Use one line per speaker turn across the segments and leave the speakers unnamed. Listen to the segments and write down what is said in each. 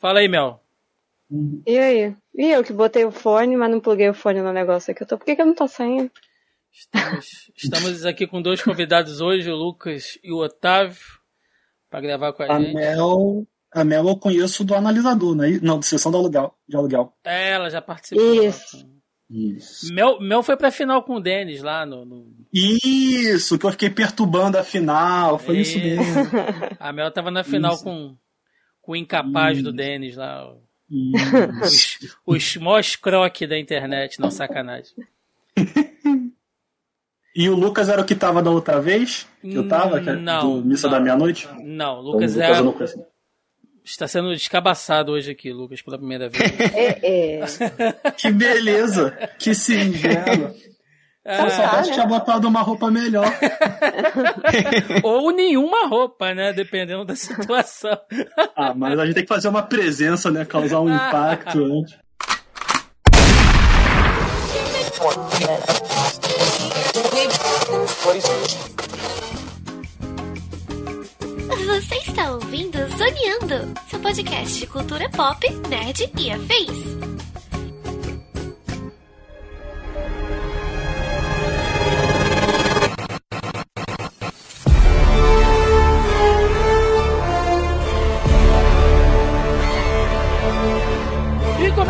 Fala aí, Mel.
E aí? E eu que botei o fone, mas não pluguei o fone no negócio aqui. Eu tô... Por que, que eu não tô saindo?
Estamos, estamos aqui com dois convidados hoje, o Lucas e o Otávio, para gravar com a,
a
gente.
Mel, a Mel eu conheço do analisador, né? Não, de sessão de aluguel. De aluguel.
É, ela já participou.
Isso.
Isso.
Mel, Mel foi pra final com o Denis lá no, no-
Isso, que eu fiquei perturbando a final. Foi isso
Isso.
mesmo.
A Mel tava na final
Isso.
com o incapaz
Isso.
do Denis lá. Os, os mós croque da internet, não sacanagem.
E o Lucas era o que tava da outra vez? Que eu tava? Que é
Não,
Do Missa
não.
da Meia-Noite?
Não,
Então,
Lucas
Lucas
é,
não conheço.
está sendo descabaçado hoje aqui, Lucas, pela primeira vez.
É, é.
Que beleza! Que singelo! Se eu
Ah,
soubesse,
né?
tinha botado uma roupa melhor.
ou nenhuma roupa, né? Dependendo da situação.
Ah, mas a gente tem que fazer uma presença, né? Causar um impacto antes.
Você está ouvindo Zoneando, seu podcast de cultura pop, nerd e afins.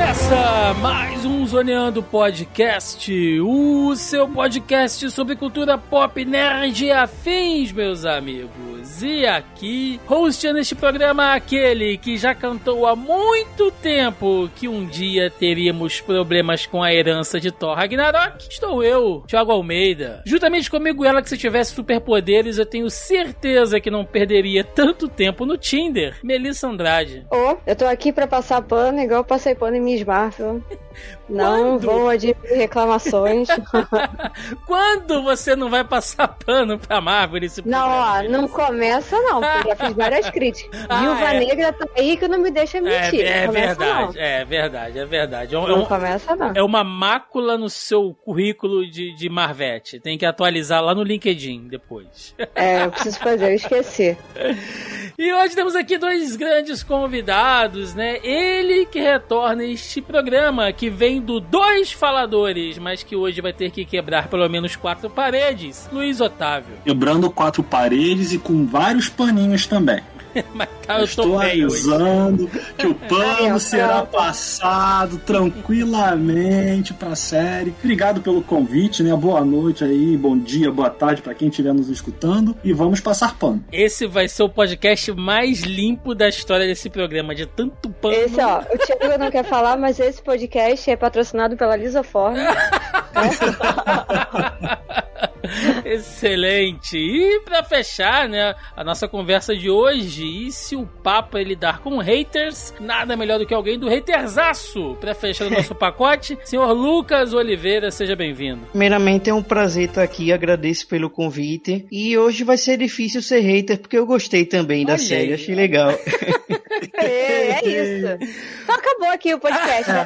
Começa mais um Zoneando Podcast, o seu podcast sobre cultura pop, nerd e afins, meus amigos. E aqui, hosteando este programa, aquele que já cantou há muito tempo que um dia teríamos problemas com a herança de Thor Ragnarok, estou eu, Thiago Almeida. Juntamente comigo, ela que se tivesse superpoderes, eu tenho certeza que não perderia tanto tempo no Tinder, Melissa Andrade.
Ô, eu tô aqui pra passar pano, igual eu passei pano em Marvel. Não
Quando?
vou admitir reclamações.
Quando você não vai passar pano pra Marvel nesse
Não, ó, não começa não, porque eu já fiz várias críticas.
Ah,
Viúva
é.
Negra tá aí que não me deixa mentir.
É, é
Não
verdade, é verdade, é verdade. É, um-
Não,
é
não começa não.
é uma mácula no seu currículo de, de Marvete. Tem que atualizar lá no LinkedIn depois.
É, eu preciso fazer, eu esqueci.
E hoje temos aqui dois grandes convidados, né? Ele que retorna este programa, que vem do Dois Faladores, mas que hoje vai ter que quebrar pelo menos quatro paredes. Luiz Otávio.
Quebrando quatro paredes e com vários paninhos também.
Mas tá, eu
Estou
hoje.
avisando que o pano
ó,
será passado tranquilamente pra série. Obrigado pelo convite, né? Boa noite aí, bom dia, boa tarde pra quem estiver nos escutando. E vamos passar pano.
Esse vai ser o podcast mais limpo da história desse programa, de tanto pano.
Esse, ó, o Thiago não quer falar, mas esse podcast é patrocinado pela Lisoform.
Excelente. E pra fechar, né, a nossa conversa de hoje, e se o papo é lidar com haters, nada melhor do que alguém do haterzaço pra fechar o nosso pacote. Senhor Lucas Oliveira, seja bem-vindo.
Primeiramente é um prazer estar aqui, agradeço pelo convite. E hoje vai ser difícil ser hater, porque eu gostei também da
Olha
série,
aí.
achei legal.
É, é isso. Então acabou aqui o podcast, né?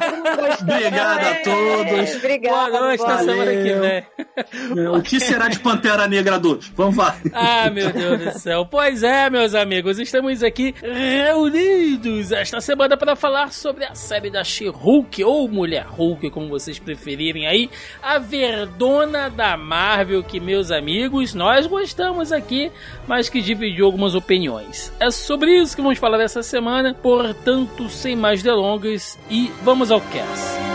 Obrigado a
É,
todos.
Obrigado.
Boa noite, até
boa
semana que
Valeu.
vem.
É, O que será de Pantera Negra 2? Vamos lá.
Ah, meu Deus do céu. Pois é, meus amigos, estamos aqui reunidos esta semana para falar sobre a série da She-Hulk, ou Mulher Hulk, como vocês preferirem aí, a verdona da Marvel, que, meus amigos, nós gostamos aqui, mas que dividiu algumas opiniões. É sobre isso que vamos falar essa semana, portanto, sem mais delongas, e vamos ao cast.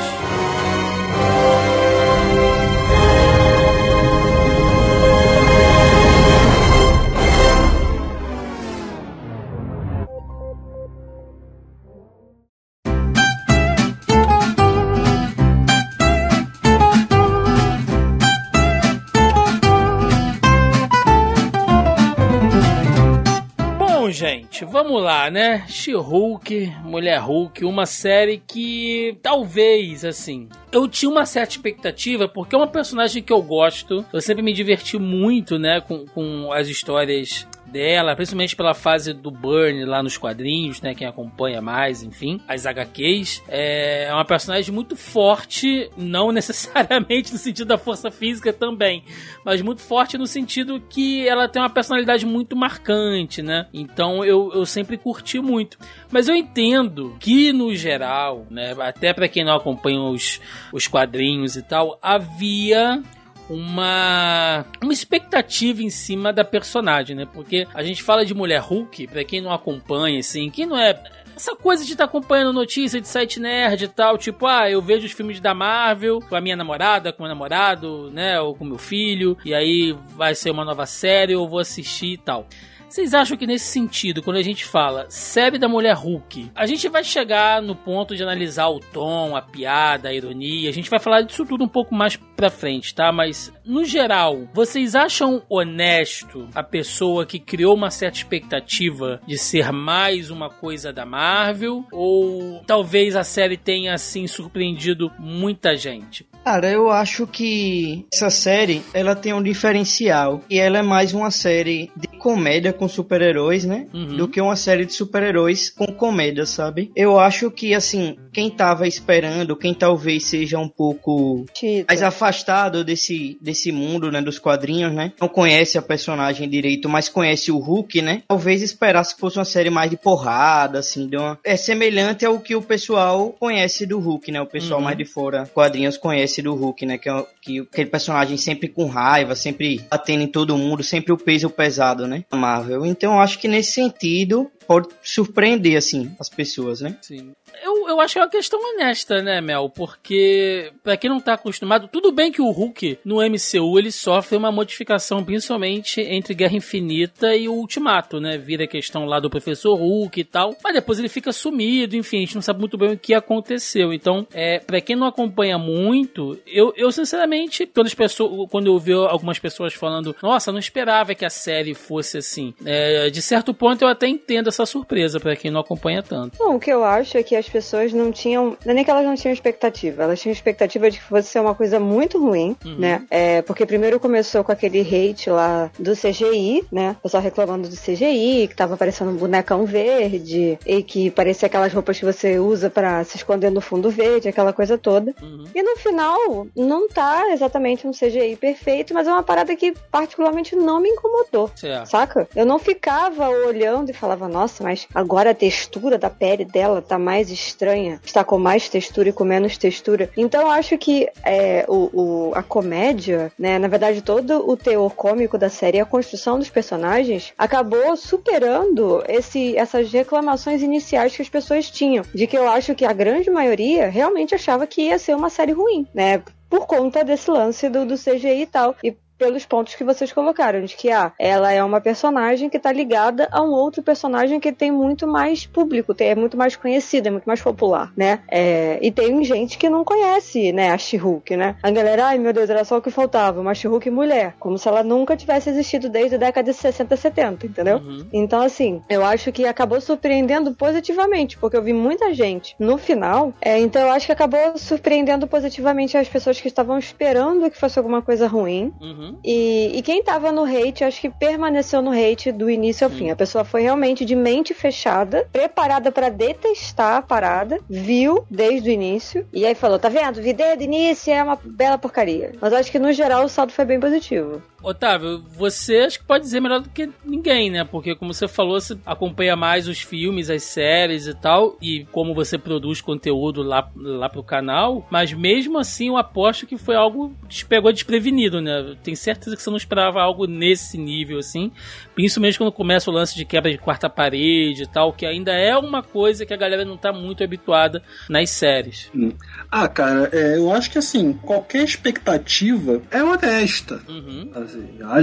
Vamos lá, né? She-Hulk, Mulher Hulk, uma série que talvez, assim, eu tinha uma certa expectativa, porque é uma personagem que eu gosto. Eu sempre me diverti muito, né, com, com as histórias dela, principalmente pela fase do Burn lá nos quadrinhos, né? Quem acompanha mais, enfim, as HQs. É, é uma personagem muito forte, não necessariamente no sentido da força física também, mas muito forte no sentido que ela tem uma personalidade muito marcante, né? Então eu, eu sempre curti muito. Mas eu entendo que, no geral, né, até para quem não acompanha os, os quadrinhos e tal, havia uma, uma expectativa em cima da personagem, né? Porque a gente fala de mulher Hulk, pra quem não acompanha, assim, quem não é essa coisa de estar tá acompanhando notícia de site nerd e tal, tipo, ah, eu vejo os filmes da Marvel com a minha namorada, com o meu namorado, né, ou com meu filho, e aí vai ser uma nova série, eu vou assistir e tal. Vocês acham que nesse sentido, quando a gente fala série da mulher Hulk, a gente vai chegar no ponto de analisar o tom, a piada, a ironia, a gente vai falar disso tudo um pouco mais pra frente, tá? Mas, no geral, vocês acham honesto a pessoa que criou uma certa expectativa de ser mais uma coisa da Marvel? Ou talvez a série tenha, assim, surpreendido muita gente?
Cara, eu acho que essa série, ela tem um diferencial. E ela é mais uma série de comédia com super-heróis, né? Uhum. Do que uma série de super-heróis com comédia, sabe? Eu acho que, assim, quem tava esperando, quem talvez seja um pouco Tita. mais afastado desse, desse mundo, né? Dos quadrinhos, né? Não conhece a personagem direito, mas conhece o Hulk, né? Talvez esperasse que fosse uma série mais de porrada, assim. De uma... É semelhante ao que o pessoal conhece do Hulk, né? O pessoal uhum. mais de fora quadrinhos conhece do Hulk, né? Que é que, aquele personagem sempre com raiva, sempre batendo em todo mundo, sempre o peso pesado, né? Marvel. Então acho que nesse sentido pode surpreender, assim, as pessoas, né?
Sim. Eu, eu acho que é uma questão honesta, né, Mel? Porque, pra quem não tá acostumado, tudo bem que o Hulk no MCU ele sofre uma modificação, principalmente entre Guerra Infinita e o Ultimato, né? Vira a questão lá do Professor Hulk e tal, mas depois ele fica sumido, enfim, a gente não sabe muito bem o que aconteceu. Então, é, pra quem não acompanha muito, eu, eu sinceramente, quando, as pessoas, quando eu ouvi algumas pessoas falando, nossa, não esperava que a série fosse assim, é, de certo ponto eu até entendo essa surpresa para quem não acompanha tanto.
Bom, o que eu acho é que as pessoas não tinham. Não é nem que elas não tinham expectativa, elas tinham expectativa de que fosse ser uma coisa muito ruim, uhum. né? É, porque primeiro começou com aquele hate lá do CGI, né? O pessoal reclamando do CGI, que tava parecendo um bonecão verde, e que parecia aquelas roupas que você usa para se esconder no fundo verde, aquela coisa toda. Uhum. E no final, não tá exatamente um CGI perfeito, mas é uma parada que particularmente não me incomodou. Certo. Saca? Eu não ficava olhando e falava, nossa, mas agora a textura da pele dela tá mais estranha, está com mais textura e com menos textura. Então eu acho que é, o, o, a comédia, né, na verdade todo o teor cômico da série, a construção dos personagens, acabou superando esse, essas reclamações iniciais que as pessoas tinham, de que eu acho que a grande maioria realmente achava que ia ser uma série ruim, né? Por conta desse lance do, do CGI e tal. E pelos pontos que vocês colocaram, de que ah, ela é uma personagem que está ligada a um outro personagem que tem muito mais público, é muito mais conhecido, é muito mais popular, né? É, e tem gente que não conhece, né, a She-Hulk, né? A galera, ai meu Deus, era só o que faltava, uma She-Hulk mulher, como se ela nunca tivesse existido desde a década de 60, 70, entendeu? Uhum. Então, assim, eu acho que acabou surpreendendo positivamente, porque eu vi muita gente no final, é, então eu acho que acabou surpreendendo positivamente as pessoas que estavam esperando que fosse alguma coisa ruim. Uhum. E, e quem tava no hate, acho que permaneceu no hate do início ao fim. A pessoa foi realmente de mente fechada, preparada para detestar a parada, viu desde o início, e aí falou: tá vendo? Vi desde o início, é uma bela porcaria. Mas acho que no geral o saldo foi bem positivo.
Otávio, você acho que pode dizer melhor do que ninguém, né? Porque, como você falou, você acompanha mais os filmes, as séries e tal, e como você produz conteúdo lá, lá pro canal, mas mesmo assim eu aposto que foi algo que te pegou desprevenido, né? Tenho certeza que você não esperava algo nesse nível, assim. Principalmente quando começa o lance de quebra de quarta parede e tal, que ainda é uma coisa que a galera não tá muito habituada nas séries.
Hum. Ah, cara, é, eu acho que assim, qualquer expectativa é honesta. Uhum.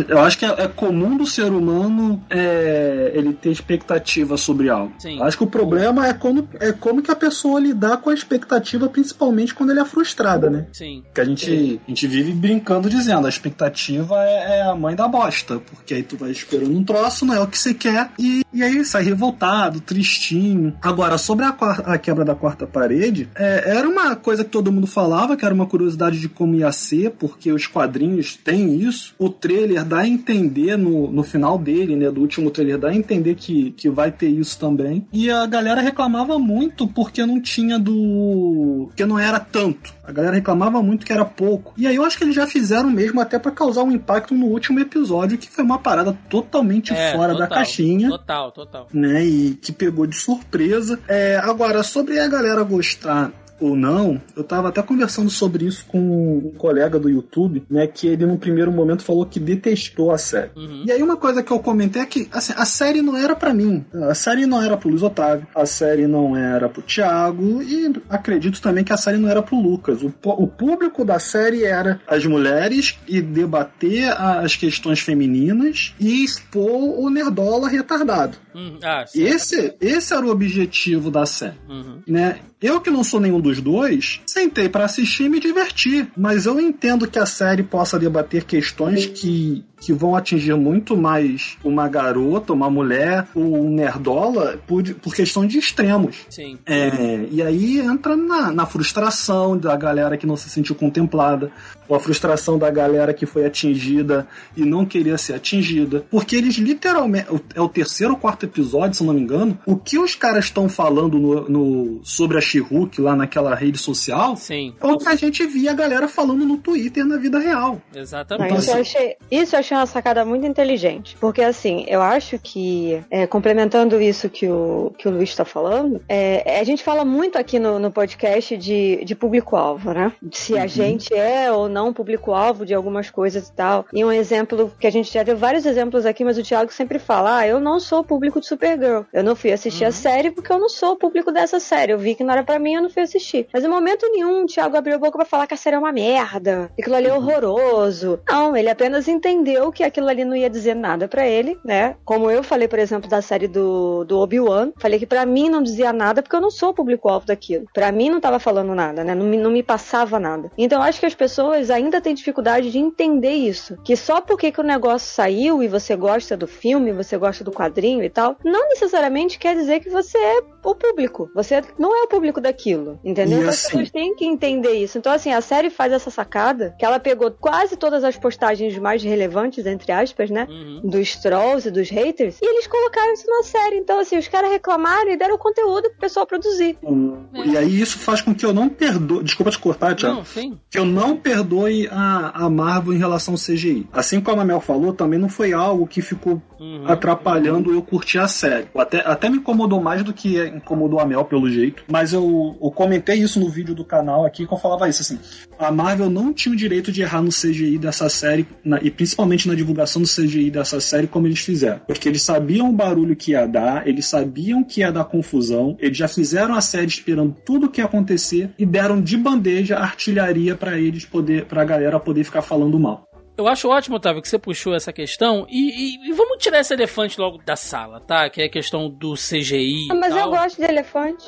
Eu acho que é, é comum do ser humano é, ele ter expectativa sobre algo. Sim. Acho que o problema é como, é como que a pessoa lidar com a expectativa, principalmente quando ele é frustrada, né? Sim. Que a gente, a gente vive brincando dizendo, a expectativa é, é, a mãe da bosta, porque aí tu vai esperando um troço, não é o que você quer, e, e aí sai revoltado, tristinho. Agora, sobre a, a quebra da quarta parede, é, era uma coisa que todo mundo falava, que era uma curiosidade de como ia ser, porque os quadrinhos têm isso. O trailer dá a entender no, no final dele, né, do último trailer, dá a entender que, que vai ter isso também. E a galera reclamava muito porque não tinha do. que não era tanto. A galera reclamava muito que era pouco. E aí eu acho que eles já fizeram mesmo até para causar um impacto no último episódio, que foi uma parada totalmente é, fora total, da caixinha.
Total, total.
Né? E que pegou de surpresa. É, agora, sobre a galera gostar ou não, eu tava até conversando sobre isso com um colega do YouTube, né? Que ele, no primeiro momento, falou que detestou a série. Uhum. E aí, uma coisa que eu comentei é que assim, a série não era para mim. A série não era pro Luiz Otávio, a série não era pro Thiago, e acredito também que a série não era pro Lucas. O, o público da série era as mulheres e debater as questões femininas e expor o nerdola retardado.
Uhum. Ah,
esse, esse era o objetivo da série. Uhum. Né? Eu que não sou nenhum dos dois, sentei para assistir e me divertir. Mas eu entendo que a série possa debater questões que que vão atingir muito mais uma garota, uma mulher, um nerdola, por, por questão de extremos.
Sim.
É, e aí entra na, na frustração da galera que não se sentiu contemplada, ou a frustração da galera que foi atingida e não queria ser atingida. Porque eles literalmente. É o terceiro ou quarto episódio, se não me engano. O que os caras estão falando no, no, sobre a she lá naquela rede social
Sim.
é o que a gente via a galera falando no Twitter na vida real.
Exatamente.
Então, isso, eu achei, isso eu achei uma sacada muito inteligente. Porque, assim, eu acho que, é, complementando isso que o, que o Luiz está falando, é, a gente fala muito aqui no, no podcast de, de público-alvo, né? Se uhum. a gente é ou não público-alvo de algumas coisas e tal. E um exemplo que a gente já deu vários exemplos aqui, mas o Thiago sempre fala: ah, eu não sou público de Supergirl. Eu não fui assistir uhum. a série porque eu não sou público dessa série. Eu vi que não era para mim, eu não fui assistir. Mas em momento nenhum, o Thiago abriu a boca pra falar que a série é uma merda, que aquilo ali é uhum. horroroso. Não, ele apenas entendeu entendeu que aquilo ali não ia dizer nada para ele, né? Como eu falei, por exemplo, da série do, do Obi-Wan, falei que para mim não dizia nada porque eu não sou público-alvo daquilo. Para mim não tava falando nada, né? Não me, não me passava nada. Então acho que as pessoas ainda têm dificuldade de entender isso. Que só porque que o negócio saiu e você gosta do filme, você gosta do quadrinho e tal, não necessariamente quer dizer que você é o público. Você não é o público daquilo, entendeu? Então, as assim? pessoas têm que entender isso. Então, assim, a série faz essa sacada que ela pegou quase todas as postagens mais relevantes entre aspas, né? Uhum. Dos trolls e dos haters. E eles colocaram isso na série. Então, assim, os caras reclamaram e deram conteúdo pro pessoal produzir.
Uhum. É. E aí isso faz com que eu não perdoe. Desculpa te cortar, Tiago. Que eu não perdoe a, a Marvel em relação ao CGI. Assim como a Mel falou, também não foi algo que ficou uhum. atrapalhando eu curtir a série. Até, até me incomodou mais do que incomodou a Mel, pelo jeito. Mas eu, eu comentei isso no vídeo do canal aqui, que eu falava isso, assim. A Marvel não tinha o direito de errar no CGI dessa série, na, e principalmente na divulgação do CGI dessa série, como eles fizeram. Porque eles sabiam o barulho que ia dar, eles sabiam que ia dar confusão, eles já fizeram a série esperando tudo o que ia acontecer e deram de bandeja artilharia para eles poder, pra galera poder ficar falando mal.
Eu acho ótimo, Otávio, que você puxou essa questão. E, e, e, vamos tirar esse elefante logo da sala, tá? Que é a questão do CGI.
Ah, mas eu gosto de elefante.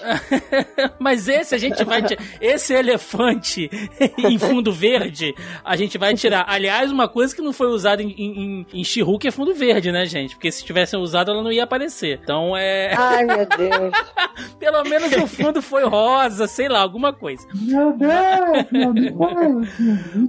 mas esse a gente vai. esse elefante em fundo verde, a gente vai tirar. Aliás, uma coisa que não foi usada em, em, em é fundo verde, né, gente? Porque se tivessem usado, ela não ia aparecer. Então é.
Ai, meu Deus.
Pelo menos o fundo foi rosa, sei lá, alguma coisa.
Meu Deus, meu Deus.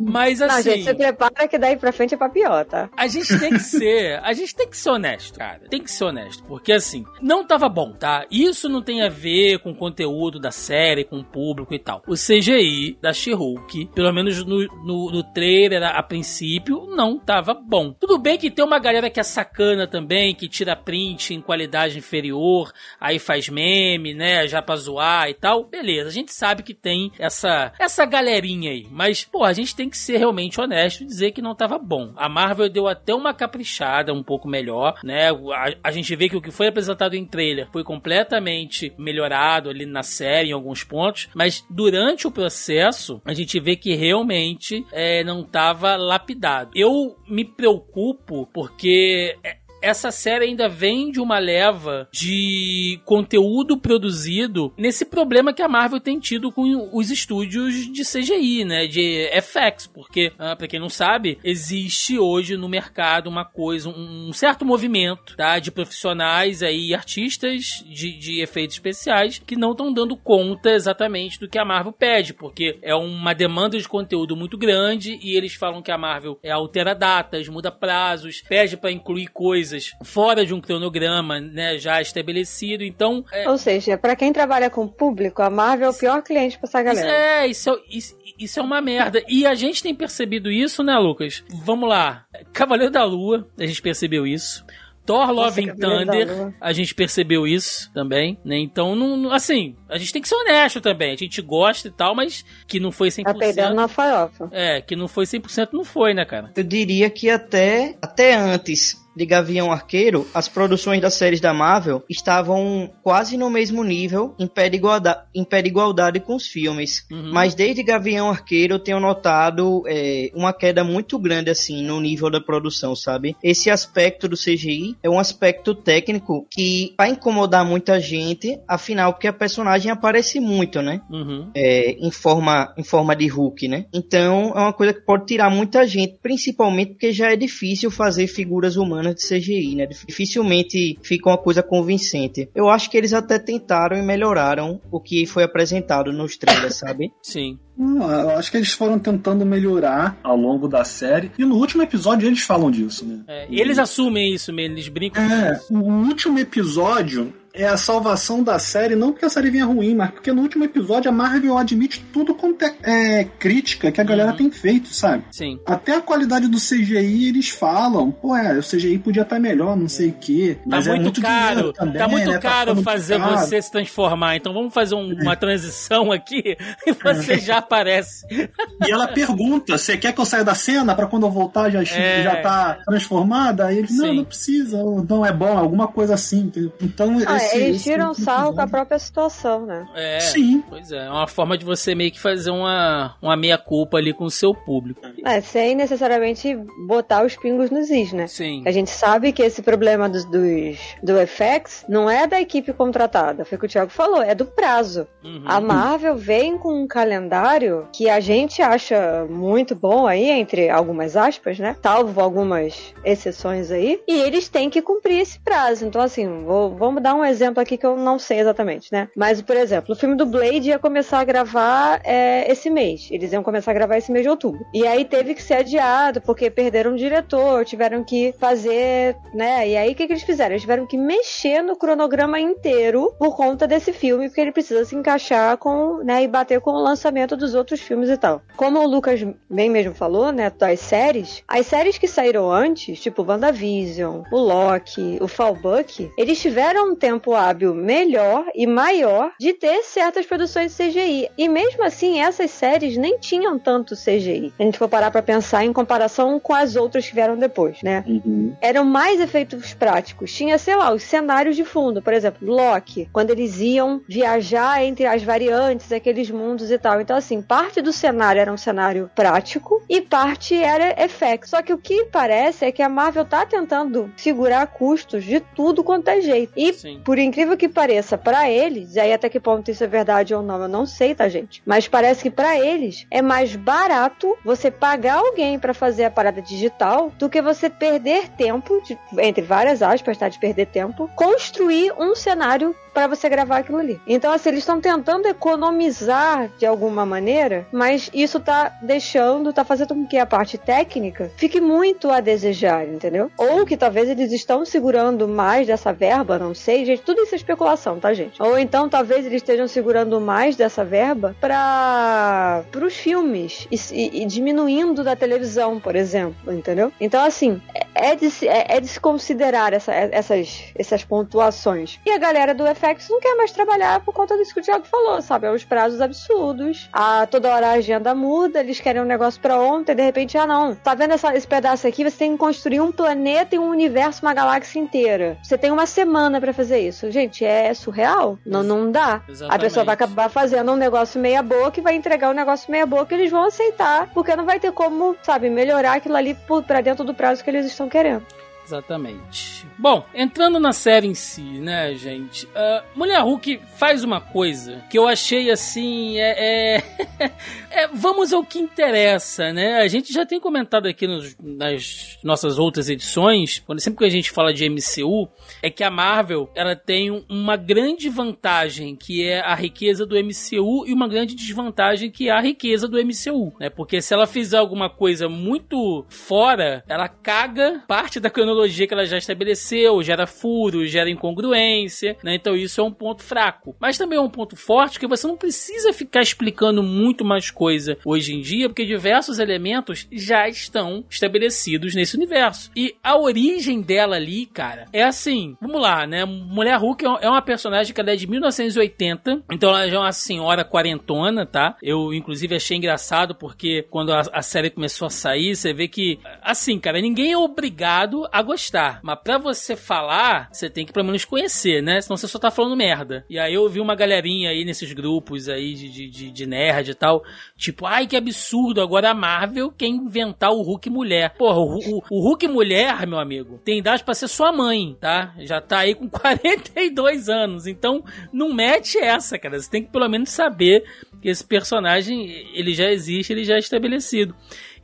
Mas assim. Não,
gente, se prepara que daí daí pra frente é pra pior, tá?
A gente tem que ser, a gente tem que ser honesto, cara. Tem que ser honesto, porque assim, não tava bom, tá? Isso não tem a ver com o conteúdo da série, com o público e tal. O CGI da She-Hulk, pelo menos no, no, no trailer a, princípio, não tava bom. Tudo bem que tem uma galera que é sacana também, que tira print em qualidade inferior, aí faz meme, né, já pra zoar e tal. Beleza, a gente sabe que tem essa, essa galerinha aí. Mas, pô, a gente tem que ser realmente honesto e dizer que não tava bom. A Marvel deu até uma caprichada um pouco melhor, né? A, a, gente vê que o que foi apresentado em trailer foi completamente melhorado ali na série em alguns pontos, mas durante o processo a gente vê que realmente é, não tava lapidado. Eu me preocupo porque é, essa série ainda vem de uma leva de conteúdo produzido nesse problema que a Marvel tem tido com os estúdios de CGI, né? De FX, porque, ah, pra quem não sabe, existe hoje no mercado uma coisa, um certo movimento, tá? De profissionais aí, artistas de, de efeitos especiais que não estão dando conta exatamente do que a Marvel pede, porque é uma demanda de conteúdo muito grande e eles falam que a Marvel é altera datas, muda prazos, pede para incluir coisas fora de um cronograma, né, já estabelecido. Então,
é... ou seja, para quem trabalha com público, a Marvel é o pior cliente para essa galera.
É, isso é, isso, isso é uma merda. E a gente tem percebido isso, né, Lucas? Vamos lá. Cavaleiro da Lua, a gente percebeu isso. Thor Love and Thunder, a gente percebeu isso também, né? Então, não, assim, a gente tem que ser honesto também. A gente gosta e tal, mas que não foi 100%. Tá
perdendo na farofa.
É, que não foi 100% não foi, né, cara?
Eu diria que até, até antes de Gavião Arqueiro, as produções das séries da Marvel estavam quase no mesmo nível, em pé de igualdade, em pé de igualdade com os filmes. Uhum. Mas desde Gavião Arqueiro eu tenho notado é, uma queda muito grande assim no nível da produção, sabe? Esse aspecto do CGI é um aspecto técnico que vai incomodar muita gente, afinal, porque a personagem aparece muito, né? Uhum. É, em, forma, em forma de Hulk, né? Então é uma coisa que pode tirar muita gente, principalmente porque já é difícil fazer figuras humanas humanas de CGI, né? Dificilmente fica uma coisa convincente. Eu acho que eles até tentaram e melhoraram o que foi apresentado nos trailers, sabe?
Sim.
Eu acho que eles foram tentando melhorar ao longo da série. E no último episódio eles falam disso, né?
É, e eles assumem isso mesmo, eles brincam.
É, o último episódio é a salvação da série, não porque a série vinha ruim, mas porque no último episódio a Marvel admite tudo quanto é, é crítica que a galera uhum. tem feito, sabe?
Sim.
Até a qualidade do CGI eles falam, pô, é, o CGI podia estar tá melhor, não sei o quê.
Tá mas tá é muito, muito caro, também, tá muito né? Tá caro tá fazer caro. você se transformar, então vamos fazer um, uma transição aqui e você já aparece.
E ela pergunta, você quer que eu saia da cena para quando eu voltar já, é... já tá transformada? Aí ele, não, não precisa, não é bom, alguma coisa assim. Então,
ah, esse, eles tiram esse sarro com a própria situação, né?
É, Sim. Pois é, é uma forma de você meio que fazer uma, uma meia-culpa ali com o seu público.
É, sem necessariamente botar os pingos nos is, né?
Sim.
A gente sabe que esse problema dos, dos do FX não é da equipe contratada, foi o que o Thiago falou, é do prazo. Uhum. A Marvel vem com um calendário que a gente acha muito bom aí, entre algumas aspas, né? Salvo algumas exceções aí, e eles têm que cumprir esse prazo. Então, assim, vou, vamos dar um exemplo aqui que eu não sei exatamente, né? Mas, por exemplo, o filme do Blade ia começar a gravar é, esse mês. Eles iam começar a gravar esse mês de outubro. E aí teve que ser adiado, porque perderam o diretor, tiveram que fazer, né? E aí o que, que eles fizeram? Eles tiveram que mexer no cronograma inteiro por conta desse filme, porque ele precisa se encaixar com, né? E bater com o lançamento dos outros filmes e tal. Como o Lucas bem mesmo falou, né? Das séries, as séries que saíram antes, tipo WandaVision, o Loki, o Fallbuck, eles tiveram um tempo tempo hábil melhor e maior de ter certas produções de CGI. E mesmo assim, essas séries nem tinham tanto CGI. A gente for parar pra pensar em comparação com as outras que vieram depois, né? Uhum. Eram mais efeitos práticos. Tinha, sei lá, os cenários de fundo. Por exemplo, Loki, quando eles iam viajar entre as variantes, aqueles mundos e tal. Então, assim, parte do cenário era um cenário prático e parte era effect. Só que o que parece é que a Marvel tá tentando segurar custos de tudo quanto é jeito. E Sim por incrível que pareça, para eles, aí até que ponto isso é verdade ou não, eu não sei, tá, gente? Mas parece que para eles é mais barato você pagar alguém para fazer a parada digital do que você perder tempo, de, entre várias aspas, tá? De perder tempo, construir um cenário para você gravar aquilo ali. Então, assim, eles estão tentando economizar de alguma maneira, mas isso tá deixando, tá fazendo com que a parte técnica fique muito a desejar, entendeu? Ou que talvez eles estão segurando mais dessa verba, não sei, gente, tudo isso é especulação, tá, gente? Ou então talvez eles estejam segurando mais dessa verba para os filmes e, e, e, diminuindo da televisão, por exemplo, entendeu? Então, assim, é de, é, é de se considerar essa, essas, essas pontuações. E a galera do FX não quer mais trabalhar por conta disso que o Thiago falou, sabe? É os prazos absurdos, a, toda hora a agenda muda, eles querem um negócio pra ontem, de repente, ah não, tá vendo essa, esse pedaço aqui? Você tem que construir um planeta e um universo, uma galáxia inteira. Você tem uma semana para fazer isso. Gente, é surreal. Não, não dá. Exatamente. A pessoa vai acabar fazendo um negócio meia boca e vai entregar um negócio meia boca e eles vão aceitar, porque não vai ter como, sabe, melhorar aquilo ali para dentro do prazo que eles estão querendo.
Exatamente. Bom, entrando na série em si, né, gente? Uh, Mulher Hulk faz uma coisa que eu achei assim. É, é... é, vamos ao que interessa, né? A gente já tem comentado aqui nos, nas nossas outras edições, quando sempre que a gente fala de MCU, é que a Marvel ela tem uma grande vantagem que é a riqueza do MCU e uma grande desvantagem que é a riqueza do MCU, né? Porque se ela fizer alguma coisa muito fora, ela caga parte da cronologia que ela já estabeleceu, gera furo, gera incongruência, né? Então isso é um ponto fraco. Mas também é um ponto forte que você não precisa ficar explicando muito mais coisa hoje em dia, porque diversos elementos já estão estabelecidos nesse universo. E a origem dela ali, cara, é assim, vamos lá, né? Mulher Hulk é uma personagem que ela é de 1980, então ela já é uma senhora quarentona, tá? Eu, inclusive, achei engraçado porque quando a, a série começou a sair, você vê que, assim, cara, ninguém é obrigado a gostar, mas pra você falar, você tem que pelo menos conhecer, né? Senão você só tá falando merda. E aí eu vi uma galerinha aí nesses grupos aí de, de, de nerd e tal, tipo, ai que absurdo, agora a Marvel quer inventar o Hulk mulher. Porra, o, o, o Hulk mulher, meu amigo, tem idade pra ser sua mãe, tá? Já tá aí com 42 anos, então não mete essa, cara. Você tem que pelo menos saber que esse personagem, ele já existe, ele já é estabelecido.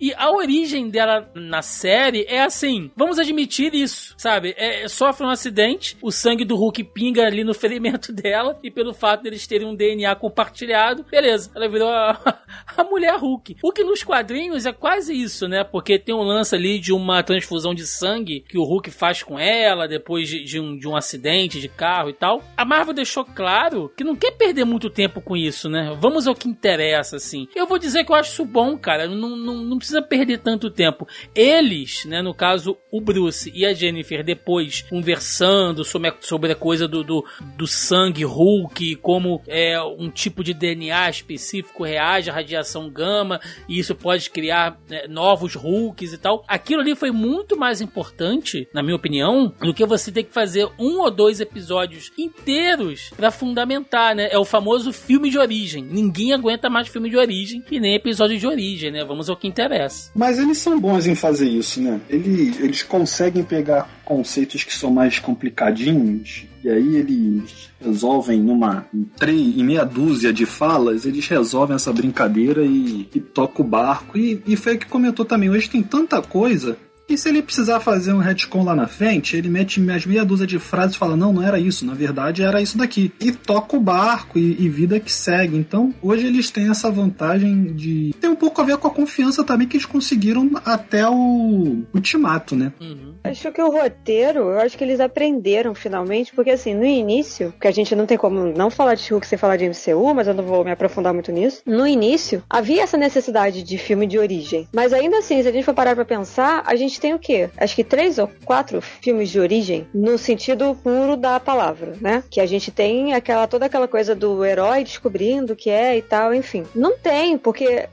E a origem dela na série é assim: vamos admitir isso, sabe? É, sofre um acidente, o sangue do Hulk pinga ali no ferimento dela, e pelo fato deles terem um DNA compartilhado, beleza, ela virou a, a mulher Hulk. O que nos quadrinhos é quase isso, né? Porque tem um lance ali de uma transfusão de sangue que o Hulk faz com ela depois de, de, um, de um acidente de carro e tal. A Marvel deixou claro que não quer perder muito tempo com isso, né? Vamos ao que interessa, assim. Eu vou dizer que eu acho isso bom, cara. Não, não, não precisa perder tanto tempo. Eles, né, no caso, o Bruce e a Jennifer, depois conversando sobre a, sobre a coisa do, do, do sangue Hulk, como é, um tipo de DNA específico reage à radiação gama, e isso pode criar né, novos Hulks e tal. Aquilo ali foi muito mais importante, na minha opinião, do que você ter que fazer um ou dois episódios inteiros para fundamentar, né? É o famoso filme de origem. Ninguém aguenta mais filme de origem e nem episódio de origem, né? Vamos ao que interessa.
Mas eles são bons em fazer isso, né? Eles, eles conseguem pegar conceitos que são mais complicadinhos e aí eles resolvem numa em, três, em meia dúzia de falas, eles resolvem essa brincadeira e, e toca o barco. E, e foi o que comentou também. Hoje tem tanta coisa e se ele precisar fazer um retcon lá na frente, ele mete mais meia dúzia de frases e fala: não, não era isso, na verdade era isso daqui. E toca o barco e, e, vida que segue. Então, hoje eles têm essa vantagem de. Tem um pouco a ver com a confiança também que eles conseguiram até o ultimato, né?
Uhum. Acho que o roteiro, eu acho que eles aprenderam finalmente, porque assim, no início, que a gente não tem como não falar de Hulk sem falar de MCU, mas eu não vou me aprofundar muito nisso. No início, havia essa necessidade de filme de origem. Mas ainda assim, se a gente for parar pra pensar, a gente gente tem o quê? Acho que três ou quatro filmes de origem no sentido puro da palavra, né? Que a gente tem aquela toda aquela coisa do herói descobrindo o que é e tal, enfim. Não tem, porque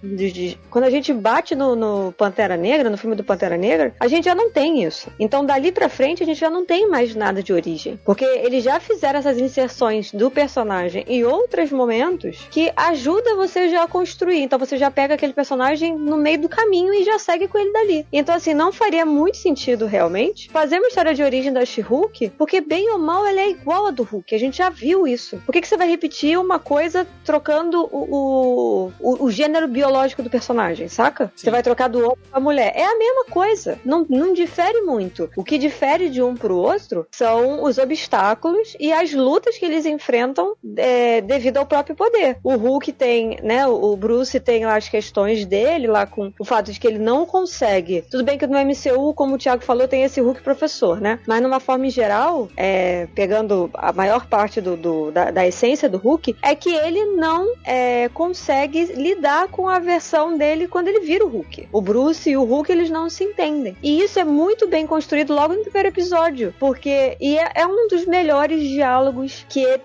quando a gente bate no, no, Pantera Negra, no filme do Pantera Negra, a gente já não tem isso. Então dali pra frente a gente já não tem mais nada de origem, porque eles já fizeram essas inserções do personagem em outros momentos que ajuda você já a construir. Então você já pega aquele personagem no meio do caminho e já segue com ele dali. Então assim, não faria faria muito sentido realmente fazer uma história de origem da She-Hulk, porque bem ou mal ela é igual a do Hulk. A gente já viu isso. Por que, que você vai repetir uma coisa trocando o, o, o gênero biológico do personagem, saca? Sim. Você vai trocar do homem pra mulher. É a mesma coisa. Não, não difere muito. O que difere de um pro outro são os obstáculos e as lutas que eles enfrentam é, devido ao próprio poder. O Hulk tem, né? O Bruce tem lá as questões dele, lá com o fato de que ele não consegue. Tudo bem que no MC Como o Thiago falou, tem esse Hulk professor, né? Mas numa forma geral, é, pegando a maior parte do, do da, da, essência do Hulk, é que ele não é, consegue lidar com a versão dele quando ele vira o Hulk. O Bruce e o Hulk, eles não se entendem. E isso é muito bem construído logo no primeiro episódio, porque e é, é um dos melhores diálogos que é,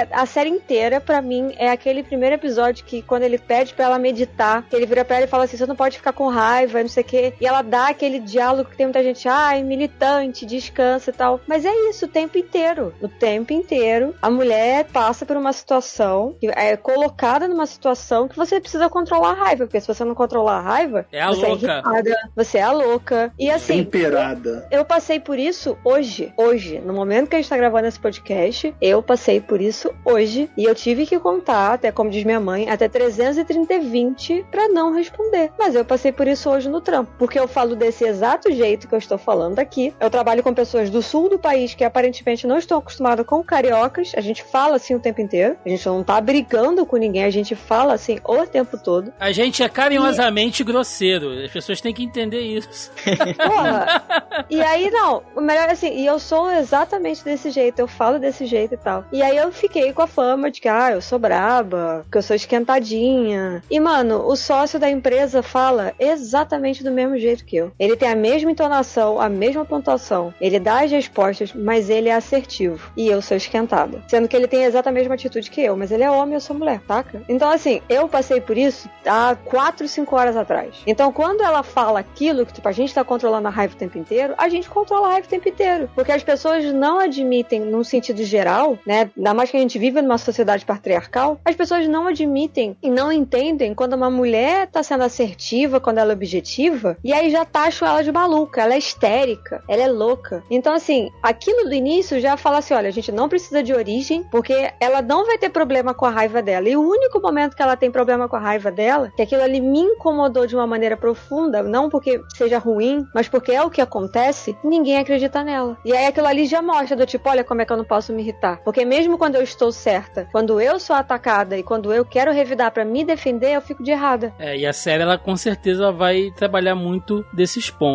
é a série inteira, para mim, é aquele primeiro episódio que quando ele pede para ela meditar, ele vira pra ela e fala assim, você não pode ficar com raiva, não sei o quê, e ela dá aquele diálogo diálogo que tem muita gente, ai, militante, descansa e tal. Mas é isso o tempo inteiro. O tempo inteiro, a mulher passa por uma situação, é colocada numa situação que você precisa controlar a raiva. Porque se você não controlar a raiva,
é a
você é
louca.
é irritada, você é a louca. E assim.
Temperada.
Eu, eu passei por isso hoje. Hoje, no momento que a gente tá gravando esse podcast, eu passei por isso hoje. E eu tive que contar, até como diz minha mãe, até 330 e 20 pra não responder. Mas eu passei por isso hoje no trampo. Porque eu falo desse exato jeito que eu estou falando aqui. Eu trabalho com pessoas do sul do país que aparentemente não estão acostumadas com cariocas. A gente fala assim o tempo inteiro. A gente não tá brigando com ninguém, a gente fala assim o tempo todo.
A gente é carinhosamente e... grosseiro. As pessoas têm que entender isso.
Porra. E aí, não, o melhor assim, e eu sou exatamente desse jeito, eu falo desse jeito e tal. E aí eu fiquei com a fama de que, ah, eu sou braba, que eu sou esquentadinha. E, mano, o sócio da empresa fala exatamente do mesmo jeito que eu. Ele tem a mesma entonação, a mesma pontuação. Ele dá as respostas, mas ele é assertivo. E eu sou esquentada. Sendo que ele tem a mesma atitude que eu, mas ele é homem e eu sou mulher, taca? Então, assim, eu passei por isso há 4, 5 horas atrás. Então, quando ela fala aquilo, que tipo, a gente tá controlando a raiva o tempo inteiro, a gente controla a raiva o tempo inteiro. Porque as pessoas não admitem, num sentido geral, né? Ainda mais que a gente vive numa sociedade patriarcal, as pessoas não admitem e não entendem quando uma mulher tá sendo assertiva, quando ela é objetiva, e aí já taxam ela de maluca, ela é histérica, ela é louca. Então, assim, aquilo do início já fala assim: olha, a gente não precisa de origem, porque ela não vai ter problema com a raiva dela. E o único momento que ela tem problema com a raiva dela, que aquilo ali me incomodou de uma maneira profunda, não porque seja ruim, mas porque é o que acontece, ninguém acredita nela. E aí aquilo ali já mostra do tipo, olha como é que eu não posso me irritar. Porque mesmo quando eu estou certa, quando eu sou atacada e quando eu quero revidar para me defender, eu fico de errada.
É, e a série ela com certeza vai trabalhar muito desses pontos.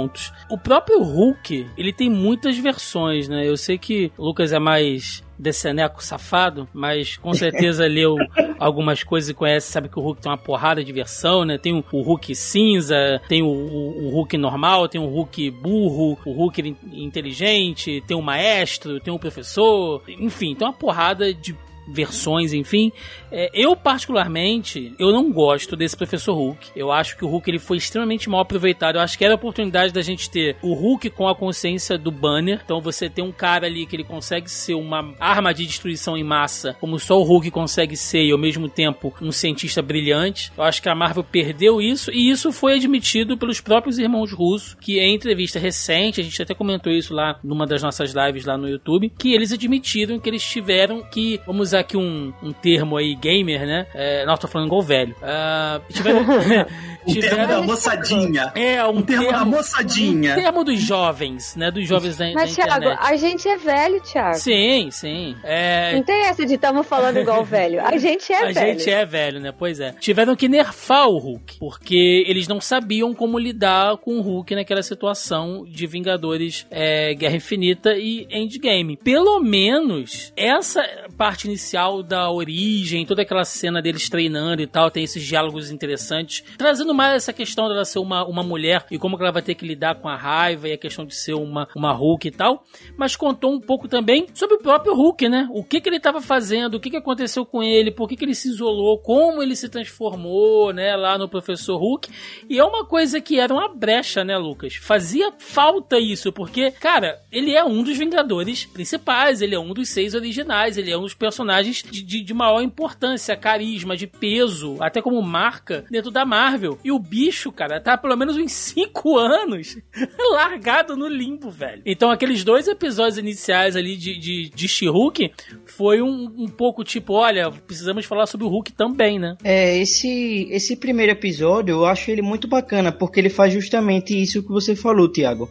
O próprio Hulk, ele tem muitas versões, né? Eu sei que o Lucas é mais deceneco safado, mas com certeza leu algumas coisas e conhece, sabe que o Hulk tem uma porrada de versão, né? Tem o, o Hulk cinza, tem o, o, o, Hulk normal, tem o Hulk burro, o Hulk inteligente, tem o maestro, tem o professor, enfim, tem uma porrada de versões, enfim. É, eu, particularmente, eu não gosto desse Professor Hulk. Eu acho que o Hulk ele foi extremamente mal aproveitado. Eu acho que era a oportunidade da gente ter o Hulk com a consciência do Banner. Então você tem um cara ali que ele consegue ser uma arma de destruição em massa, como só o Hulk consegue ser, e ao mesmo tempo um cientista brilhante. Eu acho que a Marvel perdeu isso, e isso foi admitido pelos próprios irmãos russos, que em entrevista recente, a gente até comentou isso lá numa das nossas lives lá no YouTube, que eles admitiram que eles tiveram que, vamos usar aqui um, um termo aí gamer, né? É, não, tô falando igual velho. Uh, tiveram,
um tiveram, termo da moçadinha.
É, um,
um termo, termo, da moçadinha.
Um termo dos jovens, né? Dos jovens da,
Mas,
da
Thiago, a gente é velho, Thiago.
Sim, sim. É...
Não tem essa de estamos falando igual velho. A gente é
a
velho.
A gente é velho, né? Pois é. Tiveram que nerfar o Hulk, porque eles não sabiam como lidar com o Hulk naquela situação de Vingadores é, Guerra Infinita e Endgame. Pelo menos, essa parte inicial da origem, toda aquela cena deles treinando e tal, tem esses diálogos interessantes, trazendo mais essa questão dela ser uma, uma mulher e como ela vai ter que lidar com a raiva e a questão de ser uma, uma Hulk e tal, mas contou um pouco também sobre o próprio Hulk, né? O que, que ele estava fazendo, o que, que aconteceu com ele, por que, que ele se isolou, como ele se transformou, né, lá no Professor Hulk. E é uma coisa que era uma brecha, né, Lucas? Fazia falta isso, porque, cara, ele é um dos Vingadores principais, ele é um dos seis originais, ele é um dos personagens de, de, de maior importância, carisma, de peso, até como marca dentro da Marvel. E o bicho, cara, tá pelo menos uns 5 anos largado no limbo, velho. Então aqueles dois episódios iniciais ali de, de, de She-Hulk foi um, um pouco tipo, olha, precisamos falar sobre o Hulk também, né?
É, esse, esse primeiro episódio eu acho ele muito bacana, porque ele faz justamente isso que você falou, Tiago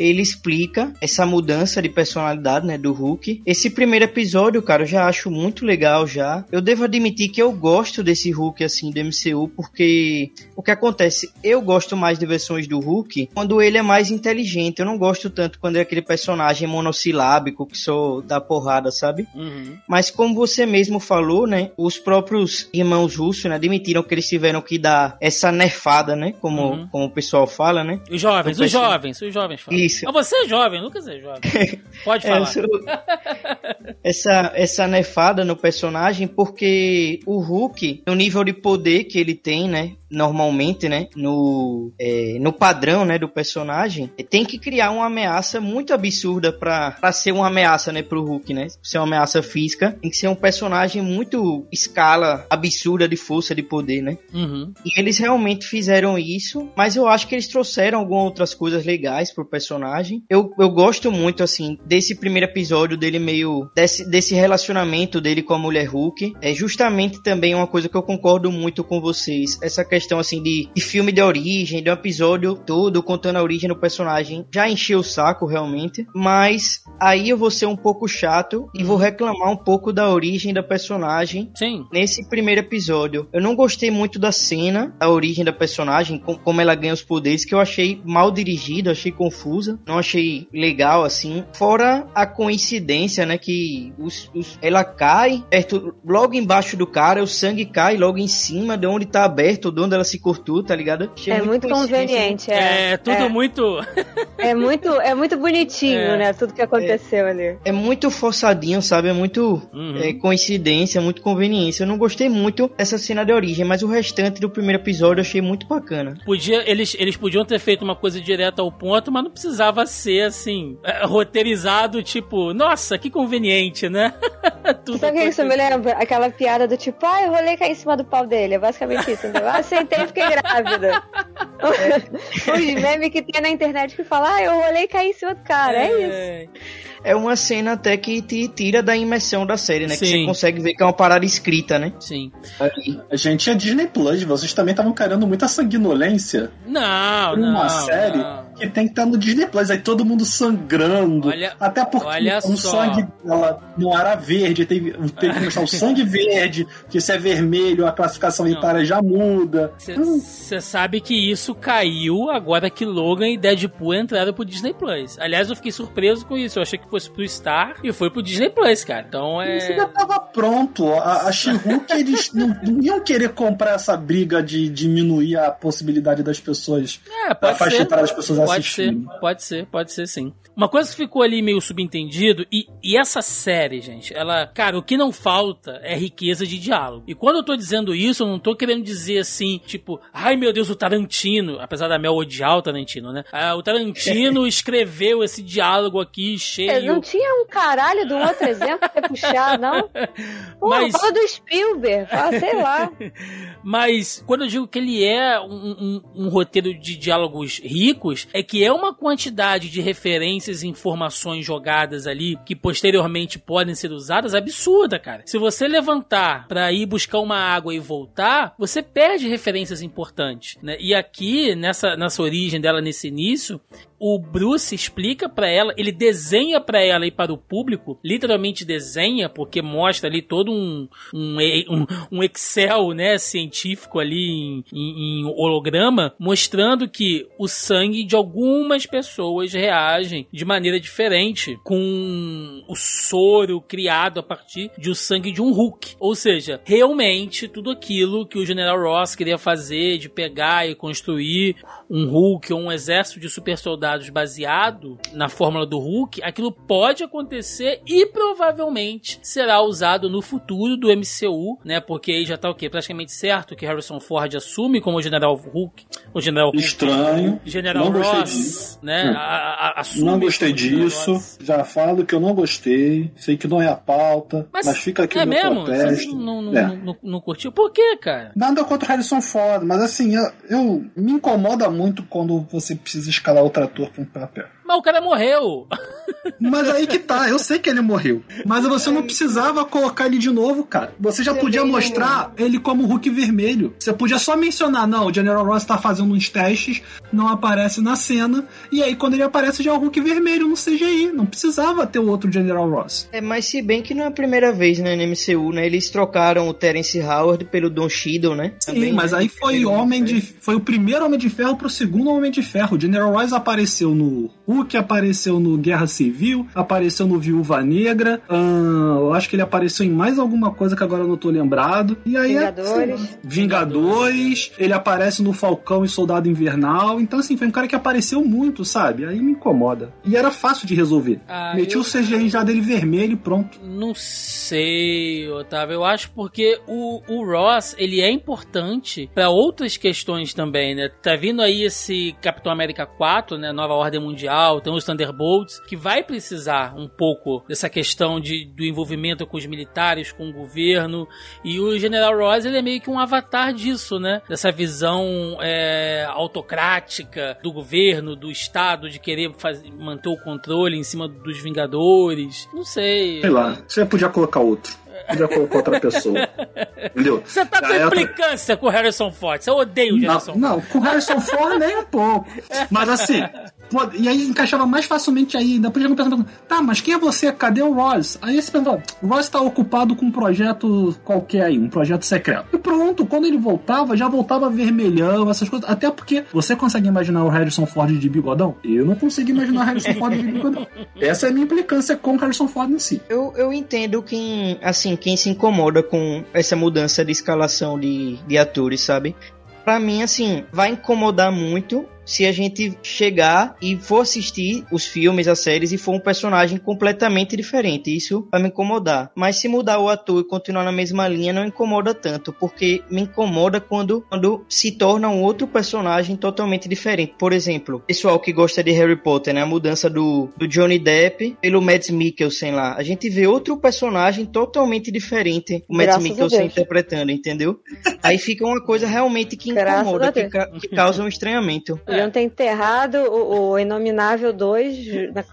ele explica essa mudança de personalidade, né, do Hulk. Esse primeiro episódio, cara, eu já acho muito legal já. Eu devo admitir que eu gosto desse Hulk assim do MCU porque o que acontece, eu gosto mais de versões do Hulk quando ele é mais inteligente. Eu não gosto tanto quando é aquele personagem monossilábico que só dá porrada, sabe?
Uhum.
Mas como você mesmo falou, né, os próprios irmãos russos, né, admitiram que eles tiveram que dar essa nerfada, né, como, uhum. como o pessoal fala, né?
Os jovens, os jovens, os jovens falam.
Isso.
Mas você é jovem, Lucas é jovem. Pode falar.
É, essa, essa nefada no personagem, porque o Hulk, o nível de poder que ele tem, né? Normalmente, né, no, é, no padrão, né, do personagem, tem que criar uma ameaça muito absurda pra ser uma ameaça, né, pro Hulk, né? Ser uma ameaça física, tem que ser um personagem muito escala absurda de força, de poder, né?
Uhum.
E eles realmente fizeram isso, mas eu acho que eles trouxeram algumas outras coisas legais pro personagem. Eu, eu gosto muito, assim, desse primeiro episódio dele meio... Desse, desse relacionamento dele com a mulher Hulk. É justamente também uma coisa que eu concordo muito com vocês. Essa questão, assim, de, de filme de origem, de um episódio todo contando a origem do personagem. Já encheu o saco, realmente. Mas aí eu vou ser um pouco chato e vou reclamar um pouco da origem da personagem
Sim.
nesse primeiro episódio. Eu não gostei muito da cena, da origem da personagem, com- como ela ganha os poderes, que eu achei mal dirigida, achei confusa, não achei legal assim. Fora a coincidência, né, que os, os- ela cai perto, logo embaixo do cara, o sangue cai logo em cima de onde tá aberto, de onde ela se cortou, tá ligado? Achei
É muito
coincidência,
conveniente,
É,
é.
tudo
é,
muito.
é muito, é muito bonitinho,
É.
né? Tudo que aconteceu ali.
É muito forçadinho, sabe? É muito
Uhum.
é, coincidência, muito conveniência. Eu não gostei muito dessa cena de origem, mas o restante do primeiro episódio eu achei muito bacana.
Podia, eles, eles podiam ter feito uma coisa direta ao ponto, mas não precisava ser assim, é, roteirizado, tipo, nossa, que conveniente, né? Tudo
Sabe o que isso me lembra? Aquela piada do tipo, ah, eu rolei cair em cima do pau dele. É basicamente isso, entendeu? Ah, sentei e fiquei grávida. Os memes que tem na internet que falam, ah, eu rolei e caí em cima do cara. É, isso.
É,
É uma cena até que te tira da imersão da série, né? Que
Sim.
você consegue ver que é uma parada escrita, né?
Sim.
A gente é Disney Plus, vocês também estavam querendo muita sanguinolência
Não,
por
não.
uma série
não.
que tem que estar no Disney Plus. Aí todo mundo sangrando.
Olha-
até porque
olha
o
só.
sangue dela não era verde, teve, teve que mostrar o sangue verde, que se é vermelho, a classificação
Não.
etária já muda. Hum,
Você sabe que isso caiu agora que Logan e Deadpool entraram pro Disney Plus. Aliás, eu fiquei surpreso com isso. Eu achei que fosse pro Star e foi pro Disney Plus, cara. Então
Isso já
é.
tava pronto. A, a She-Hulk, eles não, não iam querer comprar essa briga de diminuir a possibilidade das pessoas,
É, pode
faixa
ser.
etária das pessoas
Pode
assistirem.
ser, pode ser, pode ser sim. Uma coisa que ficou ali meio subentendido, e, e essa série, gente, ela, cara, o que não falta é riqueza de diálogo. E quando eu tô dizendo isso, eu não tô querendo dizer assim, tipo, ai meu Deus, o Tarantino, apesar da Mel odiar o Tarantino, né? Ah, o Tarantino escreveu esse diálogo aqui
É,
cheio.
Não tinha um caralho de um outro exemplo pra puxar, não? Pô,
Mas-
fala do Spielberg, fala, sei lá.
Mas quando eu digo que ele é um, um- um roteiro de diálogos ricos, é que é uma quantidade de referências e informações jogadas ali que posteriormente podem ser usadas absurda, cara. Se você levantar pra ir buscar uma água e voltar, você perde referências importantes, né? E aqui nessa nessa origem dela nesse início, o Bruce explica pra ela, ele desenha pra ela e para o público, literalmente desenha, porque mostra ali todo um, um, um, um Excel, né, científico ali em, em- em holograma, mostrando que o sangue de algumas pessoas reagem de maneira diferente com o soro criado a partir de o sangue de um Hulk. Ou seja, realmente tudo aquilo que o General Ross queria fazer, de pegar e construir um Hulk ou um exército de super soldados baseado na fórmula do Hulk, aquilo pode acontecer e provavelmente será usado no futuro do MCU, né? Porque aí já tá o quê? Praticamente certo que Harrison Ford assume como o General Hulk, o General Hulk,
Estranho.
General
não gostei
Ross,
disso.
né?
Hum.
A- a-
Não gostei disso.
Ross.
Já falo que eu não gostei. Sei que não é a pauta. Mas, fica aqui
é
o meu
mesmo?
Protesto.
não, não,
É.
não, não, não curtiu? Por quê, cara?
Nada contra o Harrison Ford, mas assim, eu, eu- me incomoda muito quando você precisa escalar outro ator para um papel.
Mas o cara morreu.
Mas aí que tá, eu sei que ele morreu. Mas você não precisava colocar ele de novo, cara. Você já podia mostrar ele como Hulk vermelho. Você podia só mencionar, não, o General Ross tá fazendo uns testes, não aparece na cena, e aí quando ele aparece já é o Hulk vermelho no CGI. Não precisava ter o outro General Ross.
É, mas se bem que não é a primeira vez, né, no MCU, né? Eles trocaram o Terence Howard pelo Don Cheadle, né?
Sim, mas
né?
aí foi
Pelo
Homem de foi o primeiro Homem de Ferro pro segundo Homem de Ferro. O General Ross apareceu no Hulk, apareceu no Guerra Civil, apareceu no Viúva Negra, hum, eu acho que ele apareceu em mais alguma coisa que agora eu não tô lembrado. E aí
Vingadores.
É, Vingadores, ele aparece no Falcão e Soldado Invernal. Então, assim, foi um cara que apareceu muito, sabe? Aí me incomoda. E era fácil de resolver. Ah, Meti eu... o CGI já dele vermelho e pronto.
Não sei, Otávio. Eu acho porque o, o Ross, ele é importante para outras questões também, né? Tá vindo aí esse Capitão América 4, né? Nova Ordem Mundial, tem os Thunderbolts, que vai precisar um pouco dessa questão de, do envolvimento com os militares, com o governo. E o General Ross, ele é meio que um avatar disso, né? Dessa visão é, autocrática do governo, do Estado, de querer fazer, manter o controle em cima dos Vingadores. Não sei.
Sei lá, você podia colocar outro podia colocar outra pessoa. Entendeu?
Você tá com implicância com o Harrison Ford. Você odeia o Harrison
Ford. Não, com o Harrison Ford nem um pouco. Mas assim, e aí encaixava mais facilmente aí. Ainda podia perguntar, tá, mas quem é você? Cadê o Ross? Aí você perguntava, o Ross tá ocupado com um projeto qualquer aí, um projeto secreto. E pronto, quando ele voltava, já voltava vermelhão, essas coisas. Até porque você consegue imaginar o Harrison Ford de bigodão? Eu não consigo imaginar o Harrison Ford de bigodão. Essa é a minha implicância com o Harrison Ford em si.
Eu, eu entendo quem, assim, quem se incomoda com essa mudança de escalação de, de atores, sabe? Pra mim, assim, vai incomodar muito se a gente chegar e for assistir os filmes, as séries e for um personagem completamente diferente. Isso vai me incomodar. Mas se mudar o ator e continuar na mesma linha, não incomoda tanto, porque me incomoda quando, quando se torna um outro personagem totalmente diferente. Por exemplo, pessoal que gosta de Harry Potter, né? A mudança do, do Johnny Depp pelo Mads Mikkelsen lá. A gente vê outro personagem totalmente diferente, o Mads Mikkelsen interpretando, entendeu? Aí fica uma coisa realmente que incomoda, que, que causa um estranhamento.
Podiam ter enterrado o, o Inominável 2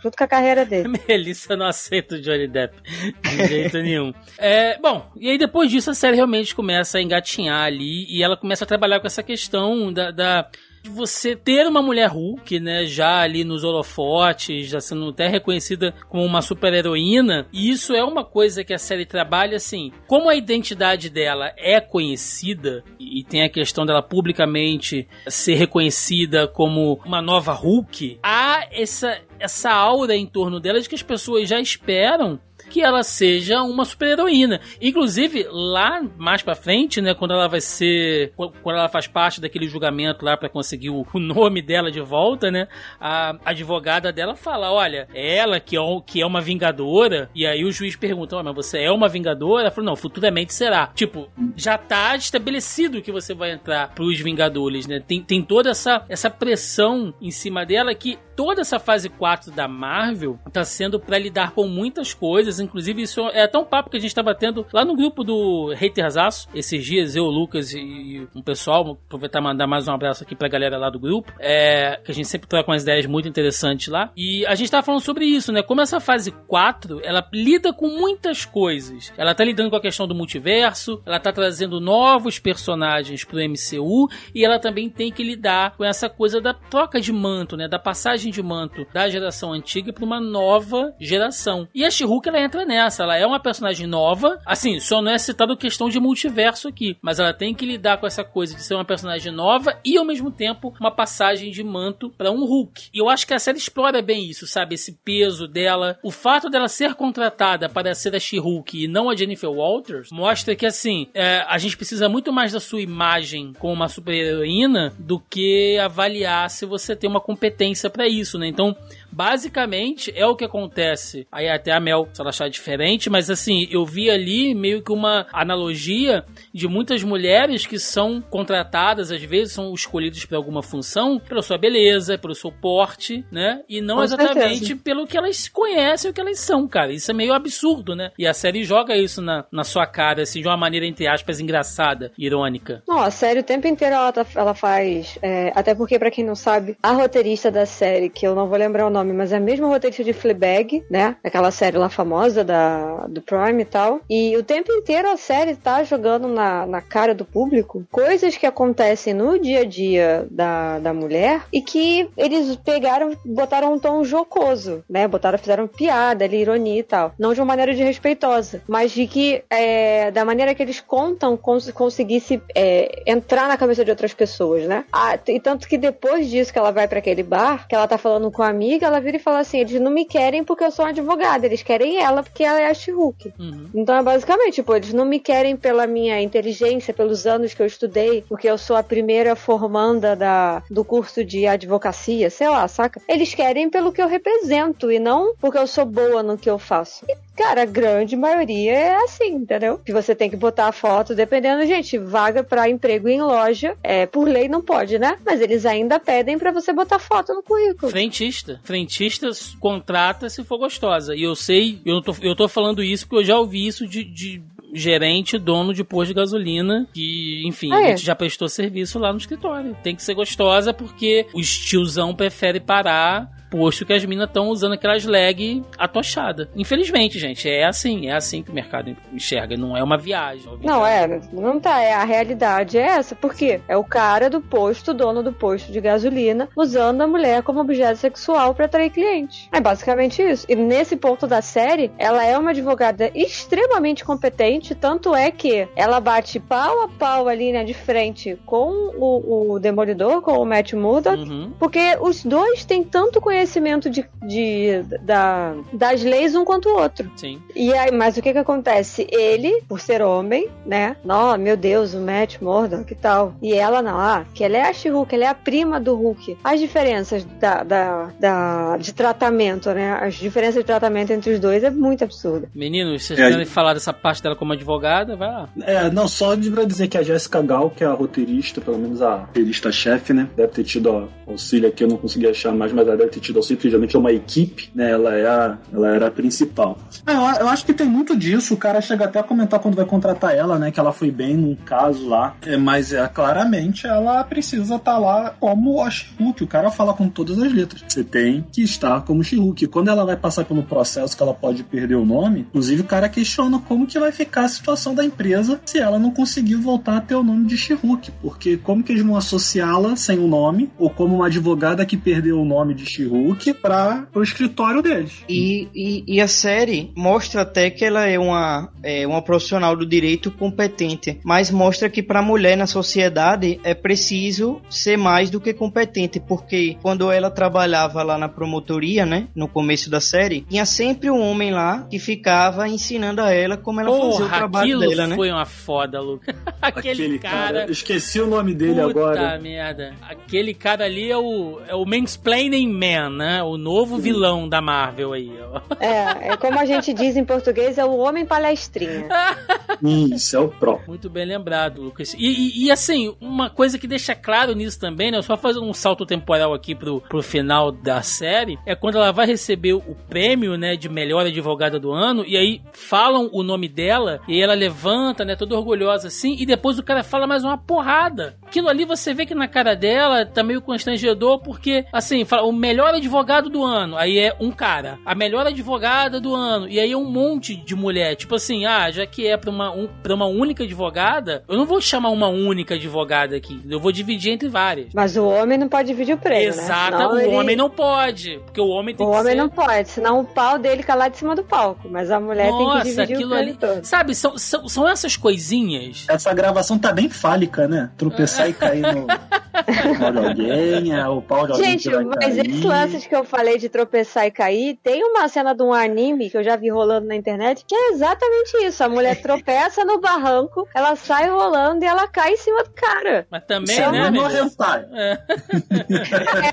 junto com a carreira dele.
Melissa não aceita o Johnny Depp de jeito nenhum. É, bom, e aí depois disso a série realmente começa a engatinhar ali e ela começa a trabalhar com essa questão da, da você ter uma mulher Hulk, né, já ali nos holofotes, já sendo até reconhecida como uma super-heroína, e isso é uma coisa que a série trabalha assim, como a identidade dela é conhecida e tem a questão dela publicamente ser reconhecida como uma nova Hulk, há essa essa aura em torno dela de que as pessoas já esperam que ela seja uma super-heroína. Inclusive, lá mais pra frente, né, quando ela vai ser. Quando ela faz parte daquele julgamento lá para conseguir o, o, nome dela de volta, né? A advogada dela fala: olha, ela que é, que é uma vingadora. E aí o juiz pergunta: mas você é uma vingadora? Ela falou: não, futuramente será. Tipo, já tá estabelecido que você vai entrar pros Vingadores, né? Tem, tem toda essa, essa pressão em cima dela que toda essa fase 4 da Marvel tá sendo para lidar com muitas coisas, inclusive isso é até um papo que a gente tava tendo lá no grupo do Hatersaço, esses dias, eu, o Lucas e um pessoal, vou aproveitar e mandar mais um abraço aqui pra galera lá do grupo, é, que a gente sempre troca umas ideias muito interessantes lá, e a gente tava falando sobre isso, né, como essa fase 4, ela lida com muitas coisas, ela tá lidando com a questão do multiverso, ela tá trazendo novos personagens pro MCU, e ela também tem que lidar com essa coisa da troca de manto, né, da passagem de manto da geração antiga para uma nova geração. E a She-Hulk ela entra nessa, ela é uma personagem nova, assim, só não é citado questão de multiverso aqui, mas ela tem que lidar com essa coisa de ser uma personagem nova e ao mesmo tempo uma passagem de manto para um Hulk. E eu acho que a série explora bem isso, sabe, esse peso dela, o fato dela ser contratada para ser a She-Hulk e não a Jennifer Walters, mostra que assim, é, a gente precisa muito mais da sua imagem como uma super-heroína do que avaliar se você tem uma competência para isso, né? Então, basicamente, é o que acontece. Aí até a Mel, se ela achar diferente, mas assim, eu vi ali meio que uma analogia de muitas mulheres que são contratadas, às vezes são escolhidas para alguma função, pela sua beleza, pelo seu porte, né? E não Com exatamente certeza. pelo que elas conhecem, o que elas são, cara. Isso é meio absurdo, né? E a série joga isso na, na sua cara, assim, de uma maneira, entre aspas, engraçada, irônica.
Não, a série o tempo inteiro ela, tá, ela faz. É, até porque, para quem não sabe, a roteirista da série, que eu não vou lembrar o nome, mas é a mesma roteirista de Fleabag, né? Aquela série lá famosa da, do Prime e tal. E o tempo inteiro a série tá jogando na, na cara do público coisas que acontecem no dia a dia da, da mulher e que eles pegaram, botaram um tom jocoso, né? Botaram, fizeram piada ali, ironia e tal. Não de uma maneira de respeitosa, mas de que é, da maneira que eles contam cons conseguisse é, entrar na cabeça de outras pessoas, né? Ah, e tanto que depois disso que ela vai para aquele bar, que ela tá falando com a amiga, ela vira e fala assim: eles não me querem porque eu sou uma advogada, eles querem ela porque ela é a She-Hulk. Uhum. Então é basicamente, tipo, eles não me querem pela minha inteligência, pelos anos que eu estudei, porque eu sou a primeira formanda da, do curso de advocacia, sei lá, saca? Eles querem pelo que eu represento e não porque eu sou boa no que eu faço. E Cara, a grande maioria é assim, entendeu? Que você tem que botar a foto, dependendo, gente, vaga para emprego em loja, é, por lei não pode, né? Mas eles ainda pedem para você botar foto no currículo.
Frentista. Frentista contrata se for gostosa. E eu sei, eu tô, eu tô falando isso porque eu já ouvi isso de, de gerente, dono de posto de gasolina, que, enfim, ah, é? a gente já prestou serviço lá no escritório. Tem que ser gostosa porque o tiozão prefere parar posto que as minas estão usando aquelas leg atochada. Infelizmente, gente, é assim, é assim que o mercado enxerga, não é uma viagem.
Não, é, não tá, é a realidade é essa, porque é o cara do posto, dono do posto de gasolina, usando a mulher como objeto sexual para atrair cliente. É basicamente isso. E nesse ponto da série, ela é uma advogada extremamente competente, tanto é que ela bate pau a pau ali, né, de frente com o, o Demolidor, com o Matt Murdock, uhum. porque os dois têm tanto conhecimento conhecimento de, de, da, das leis um quanto o outro.
Sim.
E aí, mas o que que acontece? Ele, por ser homem, né? Não, meu Deus, o Matt Murdock, que tal? E ela não, ah, que ela é a She-Hulk, ela é a prima do Hulk. As diferenças da, da, da, de tratamento, né? As diferenças de tratamento entre os dois é muito absurda.
Meninos, vocês é, querem falar dessa parte dela como advogada? Vai lá.
É, não, só de dizer que a Jessica Gal, que é a roteirista, pelo menos a roteirista-chefe, né? Deve ter tido auxílio aqui, eu não consegui achar mais, mas ela deve ter tido auxílio, geralmente é uma equipe, né? Ela, é a, ela era a principal. É, eu, eu, acho que tem muito disso, o cara chega até a comentar quando vai contratar ela, né? Que ela foi bem num caso lá, é, mas é, claramente ela precisa estar tá lá como a Shihulk, o cara fala com todas as letras. Você tem que estar como Shihulk. Quando ela vai passar pelo processo que ela pode perder o nome, inclusive o cara questiona como que vai ficar a situação da empresa se ela não conseguir voltar a ter o nome de Shihulk, porque como que eles vão associá-la sem o nome, ou como uma advogada que perdeu o nome de Shihulk Hulk para o escritório deles.
E, e, e, a série mostra até que ela é uma, é uma profissional do direito competente, mas mostra que para a mulher na sociedade é preciso ser mais do que competente, porque quando ela trabalhava lá na promotoria, né, no começo da série, tinha sempre um homem lá que ficava ensinando a ela como ela Porra, fazia o trabalho dela, né?
foi uma foda, Luca. Aquele, Aquele cara... cara...
Esqueci o nome dele
Puta
agora.
Puta merda. Aquele cara ali é o, é o Mansplaining Man né? O novo vilão da Marvel aí.
É, é como a gente diz em português, é o homem palestrinha.
Isso, é o pró.
Muito bem lembrado, Lucas. E, e, e, assim, uma coisa que deixa claro nisso também, né? Só fazer um salto temporal aqui pro, pro final da série, é quando ela vai receber o prêmio, né, de melhor advogada do ano, e aí falam o nome dela, e ela levanta, né, toda orgulhosa assim, e depois o cara fala mais uma porrada. Aquilo ali você vê que na cara dela tá meio constrangedor, porque, assim, fala, o melhor advogado do ano, aí é um cara. A melhor advogada do ano, e aí é um monte de mulher. Tipo assim, ah, já que é pra uma, um, pra uma única advogada, eu não vou chamar uma única advogada aqui. Eu vou dividir entre várias.
Mas o homem não pode dividir o prêmio,
Exato, né? o ele... homem não pode. Porque o homem tem
o
que
O homem
ser...
não pode, senão o pau dele calar de cima do palco. Mas a mulher Nossa, tem que dividir o prêmio ali... todo.
Sabe, são, são, são essas coisinhas.
Essa gravação tá bem fálica, né? Tropeçar e cair no, no pau de alguém, é o pau de alguém
Gente, mas cair. esses lances que eu falei de tropeçar e cair, tem uma cena de um anime que eu já vi rolando na internet, que é exatamente isso. A mulher tropeça no barranco, ela sai rolando e ela cai em cima do cara.
Mas também, isso né? É
um hentai. É.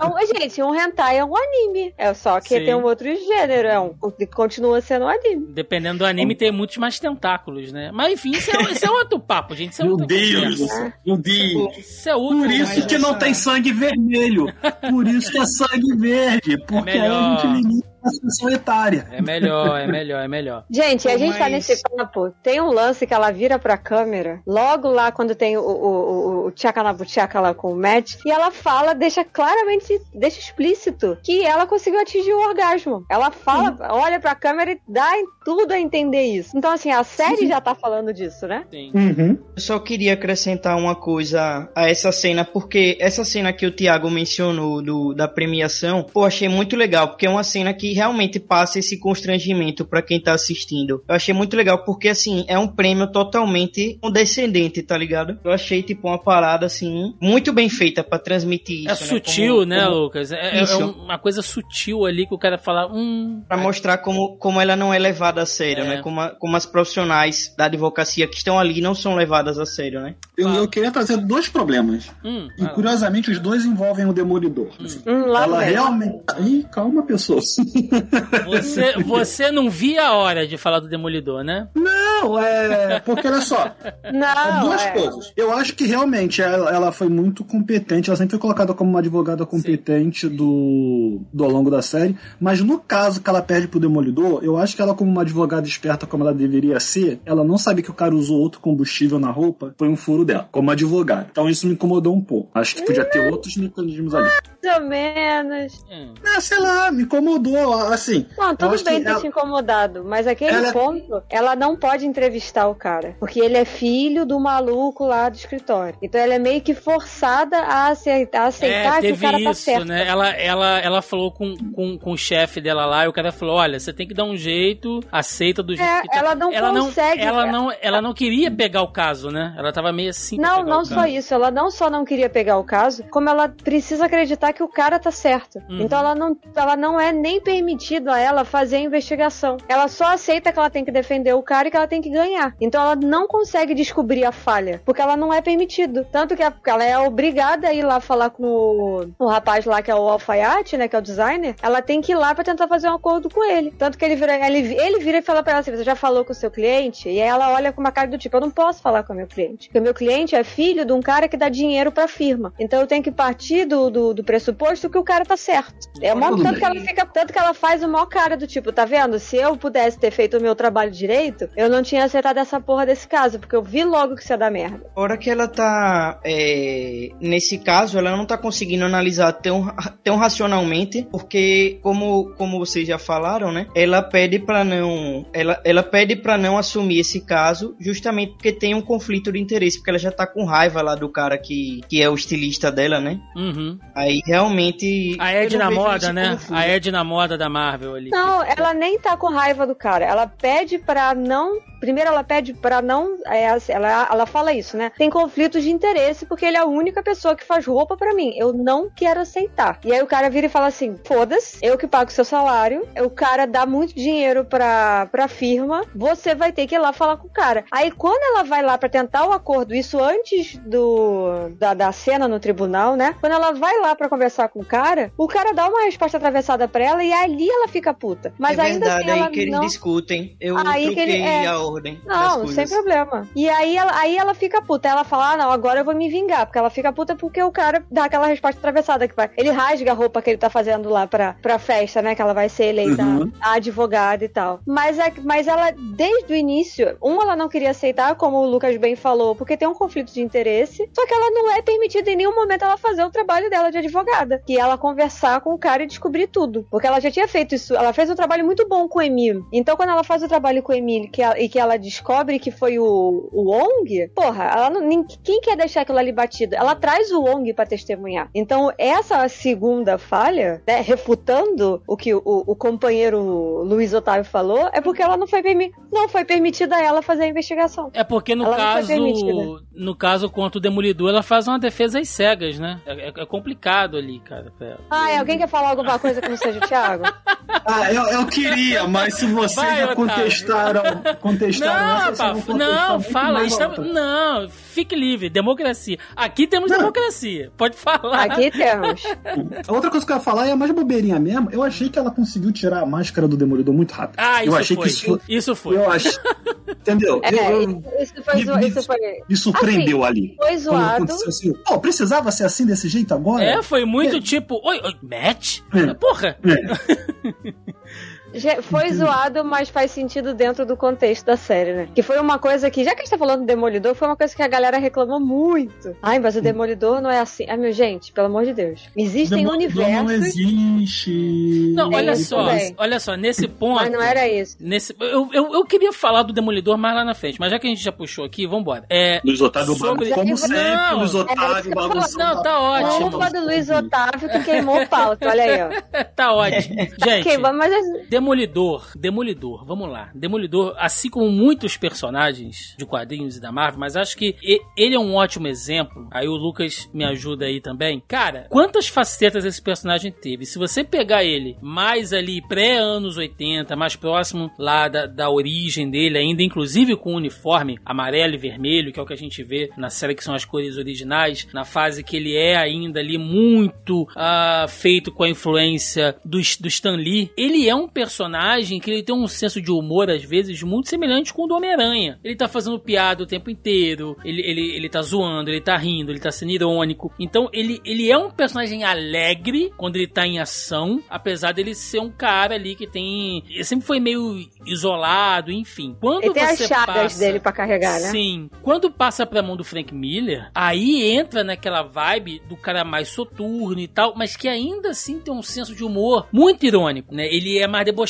é um, gente, um hentai é um anime. É só que Sim. tem um outro gênero. É um, continua sendo um anime.
Dependendo do anime, tem muitos mais tentáculos, né? Mas enfim, isso é, isso é outro papo, gente. É
meu Deus! Meu Deus!
Isso é outro
Por isso que não tem sangue vermelho. Por isso que é sangue verde. Porque é aí a gente limita a etária.
É melhor, é melhor, é melhor.
Gente, a gente tá nesse papo. Tem um lance que ela vira pra câmera, logo lá quando tem o, o, o, o tchaka lá com o Matt, e ela fala, deixa claramente, deixa explícito que ela conseguiu atingir o orgasmo. Ela fala, Sim. olha pra câmera e dá tudo a entender isso. Então, assim, a série Sim. já tá falando disso, né?
Sim. Uhum. Eu só queria acrescentar uma coisa a essa cena, porque essa cena que o Thiago mencionou do, da premiação, pô, achei muito legal, porque é uma cena que realmente passa esse constrangimento para quem tá assistindo. Eu achei muito legal porque assim, é um prêmio totalmente condescendente, tá ligado? Eu achei tipo uma parada assim muito bem feita para transmitir isso,
É
né?
sutil,
Como-
né,
como-
Lucas? É, é
Isso.
uma coisa sutil ali que o cara fala, hum,
Pra mostrar como, como ela não é levada a sério,
É.
né? Como, a- como as profissionais da advocacia que estão ali não são levadas a sério, né?
Eu, eu queria trazer dois problemas.
hum.
E curiosamente, os dois envolvem o Demolidor.
Hum, lá
Ela
vem.
realmente. Ih, calma, pessoa.
Você, você não via a hora de falar do Demolidor, né?
Não, é. Porque olha só.
Não,
duas
é.
coisas. Eu acho que realmente ela, ela foi muito competente. Ela sempre foi colocada como uma advogada competente do, do ao longo da série. Mas no caso que ela perde pro Demolidor, eu acho que ela, como uma advogada esperta como ela deveria ser, ela não sabe que o cara usou outro combustível na roupa. Foi um furo dela, como advogada. Então isso me incomodou um pouco. Acho que podia ter outros mecanismos ali.
Mais ou menos.
Hum.
Ah, sei lá, me incomodou. Assim.
Não, tudo bem ter
ela-
te incomodado, mas aquele
Ela-
ponto, ela não pode entrevistar o cara. Porque ele é filho do maluco lá do escritório. Então ela é meio que forçada a aceitar, a aceitar
é,
que o cara tá
isso,
certo.
né? Ela, ela, ela falou com, com, com o chefe dela lá e o cara falou: olha, você tem que dar um jeito, aceita do jeito
É,
que tá.
ela não consegue-
Ela não, ela não queria pegar o caso, né? Ela tava meio assim.
Não,
pegar
não
o
só
caso.
isso. Ela não só não queria pegar o caso, como ela precisa acreditar que o cara tá certo.
Uhum.
Então ela não, ela não é nem permitido a ela fazer a investigação. Ela só aceita que ela tem que defender o cara e que ela tem que ganhar. Então ela não consegue descobrir a falha, porque ela não é permitido. Tanto que ela é obrigada a ir lá falar com o, o rapaz lá que é o alfaiate, né, que é o designer. Ela tem que ir lá pra tentar fazer um acordo com ele. Tanto que ele vira, ele, ele vira e fala pra ela assim: "Você já falou com o seu cliente?" E aí ela olha com uma cara do tipo: "Eu não posso falar com o meu cliente, porque o meu cliente é filho de um cara que dá dinheiro pra firma. Então eu tenho que partir do, do, do pressuposto que o cara tá certo." É
Tudo
tanto que ela fica, tanto que ela faz o maior cara do tipo, tá vendo? Se eu pudesse ter feito o meu trabalho direito, eu não tinha acertado essa porra desse caso, porque eu vi logo que isso ia dar merda.
Fora que ela tá. é, nesse caso, ela não tá conseguindo analisar tão, tão racionalmente, porque, como, como vocês já falaram, né? Ela pede pra não. Ela, ela pede para não assumir esse caso, justamente porque tem um conflito de interesse, porque ela já tá com raiva lá do cara que, que é o estilista dela, né?
Uhum.
Aí realmente.
A Ed na moda, né? A Ed na moda da Marvel ali.
Não, ela nem tá com raiva do cara. Ela pede pra não. Primeiro, ela pede pra não. é, assim, ela, ela fala isso, né? Tem conflitos de interesse porque ele é a única pessoa que faz roupa pra mim. Eu não quero aceitar. E aí o cara vira e fala assim: foda-se, eu que pago seu salário. O cara dá muito dinheiro pra, pra firma. Você vai ter que ir lá falar com o cara. Aí quando ela vai lá pra tentar o acordo, isso antes do da, da cena no tribunal, né? Quando ela vai lá pra conversar com o cara, o cara dá uma resposta atravessada pra ela e ali ela fica puta. Mas
é
ainda
verdade,
assim ela
aí que eles
não
discutem. Eu
Aí que
troquei
ele- é.
a ordem.
não, sem problema. E aí ela, aí ela fica puta. Ela fala: ah, não, agora eu vou me vingar. Porque ela fica puta porque o cara dá aquela resposta atravessada que vai. Ele rasga a roupa que ele tá fazendo lá pra, pra festa, né? Que ela vai ser eleita
Uhum.
a advogada e tal. Mas, é, mas ela, desde o início, um, ela não queria aceitar, como o Lucas bem falou, porque tem um conflito de interesse. Só que ela não é permitida em nenhum momento ela fazer o trabalho dela de advogada. Que é ela conversar com o cara e descobrir tudo. Porque ela já tinha feito isso. Ela fez um trabalho muito bom com o Emílio. Então, quando ela faz o trabalho com o Emílio que ela- e que ela descobre que foi o, o Ong, porra, ela não, nin- quem quer deixar aquilo ali batido? Ela traz o Ong pra testemunhar. Então, essa segunda falha, né, refutando o que o, o companheiro Luiz Otávio falou, é porque ela não foi, permi não foi permitida a ela fazer a investigação.
É porque no
Ela
caso, no caso contra o Demolidor, ela faz uma defesa às cegas, né? É, é- é complicado ali, cara. ela.
Ah, é, alguém quer falar alguma coisa que não seja o Thiago?
Ah, eu, eu queria, mas se vocês
Vai,
já contestaram, contestaram
Não, pá, não,
muito
fala. estamos- não, fique livre, democracia. Aqui temos
Não.
democracia. Pode falar.
Aqui temos.
A outra coisa que eu ia falar é a mais bobeirinha mesmo. Eu achei que ela conseguiu tirar a máscara do Demolidor muito rápido.
Ah,
eu
isso
achei
foi.
que isso foi.
Isso foi.
Eu acho. Entendeu?
É,
eu, eu-
isso foi, zo-
me,
isso foi,
me surpreendeu ali.
foi zoado.
aconteceu assim, Pô, precisava ser assim desse jeito agora?
É, foi muito
É.
tipo, oi, oi, Matt?
É.
Porra!
É.
Foi zoado, mas faz sentido dentro do contexto da série, né? Que foi uma coisa que, já que a gente tá falando do Demolidor, foi uma coisa que a galera reclamou muito. Ai, mas o Demolidor não é assim. Ah, meu, gente, pelo amor de Deus. Existem
Demolidor
universos.
não existe.
Não, olha
isso
só,
também.
olha só, nesse ponto.
Mas não era isso.
Nesse, eu, eu, eu queria falar do Demolidor mais lá na frente, mas já que a gente já puxou aqui, vambora. É,
Luiz Otávio
Sobre-
como
Não,
sempre,
é
Luiz Otávio
falo.
bagunçando.
Não, tá ótimo.
Culpa do Luiz Otávio que queimou o pauta. Olha aí, ó.
tá ótimo. Gente,
Queimou, mas
Demolidor, Demolidor, vamos lá. Demolidor, assim como muitos personagens de quadrinhos e da Marvel, mas acho que ele é um ótimo exemplo. Aí o Lucas me ajuda aí também. Cara, quantas facetas esse personagem teve? Se você pegar ele mais ali pré-anos 80, mais próximo lá da, da origem dele, ainda inclusive com o uniforme amarelo e vermelho, que é o que a gente vê na série que são as cores originais, na fase que ele é ainda ali muito ah, feito com a influência do, do Stan Lee, ele é um personagem que ele tem um senso de humor, às vezes, muito semelhante com o do Homem-Aranha. Ele tá fazendo piada o tempo inteiro, ele, ele, ele tá zoando, ele tá rindo, ele tá sendo irônico. Então, ele, ele é um personagem alegre quando ele tá em ação, apesar dele ser um cara ali que tem. Ele sempre foi meio isolado, enfim. Quando
ele tem as
você
chagas
passa...
dele pra carregar, né?
Sim. Quando passa pra mão do Frank Miller, aí entra naquela vibe do cara mais soturno e tal, mas que ainda assim tem um senso de humor muito irônico, né? Ele é mais debochado,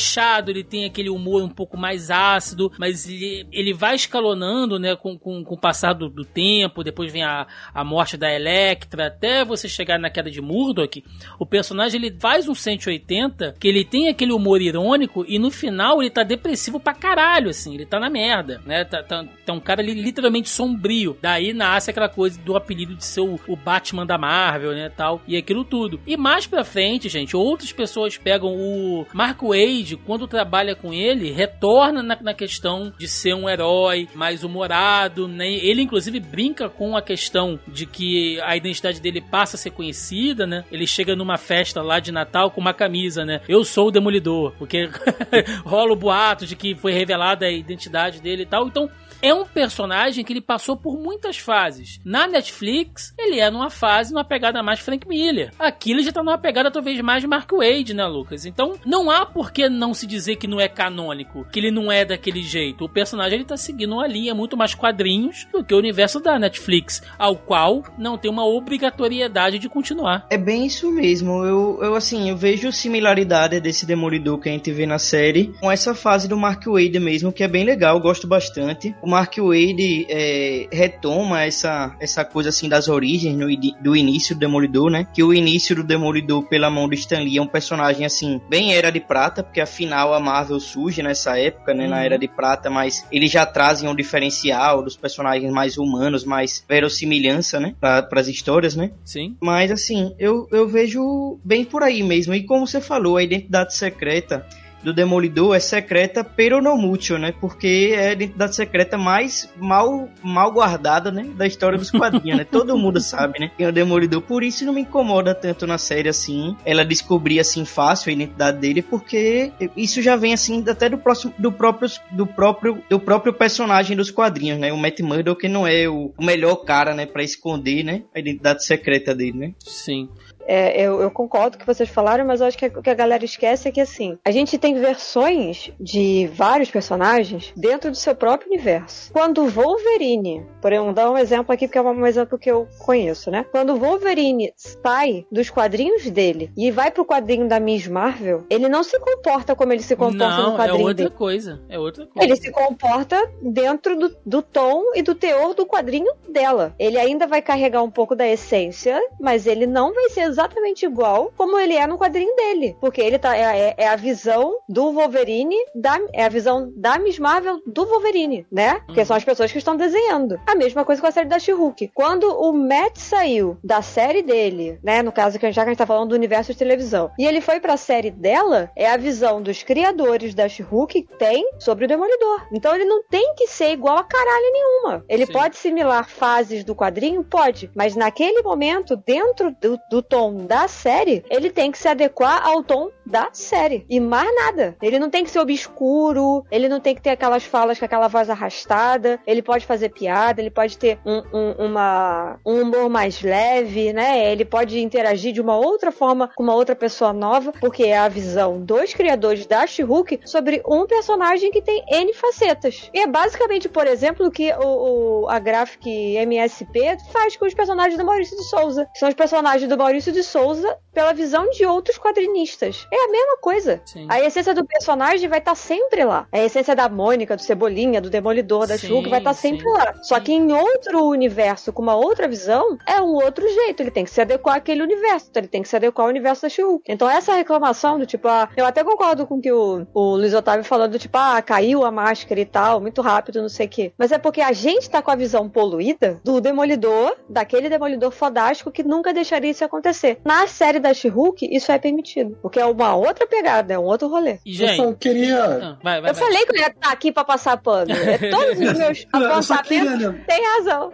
ele tem aquele humor um pouco mais ácido, mas ele, ele vai escalonando, né, com, com, com o passar do, do tempo, depois vem a, a morte da Electra, até você chegar na queda de Murdoch, o personagem ele faz um 180, que ele tem aquele humor irônico e no final ele tá depressivo pra caralho, assim, ele tá na merda, né? Tá, tá, tá um cara ali literalmente sombrio. Daí nasce aquela coisa do apelido de ser o, o Batman da Marvel, né, tal, e aquilo tudo. E mais pra frente, gente, outras pessoas pegam o Mark Wade, quando trabalha com ele, retorna na, na questão de ser um herói mais humorado, né? Ele inclusive brinca com a questão de que a identidade dele passa a ser conhecida, né? Ele chega numa festa lá de Natal com uma camisa, né? Eu sou o Demolidor, porque rola o boato de que foi revelada a identidade dele e tal. Então, é um personagem que ele passou por muitas fases. Na Netflix, ele é numa fase, numa pegada mais Frank Miller. Aqui ele já tá numa pegada talvez mais Mark Wade, né, Lucas? Então, não há por que não se dizer que não é canônico, que ele não é daquele jeito. O personagem ele tá seguindo uma linha muito mais quadrinhos do que o universo da Netflix, ao qual não tem uma obrigatoriedade de continuar.
É bem isso mesmo. Eu, eu assim, eu vejo similaridade desse Demolidor que a gente vê na série com essa fase do Mark Wade mesmo, que é bem legal, gosto bastante. O Mark Wade é, retoma essa, essa coisa assim das origens no, do início do Demolidor, né? Que o início do Demolidor pela mão do Stan Lee é um personagem assim, bem Era de Prata, porque afinal a Marvel surge nessa época, né? Na
Uhum.
Era de Prata, mas eles já trazem um diferencial dos personagens mais humanos, mais verossimilhança, né? Para as histórias, né?
Sim.
Mas assim, eu, eu vejo bem por aí mesmo. E como você falou, a identidade secreta do Demolidor é secreta pero no mucho, né? Porque é a identidade secreta mais mal, mal guardada, né? Da história dos quadrinhos, né? Todo mundo sabe, né? Quem é o Demolidor. Por isso não me incomoda tanto na série assim. Ela descobrir assim fácil a identidade dele, porque isso já vem assim até do próximo do próprio do próprio do próprio personagem dos quadrinhos, né? O Matt Murdock que não é o, o melhor cara, né, para esconder, né, a identidade secreta dele, né?
Sim.
É, eu, eu concordo com o que vocês falaram, mas eu acho que o que a galera esquece é que, assim, a gente tem versões de vários personagens dentro do seu próprio universo. Quando o Wolverine, por exemplo, dar um exemplo aqui, porque é um exemplo que eu conheço, né? Quando o Wolverine sai dos quadrinhos dele e vai pro quadrinho da Miss Marvel, ele não se comporta como ele se comporta no
Não, é
quadrinho
outra
dele.
coisa. É outra coisa.
Ele se comporta dentro do, do tom e do teor do quadrinho dela. Ele ainda vai carregar um pouco da essência, mas ele não vai ser exatamente igual como ele é no quadrinho dele. Porque ele tá. É, é- é a visão do Wolverine, da, é a visão da Miss Marvel do Wolverine, né? Porque são as pessoas que estão desenhando. A mesma coisa com a série da She-Hulk. Quando o Matt saiu da série dele, né? No caso, que já que a gente tá falando do universo de televisão, e ele foi pra série dela, é a visão dos criadores da She-Hulk que tem sobre o Demolidor. Então ele não tem que ser igual a caralho nenhuma. Ele
Sim.
pode similar fases do quadrinho? Pode. Mas naquele momento, dentro do, do tom da série, ele tem que se adequar ao tom da série. E mais nada. Ele não tem que ser obscuro, ele não tem que ter aquelas falas com aquela voz arrastada, ele pode fazer piada, ele pode ter um, um, uma, um humor mais leve, né? Ele pode interagir de uma outra forma com uma outra pessoa nova, porque é a visão dos criadores da She-Hulk sobre um personagem que tem N facetas. E é basicamente, por exemplo, o que o, o, a Graphic MSP faz com os personagens do Maurício de Souza. São os personagens do Maurício de Souza pela visão de outros quadrinistas. É a mesma coisa. Sim. A essência do personagem vai estar tá sempre lá. A essência da Mônica, do Cebolinha, do Demolidor, da Shulk vai estar tá sempre sim. lá. Só que em outro universo, com uma outra visão, é um outro jeito. Ele tem que se adequar àquele universo. Então ele tem que se adequar ao universo da Shulk. Então essa reclamação do tipo, ah, eu até concordo com o que o, o Luiz Otávio falou do tipo, ah, caiu a máscara e tal, muito rápido, não sei o quê. Mas é porque a gente tá com a visão poluída do Demolidor, daquele Demolidor fodástico que nunca deixaria isso acontecer. Na série da She-Hulk, isso é permitido. Porque é uma outra pegada, é um outro rolê.
E, gente, eu só queria.
Ah, vai, vai, eu vai. falei que eu ia estar aqui pra passar pano. É todos os meus apontamentos queria... têm razão.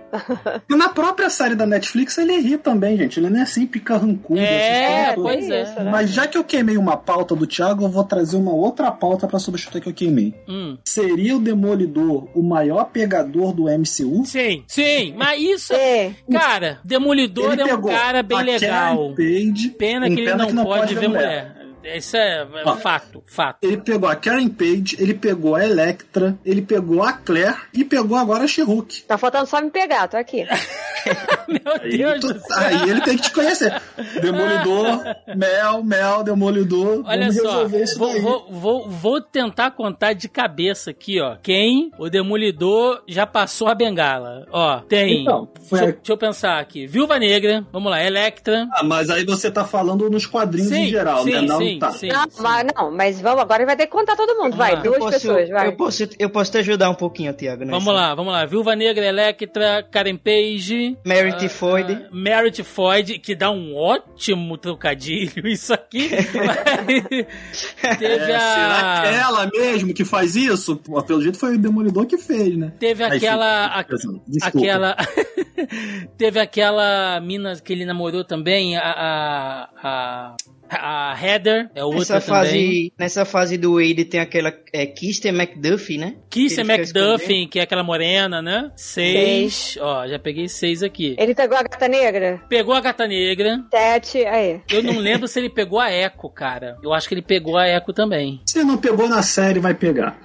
Na própria série da Netflix, ele ri também, gente. Ele não é sempre carrancudo.
É, pois é.
Isso, né? Mas já que eu queimei uma pauta do Thiago, eu vou trazer uma outra pauta pra substituir que eu queimei. Hum. Seria o Demolidor o maior pegador do MCU?
Sim, sim. Mas isso. É. Cara, Demolidor ele é um cara bem legal.
Page,
pena que ele não, pode ver mulher. Isso é, é fato, fato.
Ele pegou a Karen Page, ele pegou a Electra, ele pegou a Claire e pegou agora a she
Tá faltando só me pegar, tô aqui.
Meu aí, Deus tu, do céu.
Aí ele tem que te conhecer. Demolidor, Mel, Mel, Demolidor.
Olha só, vou, vou, vou, vou, tentar contar de cabeça aqui, ó. Quem o Demolidor já passou a bengala. Ó, tem. Então, deixa, deixa, eu pensar aqui. Viúva Negra, vamos lá, Electra.
Ah, mas aí você tá falando nos quadrinhos sim, em geral,
sim,
né? Não,
sim,
tá.
sim,
não,
sim.
Mas, não, mas vamos, agora vai ter que contar todo mundo. Vai, duas posso, pessoas, vai.
Eu posso, eu posso te ajudar um pouquinho, Tiago.
Vamos lá, vamos lá. Viúva Negra, Electra, Karen Page.
Merit uh, Foyd. Uh,
Merit Foyd, que dá um ótimo trocadilho, isso aqui.
teve é, a... Será que é ela mesmo que faz isso? Pô, pelo jeito foi o Demolidor que fez, né?
Teve aquela... A, aquela... teve aquela mina que ele namorou também, a... a, a a Heather é outra
nessa fase, também. Nessa fase do Wade tem aquela é, Kirsten McDuffie, né?
Kirsten McDuffie, que é aquela morena, né? Seis. Ó, já peguei seis aqui.
Ele pegou a gata negra?
Pegou a gata negra.
Sete, aí.
Eu não lembro se ele pegou a Echo, cara. Eu acho que ele pegou a Echo também.
Se não pegou na série, vai pegar.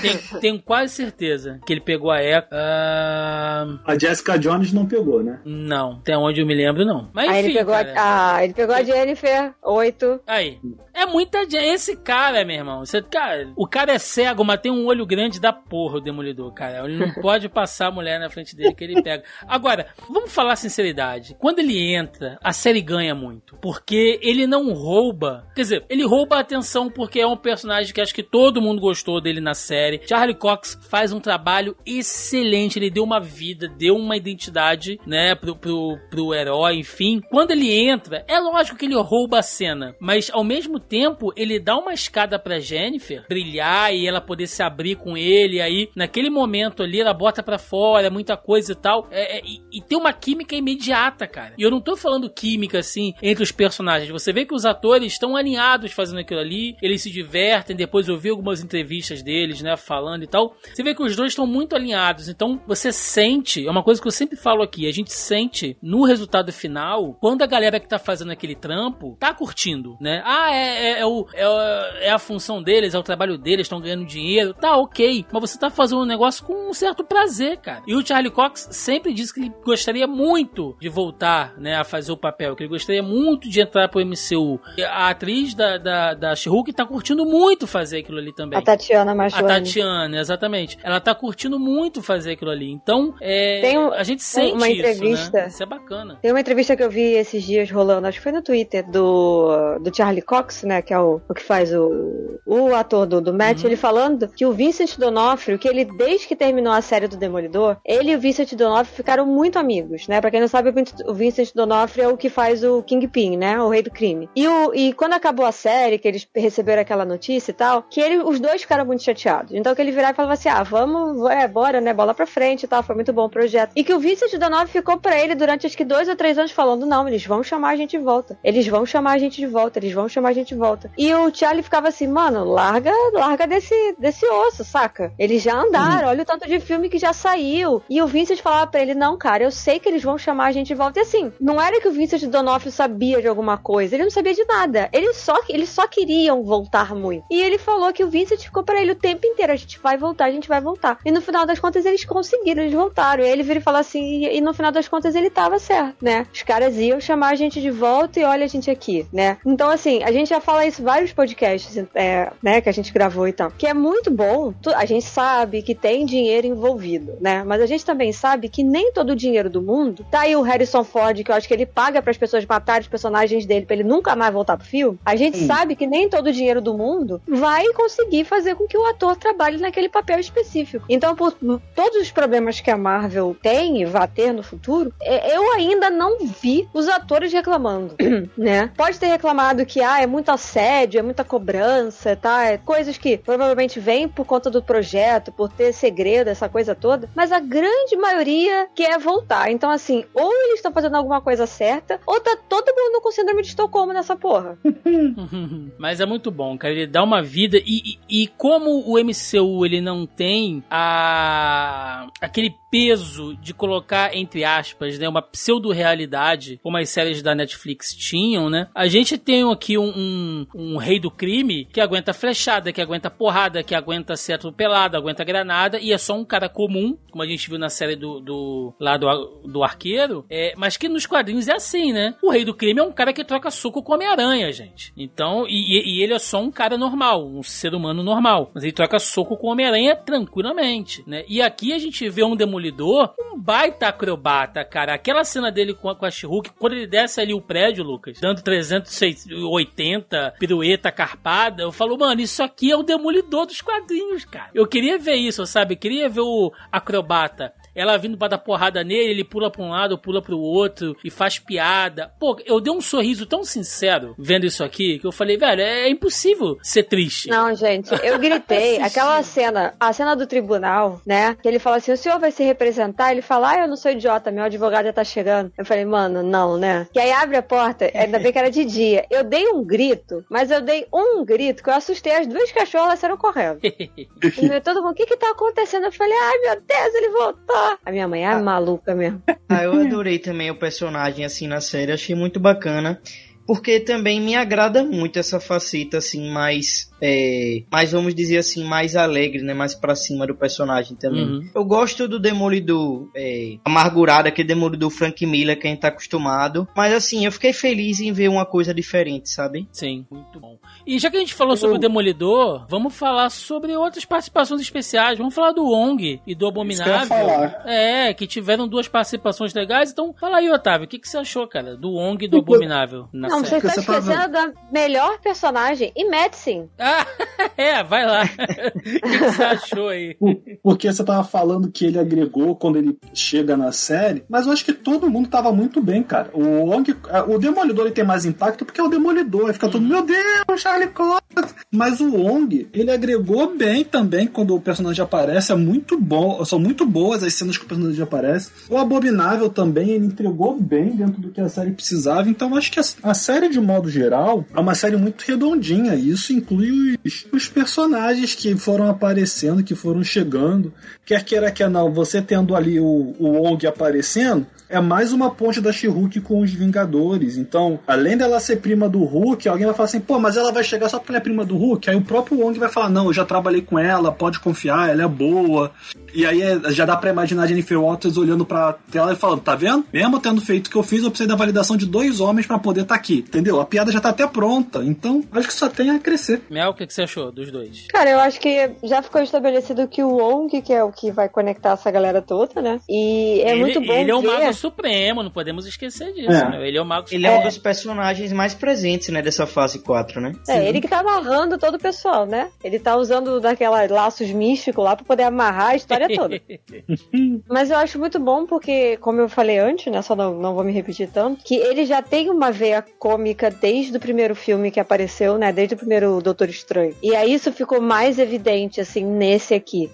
Tem, tenho quase certeza que ele pegou a Echo. Uh...
A Jessica Jones não pegou, né?
Não, até onde eu me lembro, não. Mas
aí
enfim,
ele pegou
cara.
a, ah, ele pegou a Jennifer, oito.
Aí. É muita gente. Esse cara, meu irmão. Você, cara, o cara é cego, mas tem um olho grande da porra, o demolidor, cara. Ele não pode passar a mulher na frente dele que ele pega. Agora, vamos falar sinceridade. Quando ele entra, a série ganha muito. Porque ele não rouba. Quer dizer, ele rouba a atenção porque é um personagem que acho que todo mundo gostou dele na série. Charlie Cox faz um trabalho excelente. Ele deu uma vida, deu uma identidade, né, pro, pro, pro herói, enfim. Quando ele entra, é lógico que ele rouba a cena. Mas ao mesmo tempo, ele dá uma escada pra Jennifer brilhar e ela poder se abrir com ele. Aí, naquele momento ali, ela bota pra fora muita coisa e tal. É, é, e, e, tem uma química imediata, cara. E eu não tô falando química assim entre os personagens. Você vê que os atores estão alinhados fazendo aquilo ali, eles se divertem. Depois eu vi algumas entrevistas deles, né, falando e tal. Você vê que os dois estão muito alinhados. Então você sente, é uma coisa que eu sempre falo aqui, a gente sente no resultado final, quando a galera que tá fazendo aquele trampo tá curtindo, né? Ah, é, é, é, o, é, é, a função deles, é o trabalho deles, estão ganhando dinheiro. Tá, ok. Mas você tá fazendo um negócio com um certo prazer, cara. E o Charlie Cox sempre disse que ele gostaria muito de voltar, né, a fazer o papel, que ele gostaria muito de entrar pro MCU. A atriz da, da, da She-Hulk tá curtindo muito fazer aquilo ali também.
A Tatiana Machuani.
A Tatiana, exatamente. Ela tá curtindo muito fazer aquilo ali. Então, é,
Tem um,
a gente sente
uma entrevista,
isso, né? Isso é bacana.
Tem uma entrevista que eu vi esses dias rolando, acho que foi no Twitter, do, do Charlie Cox, né, que é o, o que faz o, o ator do, do Matt, uhum. ele falando que o Vincent D'Onofrio, que ele, desde que terminou a série do Demolidor, ele e o Vincent D'Onofrio ficaram muito amigos, né? Pra quem não sabe, o Vincent D'Onofrio é o que faz o Kingpin, né? O rei do crime. E, o, e quando acabou a série, que eles receberam aquela notícia e tal, que ele, os dois ficaram muito chateados. Então que ele virava e falava assim, ah, vamos, é, bora, né? Bola pra frente e tal, foi muito bom o projeto. E que o Vincent D'Onofrio ficou pra ele durante acho que dois ou três anos falando, não, eles vão chamar a gente de volta. Eles vão chamar a gente de volta, eles vão chamar a gente de volta. E o Charlie ficava assim, mano, larga, larga desse, desse osso, saca? Eles já andaram, uhum. olha o tanto de filme que já saiu. E o Vincent falava pra ele, não, cara, eu sei que eles vão chamar a gente de volta. E assim, não era que o Vincent Donofrio sabia de alguma coisa, ele não sabia de nada. Eles só, eles só queriam voltar muito. E ele falou que o Vincent ficou para ele o tempo inteiro, a gente vai voltar, a gente vai voltar. E no final das contas eles conseguiram, eles voltaram. E aí ele vira e fala assim, e no final das contas ele tava certo, né? Os caras iam chamar a gente de volta e olha a gente aqui, né? Então assim, a gente já fala isso em vários podcasts, é, né, que a gente gravou e tal. Que é muito bom, a gente sabe que tem dinheiro envolvido, né? Mas a gente também sabe que nem todo o dinheiro do mundo, tá aí o Harrison Ford, que eu acho que ele paga para as pessoas matarem os personagens dele pra ele nunca mais voltar pro filme. A gente Sim. sabe que nem todo o dinheiro do mundo vai conseguir fazer com que o ator trabalhe naquele papel específico. Então, por todos os problemas que a Marvel tem e vai ter no futuro, é, eu ainda não vi os atores reclamando, né? Pode ter reclamado que ah, é muito assédio, é muita cobrança, tá? É coisas que provavelmente vêm por conta do projeto, por ter segredo, essa coisa toda, mas a grande maioria quer voltar. Então, assim, ou eles estão fazendo alguma coisa certa, ou tá todo mundo com síndrome de Estocolmo nessa porra.
mas é muito bom, cara. Ele dá uma vida e, e, e como o MCU ele não tem a aquele peso de colocar, entre aspas, né, uma pseudo-realidade, como as séries da Netflix tinham, né? A gente tem aqui um, um, um, rei do crime que aguenta flechada, que aguenta porrada, que aguenta ser atropelado, aguenta granada, e é só um cara comum, como a gente viu na série do, do lá do, do arqueiro, é, mas que nos quadrinhos é assim, né? O rei do crime é um cara que troca soco com Homem-Aranha, gente. Então, e, e, ele é só um cara normal, um ser humano normal, mas ele troca soco com Homem-Aranha tranquilamente, né? E aqui a gente vê um demônio Demolidor, um baita acrobata, cara. Aquela cena dele com a, com a She-Hulk, quando ele desce ali o prédio, Lucas, dando 380, pirueta carpada, eu falo, mano, isso aqui é o Demolidor dos quadrinhos, cara. Eu queria ver isso, sabe? Eu queria ver o acrobata ela vindo pra dar porrada nele, ele pula pra um lado, pula pro outro e faz piada. Pô, eu dei um sorriso tão sincero vendo isso aqui que eu falei, velho, é impossível ser triste.
Não, gente, eu gritei. aquela cena, a cena do tribunal, né? Que ele fala assim: o senhor vai se representar? Ele fala, ah, eu não sou idiota, meu advogado já tá chegando. Eu falei, mano, não, né? Que aí abre a porta, ainda bem que era de dia. Eu dei um grito, mas eu dei um grito que eu assustei as duas cachorras, elas saíram correndo. e todo mundo, o que que tá acontecendo? Eu falei, ai meu Deus, ele voltou. A minha mãe é ah. maluca mesmo.
Ah, eu adorei também o personagem assim na série, achei muito bacana porque também me agrada muito essa faceta assim mais é, mais vamos dizer assim mais alegre né? Mais para cima do personagem também. Uhum. eu gosto do Demolidor é, amargurado aquele Demolidor Frank Miller que a gente tá acostumado. Mas assim eu fiquei feliz em ver uma coisa diferente sabe?
Sim. Muito bom. E já que a gente falou sobre o Demolidor vamos falar sobre outras participações especiais. Vamos falar do Ong e do Abominável. que é que tiveram duas participações legais. Então fala aí Otávio o que, que você achou cara do Ong e do Abominável?
Na não, você tá esquecendo da melhor personagem e Medicine.
Ah, é, vai lá. o que você achou aí?
Porque você tava falando que ele agregou quando ele chega na série, mas eu acho que todo mundo tava muito bem, cara. O Wong, o Demolidor ele tem mais impacto porque é o Demolidor, fica todo, meu Deus, Charlie Cox. Mas o Wong, ele agregou bem também quando o personagem aparece, é muito bom, são muito boas as cenas que o personagem aparece. O Abominável também, ele entregou bem dentro do que a série precisava, então acho que a, a série, de modo geral, é uma série muito redondinha. E isso inclui os, os personagens que foram aparecendo, que foram chegando. Quer queira, quer não, você tendo ali o, o aparecendo, é mais uma ponte da She-Hulk com os Vingadores. Então, além dela ser prima do Hulk, alguém vai falar assim, pô, mas ela vai chegar só porque ela é prima do Hulk? Aí o próprio Wong vai falar, não, eu já trabalhei com ela, pode confiar, ela é boa. E aí é, já dá pra imaginar a Jennifer Waters olhando pra tela e falando, tá vendo? Mesmo tendo feito o que eu fiz, eu precisei da validação de dois homens para poder estar tá aqui, entendeu? A piada já tá até pronta, então acho que só tem a crescer.
Mel, o que, que você achou dos dois?
Cara, eu acho que já ficou estabelecido que o Wong, que é o que vai conectar essa galera toda, né? E é
ele,
muito bom
Ele é Mago Supremo, não podemos esquecer disso, é. né? Ele é o Mago
Supremo. Ele é um dos personagens mais presentes, né, dessa fase 4, né?
É, Sim. ele que tá amarrando todo o pessoal, né? Ele tá usando daquela laços místicos lá pra poder amarrar a história história toda. Mas eu acho muito bom porque, como eu falei antes, né? Só não, não vou me repetir tanto, que ele já tem uma veia cômica desde o primeiro filme que apareceu, né? Desde o primeiro Doutor Estranho. E aí isso ficou mais evidente, assim, nesse aqui.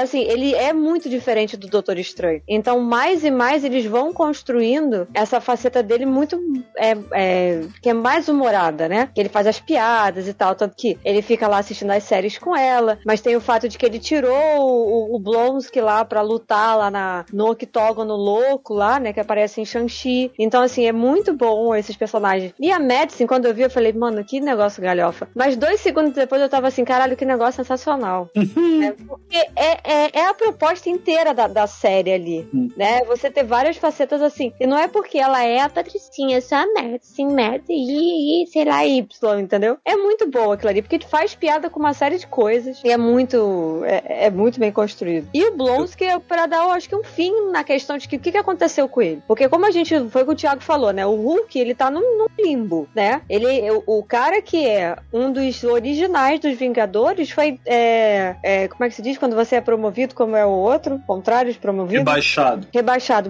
Assim, ele é muito diferente do Doutor Estranho. Então, mais e mais eles vão construindo essa faceta dele muito. É, é, que é mais humorada, né? Que ele faz as piadas e tal. Tanto que ele fica lá assistindo as séries com ela. Mas tem o fato de que ele tirou o, o Blonsky lá pra lutar lá na, no octógono louco lá, né? Que aparece em Shang-Chi. Então, assim, é muito bom esses personagens. E a Madison, quando eu vi, eu falei, mano, que negócio galhofa. Mas dois segundos depois eu tava assim, caralho, que negócio sensacional. é, porque é, é, é, a proposta inteira da, da série ali, uhum. né? Você ter várias facetas assim. E não é porque ela é a Patricinha, só a Madison, Madison e, sei lá, Y, entendeu? É muito boa aquilo ali, porque faz piada com uma série de coisas e é muito, é, é muito bem construído. E o Blonsky é pra dar, eu acho que um fim na questão de que o que, que aconteceu com ele. Porque como a gente, foi o que o Thiago falou, né? O Hulk, ele tá num, num limbo, né? Ele, o, o, cara que é um dos originais dos Vingadores foi, é, é, como é que se diz quando você é promovido como é o outro? Contrário de promovido?
Rebaixado.
Rebaixado,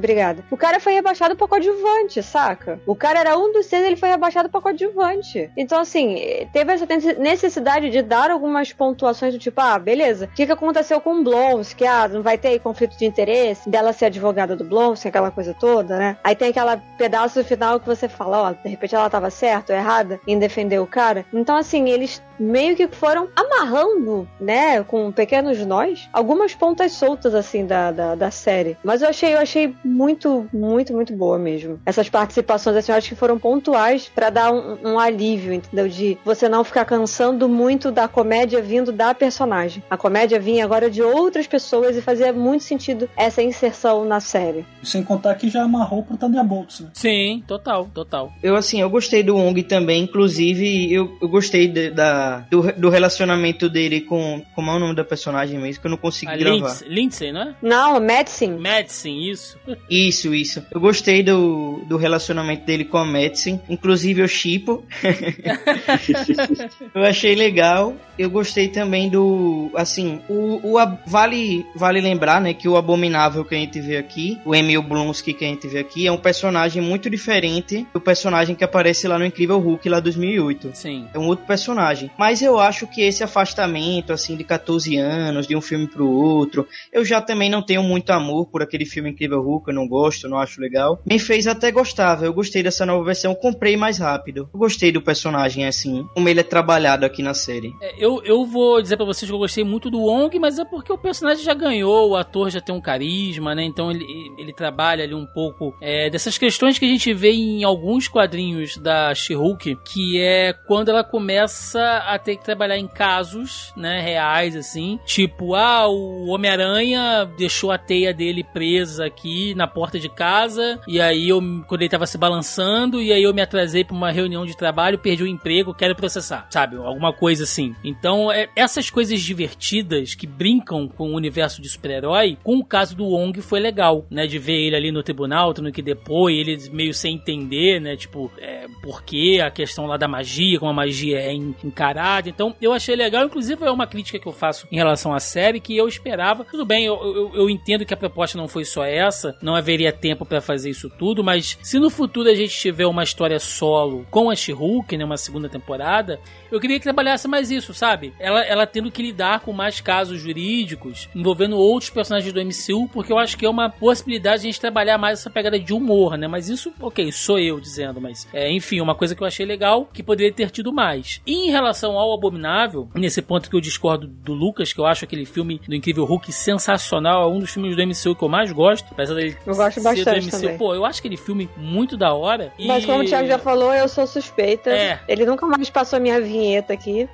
O cara foi rebaixado pra coadjuvante, saca? O cara era um dos seis, ele foi rebaixado pra coadjuvante. Então, assim, teve essa necessidade de dar algumas pontuações do tipo, ah, beleza. O que, que aconteceu com o? Que, ah, não vai ter aí conflito de interesse dela ser advogada do Blons, aquela coisa toda, né? Aí tem aquela pedaço final que você fala, ó, de repente ela tava certa ou errada em defender o cara. Então, assim, eles meio que foram amarrando, né, com pequenos nós, algumas pontas soltas, assim, da, da, da, série. Mas eu achei, eu achei muito, muito, muito boa mesmo. Essas participações, assim, eu acho que foram pontuais para dar um, um, alívio, entendeu? De você não ficar cansando muito da comédia vindo da personagem. A comédia vinha agora de outras pessoas e fazia muito sentido essa inserção na série.
Sem contar que já amarrou pro Thunderbolts, né?
Sim, total, total.
Eu, assim, eu gostei do Wong também, inclusive eu, eu gostei de, da do, do relacionamento dele com. Como é o nome da personagem mesmo? Que eu não consegui a gravar.
Lindsay, Lindsay, não é?
Não, Madison.
Madison, isso.
Isso, isso. Eu gostei do, do relacionamento dele com a Madison. Inclusive eu chipo. eu achei legal. Eu gostei também do. Assim, o, o vale, vale lembrar, né, que o Abominável que a gente vê aqui, o Emil Blonsky que a gente vê aqui, é um personagem muito diferente do personagem que aparece lá no Incrível Hulk lá 2008.
Sim.
É um outro personagem. Mas eu acho que esse afastamento, assim, de 14 anos, de um filme pro outro, eu já também não tenho muito amor por aquele filme Incrível Hulk, eu não gosto, não acho legal. Me fez até gostar, eu gostei dessa nova versão, comprei mais rápido. Eu gostei do personagem, assim, como ele é trabalhado aqui na série.
É, eu, eu vou dizer para vocês que eu gostei muito do Wong, mas é porque o personagem já ganhou, o ator já tem um carisma, né? Então ele, ele trabalha ali um pouco é, dessas questões que a gente vê em alguns quadrinhos da She-Hulk, que é quando ela começa a ter que trabalhar em casos, né, reais, assim. Tipo, ah, o Homem-Aranha deixou a teia dele presa aqui na porta de casa, e aí eu, quando ele tava se balançando, e aí eu me atrasei pra uma reunião de trabalho, perdi o emprego, quero processar, sabe? Alguma coisa assim. Então, é, essas coisas divertidas que brincam com o universo de super-herói, com o caso do Wong foi legal, né? De ver ele ali no tribunal, tendo que depor, ele meio sem entender, né? Tipo, é, por que a questão lá da magia, como a magia é encarada. Então eu achei legal, inclusive é uma crítica que eu faço em relação à série que eu esperava. Tudo bem, eu, eu, eu entendo que a proposta não foi só essa, não haveria tempo para fazer isso tudo, mas se no futuro a gente tiver uma história solo com a She-Hulk, né, uma segunda temporada, eu queria que trabalhasse mais isso, sabe? Ela, ela tendo que lidar com mais casos jurídicos envolvendo outros personagens do MCU, porque eu acho que é uma possibilidade de a gente trabalhar mais essa pegada de humor, né? Mas isso, ok, sou eu dizendo, mas é, enfim, uma coisa que eu achei legal que poderia ter tido mais. E em relação ao Abominável, nesse ponto que eu discordo do Lucas, que eu acho aquele filme do Incrível Hulk sensacional, é um dos filmes do MCU que eu mais gosto, apesar dele
eu gosto bastante do MCU. Também.
Pô, eu acho aquele filme muito da hora.
Mas como o Thiago já falou, eu sou suspeita. É. Ele nunca mais passou a minha vinheta aqui.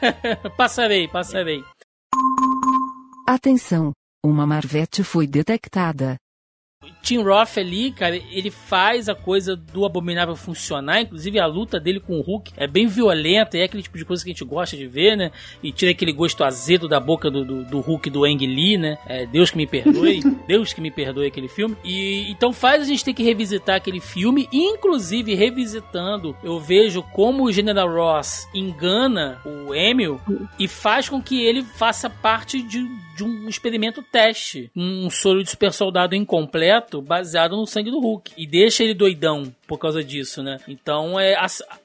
passarei, passarei.
Atenção! Uma Marvete foi detectada.
Tim Roth ali, cara, ele faz a coisa do Abominável funcionar, inclusive a luta dele com o Hulk é bem violenta, e é aquele tipo de coisa que a gente gosta de ver, né? E tira aquele gosto azedo da boca do, do, do Hulk do Ang Lee, né? É, Deus que me perdoe, Deus que me perdoe aquele filme. E então faz a gente ter que revisitar aquele filme, inclusive revisitando, eu vejo como o General Ross engana o Emil e faz com que ele faça parte de, de um experimento teste, um soro de super soldado incompleto baseado no sangue do Hulk. E deixa ele doidão por causa disso, né? Então, é,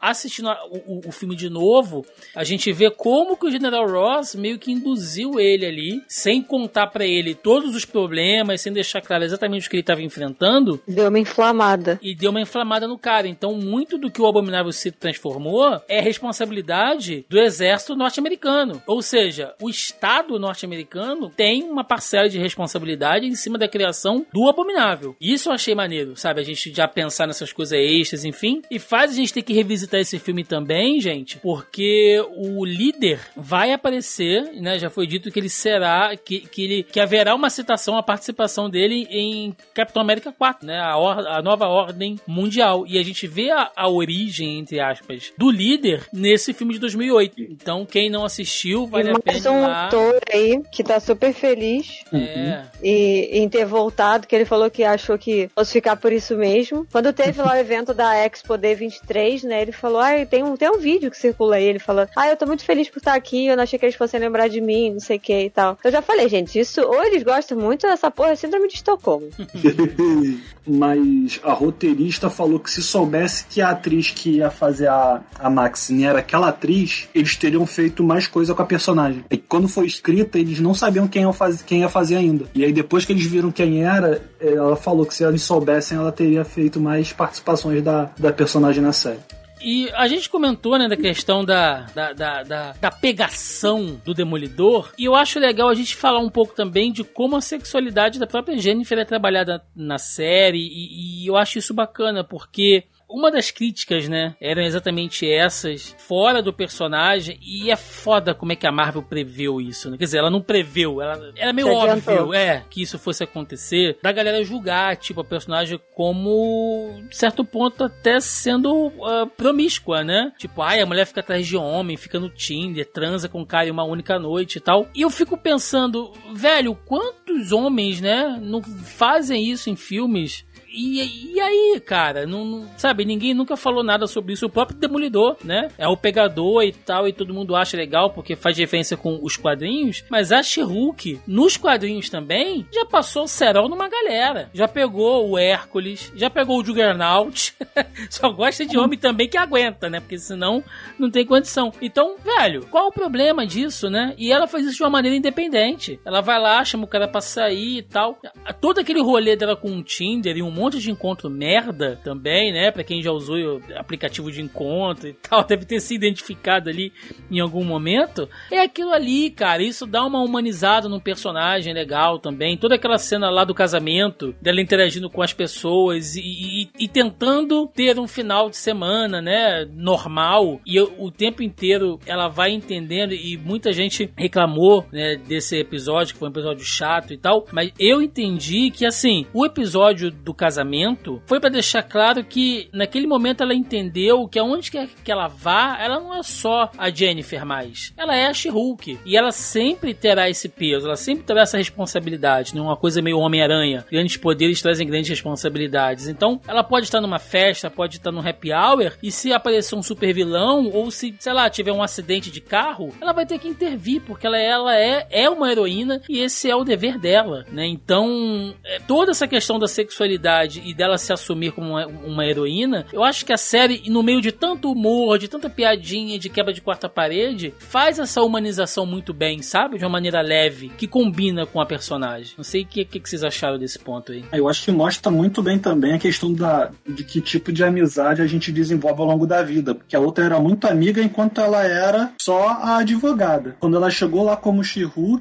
assistindo o, o, filme de novo, a gente vê como que o General Ross meio que induziu ele ali, sem contar para ele todos os problemas, sem deixar claro exatamente o que ele estava enfrentando.
Deu uma inflamada.
E deu uma inflamada no cara. Então, muito do que o Abominável se transformou é responsabilidade do exército norte-americano. Ou seja, o Estado norte-americano tem uma parcela de responsabilidade em cima da criação do Abominável. Isso eu achei maneiro, sabe? A gente já pensar nessas coisas extras, enfim. E faz a gente ter que revisitar esse filme também, gente, porque o líder vai aparecer, né? Já foi dito que ele será, que, que, ele, que haverá uma citação, a participação dele em Capitão América 4, né? A, or, a nova ordem mundial. E a gente vê a, a origem, entre aspas, do líder nesse filme de 2008. Então, quem não assistiu, vale a pena.
Um autor aí que tá super feliz é. e, em ter voltado, que ele falou que achou que fosse ficar por isso mesmo. Quando teve lá evento da Expo D23, né? Ele falou, ah, tem um, tem um vídeo que circula aí. Ele falou, ah, eu tô muito feliz por estar aqui, eu não achei que eles fossem lembrar de mim, não sei o que e tal. Eu já falei, gente, isso, ou eles gostam muito dessa porra, é síndrome de Estocolmo.
Mas a roteirista falou que se soubesse que a atriz que ia fazer a, a Maxine era aquela atriz, eles teriam feito mais coisa com a personagem. E quando foi escrita, eles não sabiam quem ia, fazer, quem ia fazer ainda. E aí depois que eles viram quem era, ela falou que se eles soubessem, ela teria feito mais participações da, da personagem na série.
E a gente comentou, né, da questão da, da, da, da, da pegação do Demolidor. E eu acho legal a gente falar um pouco também de como a sexualidade da própria Jennifer é trabalhada na série. E, e eu acho isso bacana, porque uma das críticas, né, eram exatamente essas, fora do personagem, e é foda como é que a Marvel preveu isso, né? Quer dizer, ela não preveu, ela era meio óbvio, é, que isso fosse acontecer, da galera julgar, tipo, a personagem como, certo ponto, até sendo uh, promíscua, né? Tipo, ai, a mulher fica atrás de homem, fica no Tinder, transa com um cara em uma única noite e tal. E eu fico pensando, velho, quantos homens, né, não fazem isso em filmes e, e aí, cara, não, não, sabe, ninguém nunca falou nada sobre isso. O próprio Demolidor, né? É o pegador e tal, e todo mundo acha legal porque faz referência com os quadrinhos. Mas a She-Hulk, nos quadrinhos também, já passou o cerol numa galera. Já pegou o Hércules, já pegou o Juggernaut. Só gosta de homem também que aguenta, né? Porque senão não tem condição. Então, velho, qual o problema disso, né? E ela faz isso de uma maneira independente. Ela vai lá, chama o cara pra sair e tal. Todo aquele rolê dela com o Tinder e um monte monte de encontro merda também, né? Pra quem já usou aplicativo de encontro e tal, deve ter se identificado ali em algum momento. É aquilo ali, cara. Isso dá uma humanizada no personagem legal também. Toda aquela cena lá do casamento, dela interagindo com as pessoas e, e, e tentando ter um final de semana, né? Normal. E o tempo inteiro ela vai entendendo e muita gente reclamou, né? Desse episódio, que foi um episódio chato e tal. Mas eu entendi que, assim, o episódio do casamento casamento foi para deixar claro que naquele momento ela entendeu que aonde quer que ela vá, ela não é só a Jennifer mais. Ela é a She-Hulk. E ela sempre terá esse peso, ela sempre terá essa responsabilidade, né? Uma coisa meio Homem-Aranha. Grandes poderes trazem grandes responsabilidades. Então, ela pode estar numa festa, pode estar num happy hour, e se aparecer um super vilão, ou se, sei lá, tiver um acidente de carro, ela vai ter que intervir, porque ela, ela é, é uma heroína e esse é o dever dela, né? Então, é, toda essa questão da sexualidade personalidade e dela se assumir como uma, uma, heroína, eu acho que a série, no meio de tanto humor, de tanta piadinha, de quebra de quarta parede, faz essa humanização muito bem, sabe? De uma maneira leve, que combina com a personagem. Não sei o que, que, vocês acharam desse ponto aí.
Eu acho que mostra muito bem também a questão da, de que tipo de amizade a gente desenvolve ao longo da vida. Porque a outra era muito amiga enquanto ela era só a advogada. Quando ela chegou lá como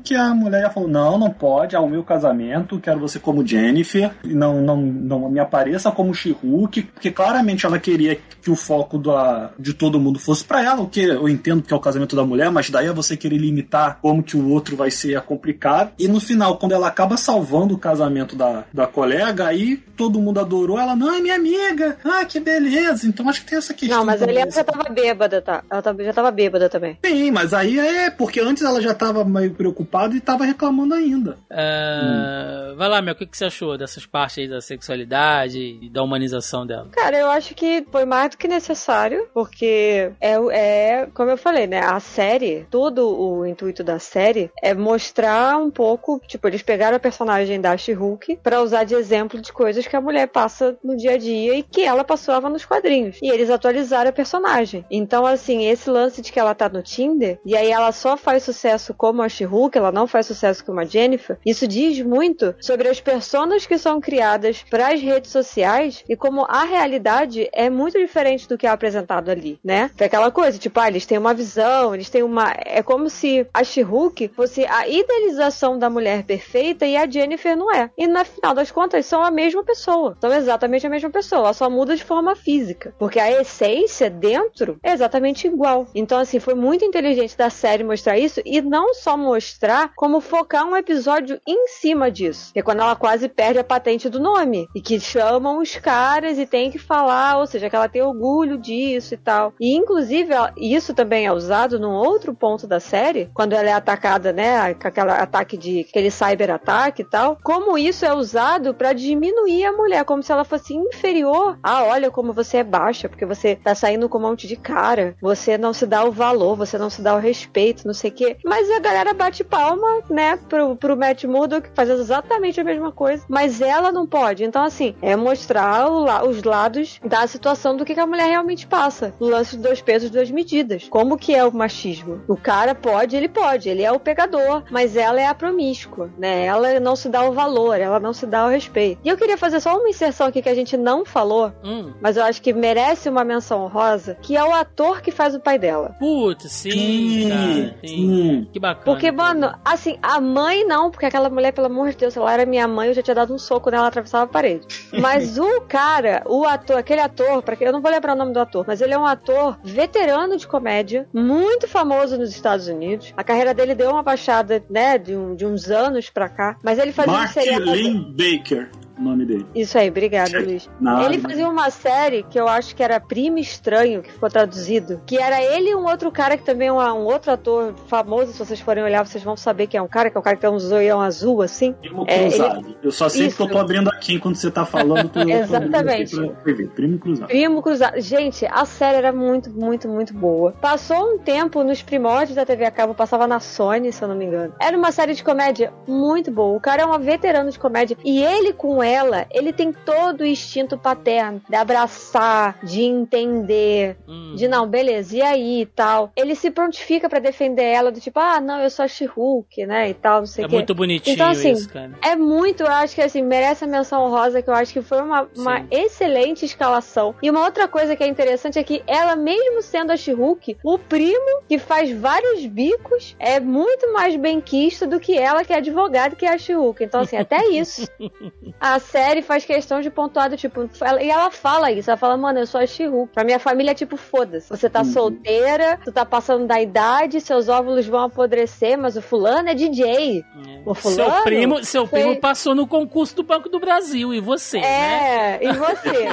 que a mulher já falou: Não, não pode, é o meu casamento, quero você como Jennifer. Não, não, não não me apareça como She-Hulk, porque claramente ela queria que o foco da, de todo mundo fosse para ela, o que eu entendo que é o casamento da mulher, mas daí é você querer limitar como que o outro vai ser complicado. E no final, quando ela acaba salvando o casamento da, da colega, aí todo mundo adorou ela, não, é minha amiga, ah, que beleza. Então acho que tem essa questão.
Não, mas ela já tava bêbada, tá? Ela já tava bêbada também.
Sim, mas aí é porque antes ela já tava meio preocupada e tava reclamando ainda.
Uh, hum. Vai lá, Mel, o que, que você achou dessas partes aí da sexualidade e da humanização dela?
Cara, eu acho que foi mais do que necessário, porque é, é como eu falei, né? A série, todo o intuito da série é mostrar um pouco, tipo, eles pegaram a personagem da She-Hulk pra usar de exemplo de coisas que a mulher passa no dia a dia e que ela passava nos quadrinhos. E eles atualizaram a personagem. Então, assim, esse lance de que ela tá no Tinder e aí ela só faz sucesso como a She-Hulk, ela não faz sucesso como a Jennifer, isso diz muito sobre as personas que são criadas para as redes sociais e como a realidade é muito diferente do que é apresentado ali, né? Foi aquela coisa, tipo, ah, eles têm uma visão, eles têm uma. É como se a She-Hulk fosse a idealização da mulher perfeita e a Jennifer não é. E no final das contas são a mesma pessoa. São exatamente a mesma pessoa. Ela só muda de forma física. Porque a essência dentro é exatamente igual. Então, assim, foi muito inteligente da série mostrar isso e não só mostrar, como focar um episódio em cima disso. Que é quando ela quase perde a patente do nome. E que chamam os caras e tem que falar, ou seja, que ela tem orgulho disso e tal. E inclusive, isso também é usado num outro ponto da série, quando ela é atacada, né, com aquele ataque de aquele cyber ataque e tal, como isso é usado para diminuir a mulher, como se ela fosse inferior. Ah, olha como você é baixa, porque você tá saindo com um monte de cara, você não se dá o valor, você não se dá o respeito, não sei o quê. Mas a galera bate palma, né, pro, pro Matt Murdock fazer exatamente a mesma coisa, mas ela não pode. Então, assim, é mostrar o, os lados da situação do que, que a mulher realmente passa. O lance de dois pesos, duas medidas. Como que é o machismo? O cara pode, ele pode, ele é o pegador, mas ela é a promíscua, né? Ela não se dá o valor, ela não se dá o respeito. E eu queria fazer só uma inserção aqui que a gente não falou, hum. mas eu acho que merece uma menção honrosa, que é o ator que faz o pai dela.
Putz, sim, cara, sim. Que bacana.
Porque, mano, assim, a mãe não, porque aquela mulher, pelo amor de Deus, ela era minha mãe, eu já tinha dado um soco nela, atravessava a parede. Mas o cara, o ator, aquele ator, para eu não vou lembrar o nome do ator, mas ele é um ator veterano de comédia, muito famoso nos Estados Unidos. A carreira dele deu uma baixada, né, de, um, de uns anos pra cá, mas ele fazia
Mark um seriado... Lynn Baker o nome dele.
Isso aí, obrigado, Luiz. Ele fazia uma série que eu acho que era Primo Estranho, que ficou traduzido, que era ele e um outro cara que também é um, outro ator famoso, se vocês forem olhar, vocês vão saber que é um cara, que é um cara que tem um zoião azul, assim.
Primo é, Cruzado. Ele... Eu só sei Isso. que eu tô abrindo aqui enquanto você tá falando. Tô,
Exatamente.
Tô Primo Cruzado.
Primo Cruzado. Gente, a série era muito, muito, muito boa. Passou um tempo nos primórdios da TV a cabo, passava na Sony, se eu não me engano. Era uma série de comédia muito boa. O cara é um veterano de comédia. E ele com ela, ele tem todo o instinto paterno de abraçar, de entender, hum. de não, beleza, e aí e tal. Ele se prontifica para defender ela, do tipo, ah, não, eu sou a She-Hulk, né, e tal, não sei
o
é
quê. É muito bonitinho
então, assim,
isso, cara.
É muito, eu acho que, assim, merece a menção honrosa, que eu acho que foi uma, uma excelente escalação. E uma outra coisa que é interessante é que ela, mesmo sendo a She-Hulk, o primo, que faz vários bicos, é muito mais benquista do que ela, que é advogada, que é a She-Hulk. Então, assim, até isso. a série faz questão de pontuar do tipo. Ela, e ela fala isso, ela fala, mano, eu sou a Shihu. Pra minha família é tipo, foda-se. Você tá uhum. solteira, tu tá passando da idade, seus óvulos vão apodrecer, mas o fulano é DJ. É. O fulano.
Seu primo, seu foi... primo passou no concurso do Banco do Brasil, e você,
é,
né?
É, e você.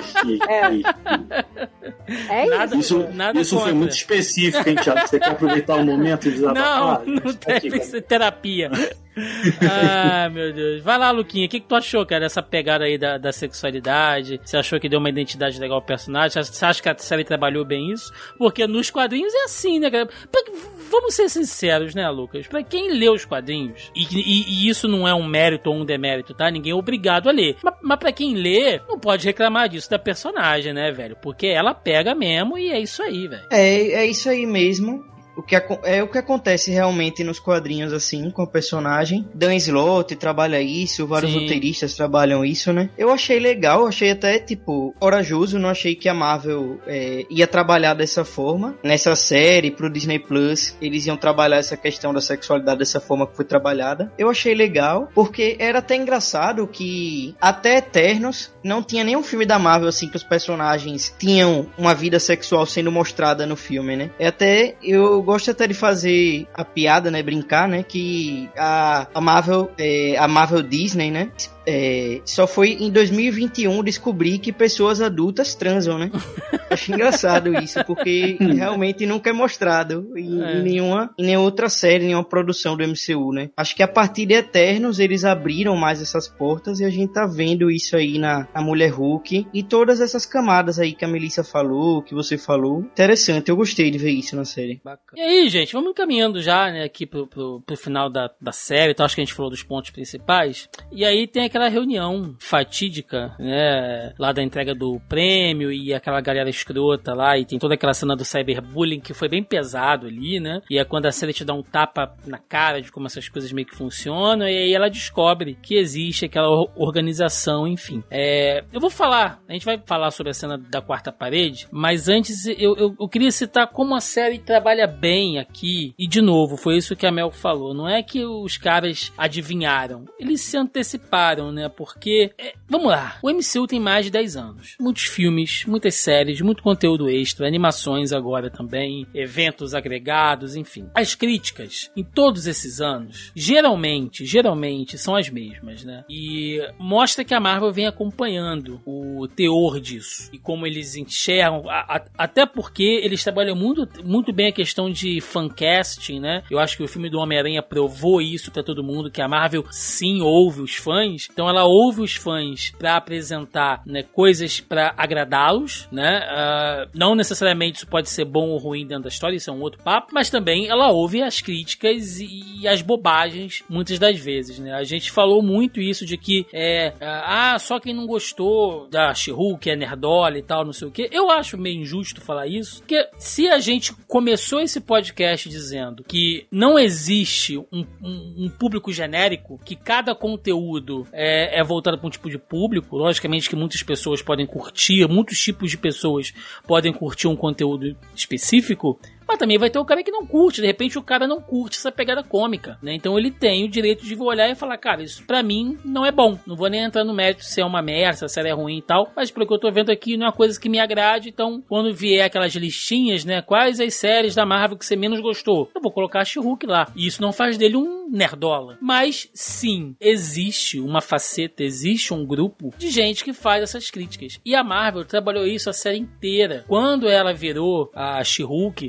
é. é nada, isso. Nada isso foi muito específico, hein, Thiago? Você quer aproveitar o momento e
desabafar? Não, não deve ser terapia ah, meu Deus. Vai lá, Luquinha. O que, que tu achou, cara, dessa pegada aí da, da sexualidade? Você achou que deu uma identidade legal ao personagem? Você acha que a série trabalhou bem isso? Porque nos quadrinhos é assim, né, cara? Pra, vamos ser sinceros, né, Lucas? Pra quem lê os quadrinhos, e, e, e, isso não é um mérito ou um demérito, tá? Ninguém é obrigado a ler. Mas, mas pra quem lê, não pode reclamar disso da personagem, né, velho? Porque ela pega mesmo e é isso aí, velho.
É, é isso aí mesmo o que é o que acontece realmente nos quadrinhos assim com a personagem. Dan Slott trabalha isso, vários Sim. roteiristas trabalham isso, né? Eu achei legal, achei até tipo corajoso, não achei que a Marvel é, ia trabalhar dessa forma nessa série pro Disney Plus. Eles iam trabalhar essa questão da sexualidade dessa forma que foi trabalhada. Eu achei legal porque era até engraçado que até Eternos não tinha nenhum filme da Marvel assim que os personagens tinham uma vida sexual sendo mostrada no filme, né? É até eu gosto até de fazer a piada, né, brincar, né, que a, a Marvel, é, a Marvel Disney, né, é, só foi em 2021 descobrir que pessoas adultas transam, né? Acho engraçado isso, porque realmente nunca é mostrado em, é. nenhuma, em nenhuma outra série, nenhuma produção do MCU, né? Acho que a partir de Eternos eles abriram mais essas portas e a gente tá vendo isso aí na, na Mulher Hulk e todas essas camadas aí que a Melissa falou, que você falou. Interessante, eu gostei de ver isso na série.
Bacana. E aí, gente, vamos encaminhando já, né, aqui pro, pro, pro final da, da série, então acho que a gente falou dos pontos principais. E aí tem aquela reunião fatídica, né? Lá da entrega do prêmio e aquela galera escrota lá, e tem toda aquela cena do cyberbullying que foi bem pesado ali, né? E é quando a série te dá um tapa na cara de como essas coisas meio que funcionam, e aí ela descobre que existe aquela organização, enfim. É, eu vou falar, a gente vai falar sobre a cena da quarta parede, mas antes eu, eu, eu queria citar como a série trabalha bem aqui, e de novo, foi isso que a Mel falou, não é que os caras adivinharam, eles se anteciparam, né? Porque, é, vamos lá, o MCU tem mais de 10 anos. Muitos filmes, muitas séries, muito conteúdo extra, animações agora também, eventos agregados, enfim. As críticas em todos esses anos, geralmente, geralmente são as mesmas, né? E mostra que a Marvel vem acompanhando o teor disso e como eles enxergam, a, a, até porque eles trabalham muito, muito bem a questão de fancasting, né? Eu acho que o filme do Homem-Aranha provou isso para todo mundo, que a Marvel sim ouve os fãs, então ela ouve os fãs para apresentar né, coisas para agradá-los, né? Uh, não necessariamente isso pode ser bom ou ruim dentro da história, isso é um outro papo, mas também ela ouve as críticas e, as bobagens muitas das vezes, né? A gente falou muito isso de que é, ah, só quem não gostou da she que é nerdola e tal, não sei o que. Eu acho meio injusto falar isso, porque se a gente começou esse podcast dizendo que não existe um, um, um público genérico, que cada conteúdo é, é voltado para um tipo de público, logicamente que muitas pessoas podem curtir, muitos tipos de pessoas podem curtir um conteúdo específico, mas também vai ter o cara que não curte. De repente o cara não curte essa pegada cômica, né? Então ele tem o direito de olhar e falar, cara, isso pra mim não é bom. Não vou nem entrar no mérito se é uma merda, se a série é ruim e tal. Mas pelo que eu tô vendo aqui, não é uma coisa que me agrade. Então, quando vier aquelas listinhas, né? Quais as séries da Marvel que você menos gostou? Eu vou colocar a she lá. E isso não faz dele um nerdola. Mas sim, existe uma faceta, existe um grupo de gente que faz essas críticas. E a Marvel trabalhou isso a série inteira. Quando ela virou a she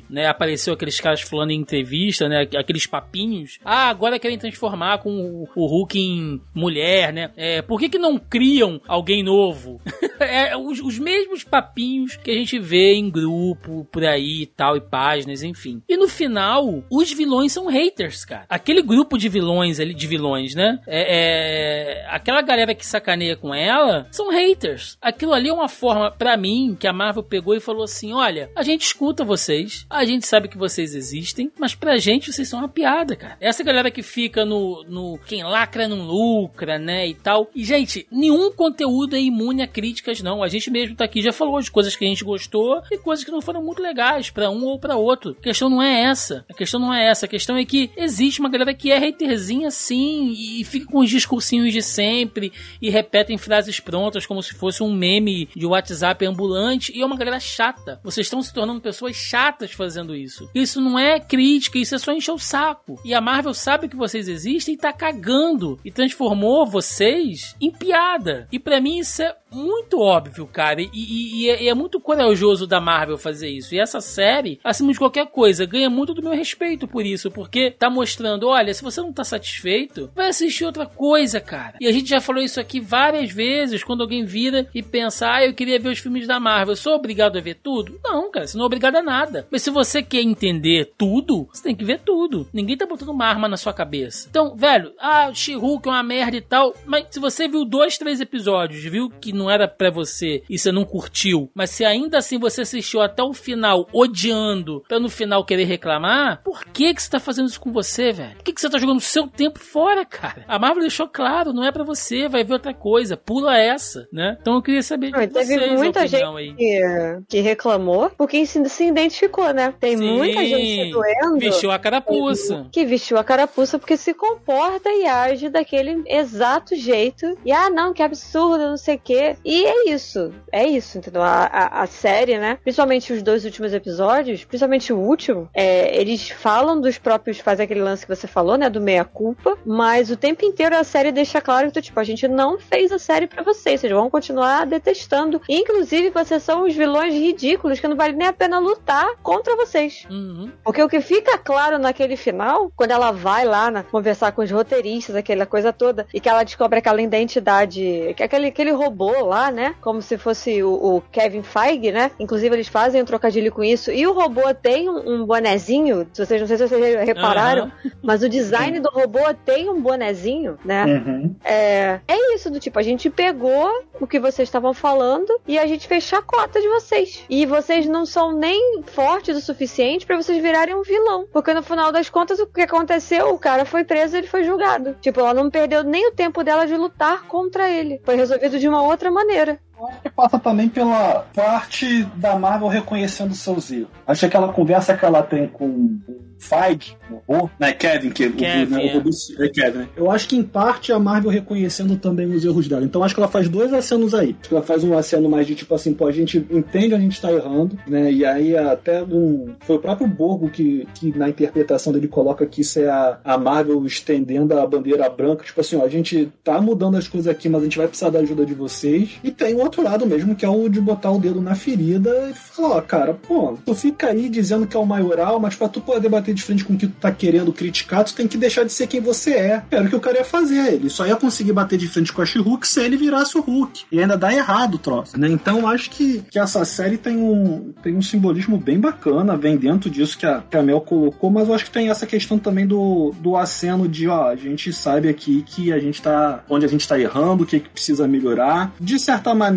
né? Apareceu aqueles caras falando em entrevista, né? Aqueles papinhos. Ah, agora querem transformar com o, o Hulk em mulher, né? É, por que, que não criam alguém novo? é, os, os, mesmos papinhos que a gente vê em grupo, por aí e tal, e páginas, enfim. E no final, os vilões são haters, cara. Aquele grupo de vilões ali, de vilões, né? É, é, aquela galera que sacaneia com ela são haters. Aquilo ali é uma forma, para mim, que a Marvel pegou e falou assim: olha, a gente escuta vocês, a gente sabe que vocês existem, mas pra gente vocês são uma piada, cara. Essa galera que fica no, no quem lacra não lucra, né, e tal. E, gente, nenhum conteúdo é imune a críticas, não. A gente mesmo tá aqui, já falou de coisas que a gente gostou e coisas que não foram muito legais para um ou para outro. A questão não é essa. A questão não é essa. A questão é que existe uma galera que é haterzinha, sim, e fica com os discursinhos de sempre e repetem frases prontas como se fosse um meme de WhatsApp ambulante. E é uma galera chata. Vocês estão se tornando pessoas chatas fazendo isso isso. Isso não é crítica, isso é só encher o saco. E a Marvel sabe que vocês existem e tá cagando. E transformou vocês em piada. E para mim isso é muito óbvio, cara. E, e, e, é, e, é, muito corajoso da Marvel fazer isso. E essa série, acima de qualquer coisa, ganha muito do meu respeito por isso. Porque tá mostrando: olha, se você não tá satisfeito, vai assistir outra coisa, cara. E a gente já falou isso aqui várias vezes. Quando alguém vira e pensa, ah, eu queria ver os filmes da Marvel, eu sou obrigado a ver tudo? Não, cara, você não é obrigado a nada. Mas se você quer entender tudo, você tem que ver tudo. Ninguém tá botando uma arma na sua cabeça. Então, velho, ah, She-Hulk é uma merda e tal. Mas se você viu dois, três episódios, viu que não era para você e você não curtiu, mas se ainda assim você assistiu até o final odiando, pra no final querer reclamar, por que que você tá fazendo isso com você, velho? Por que que você tá jogando seu tempo fora, cara? A Marvel deixou claro, não é para você, vai ver outra coisa, pula essa, né? Então eu queria saber de
Não, e teve
vocês
muita gente
aí.
que, que reclamou porque se, se identificou, né? Tem
Sim,
muita gente se doendo
Vestiu a carapuça.
que vestiu a carapuça porque se comporta e age daquele exato jeito. E ah, não, que absurdo, não sei o quê. E é isso. É isso, entendeu? A, a, a série, né? Principalmente os dois últimos episódios, principalmente o último, é, eles falam dos próprios, fazem aquele lance que você falou, né? Do meia-culpa, mas o tempo inteiro a série deixa claro que, tipo, a gente não fez a série pra vocês, vocês vão continuar detestando. Inclusive, vocês são os vilões ridículos que não vale nem a pena lutar contra vocês.
Uhum.
Porque o que fica claro naquele final, quando ela vai lá na- conversar com os roteiristas, aquela coisa toda, e que ela descobre aquela identidade, que aquele, aquele robô lá, né? Como se fosse o, o Kevin Feige, né? Inclusive eles fazem um trocadilho com isso. E o robô tem um, um bonezinho, se vocês não sei se vocês repararam, mas o design do robô tem um bonezinho, né?
Uhum.
É, é isso do tipo, a gente pegou o que vocês estavam falando e a gente fez chacota de vocês. E vocês não são nem fortes o suficiente pra vocês virarem um vilão. Porque no final das contas, o que aconteceu? O cara foi preso e ele foi julgado. Tipo, ela não perdeu nem o tempo dela de lutar contra ele. Foi resolvido de uma outra maneira.
Eu acho que passa também pela parte da Marvel reconhecendo seus erros. Acho que aquela conversa que ela tem com o Feige, o robô, né, Kevin, que o-
Kevin,
né, o
é.
robô é Kevin, né? Eu acho que em parte a Marvel reconhecendo também os erros dela. Então acho que ela faz dois acenos aí. Acho que ela faz um aceno mais de tipo assim, pô, a gente entende a gente tá errando, né? E aí até um. Foi o próprio Borgo que, que na interpretação dele coloca que isso é a, a Marvel estendendo a bandeira branca, tipo assim, ó, a gente tá mudando as coisas aqui, mas a gente vai precisar da ajuda de vocês. E tem o outro lado mesmo, que é o de botar o dedo na ferida e falar, ó, cara, pô, tu fica aí dizendo que é o maioral, mas pra tu poder bater de frente com o que tu tá querendo criticar, tu tem que deixar de ser quem você é. Era o que o cara ia fazer. Ele só ia conseguir bater de frente com a She-Hulk se ele virasse o Hulk. E ainda dá errado o troço, né? Então acho que, que essa série tem um, tem um simbolismo bem bacana, vem dentro disso que a, que a Mel colocou, mas eu acho que tem essa questão também do, do aceno de, ó, a gente sabe aqui que a gente tá, onde a gente tá errando, o que, que precisa melhorar. De certa maneira,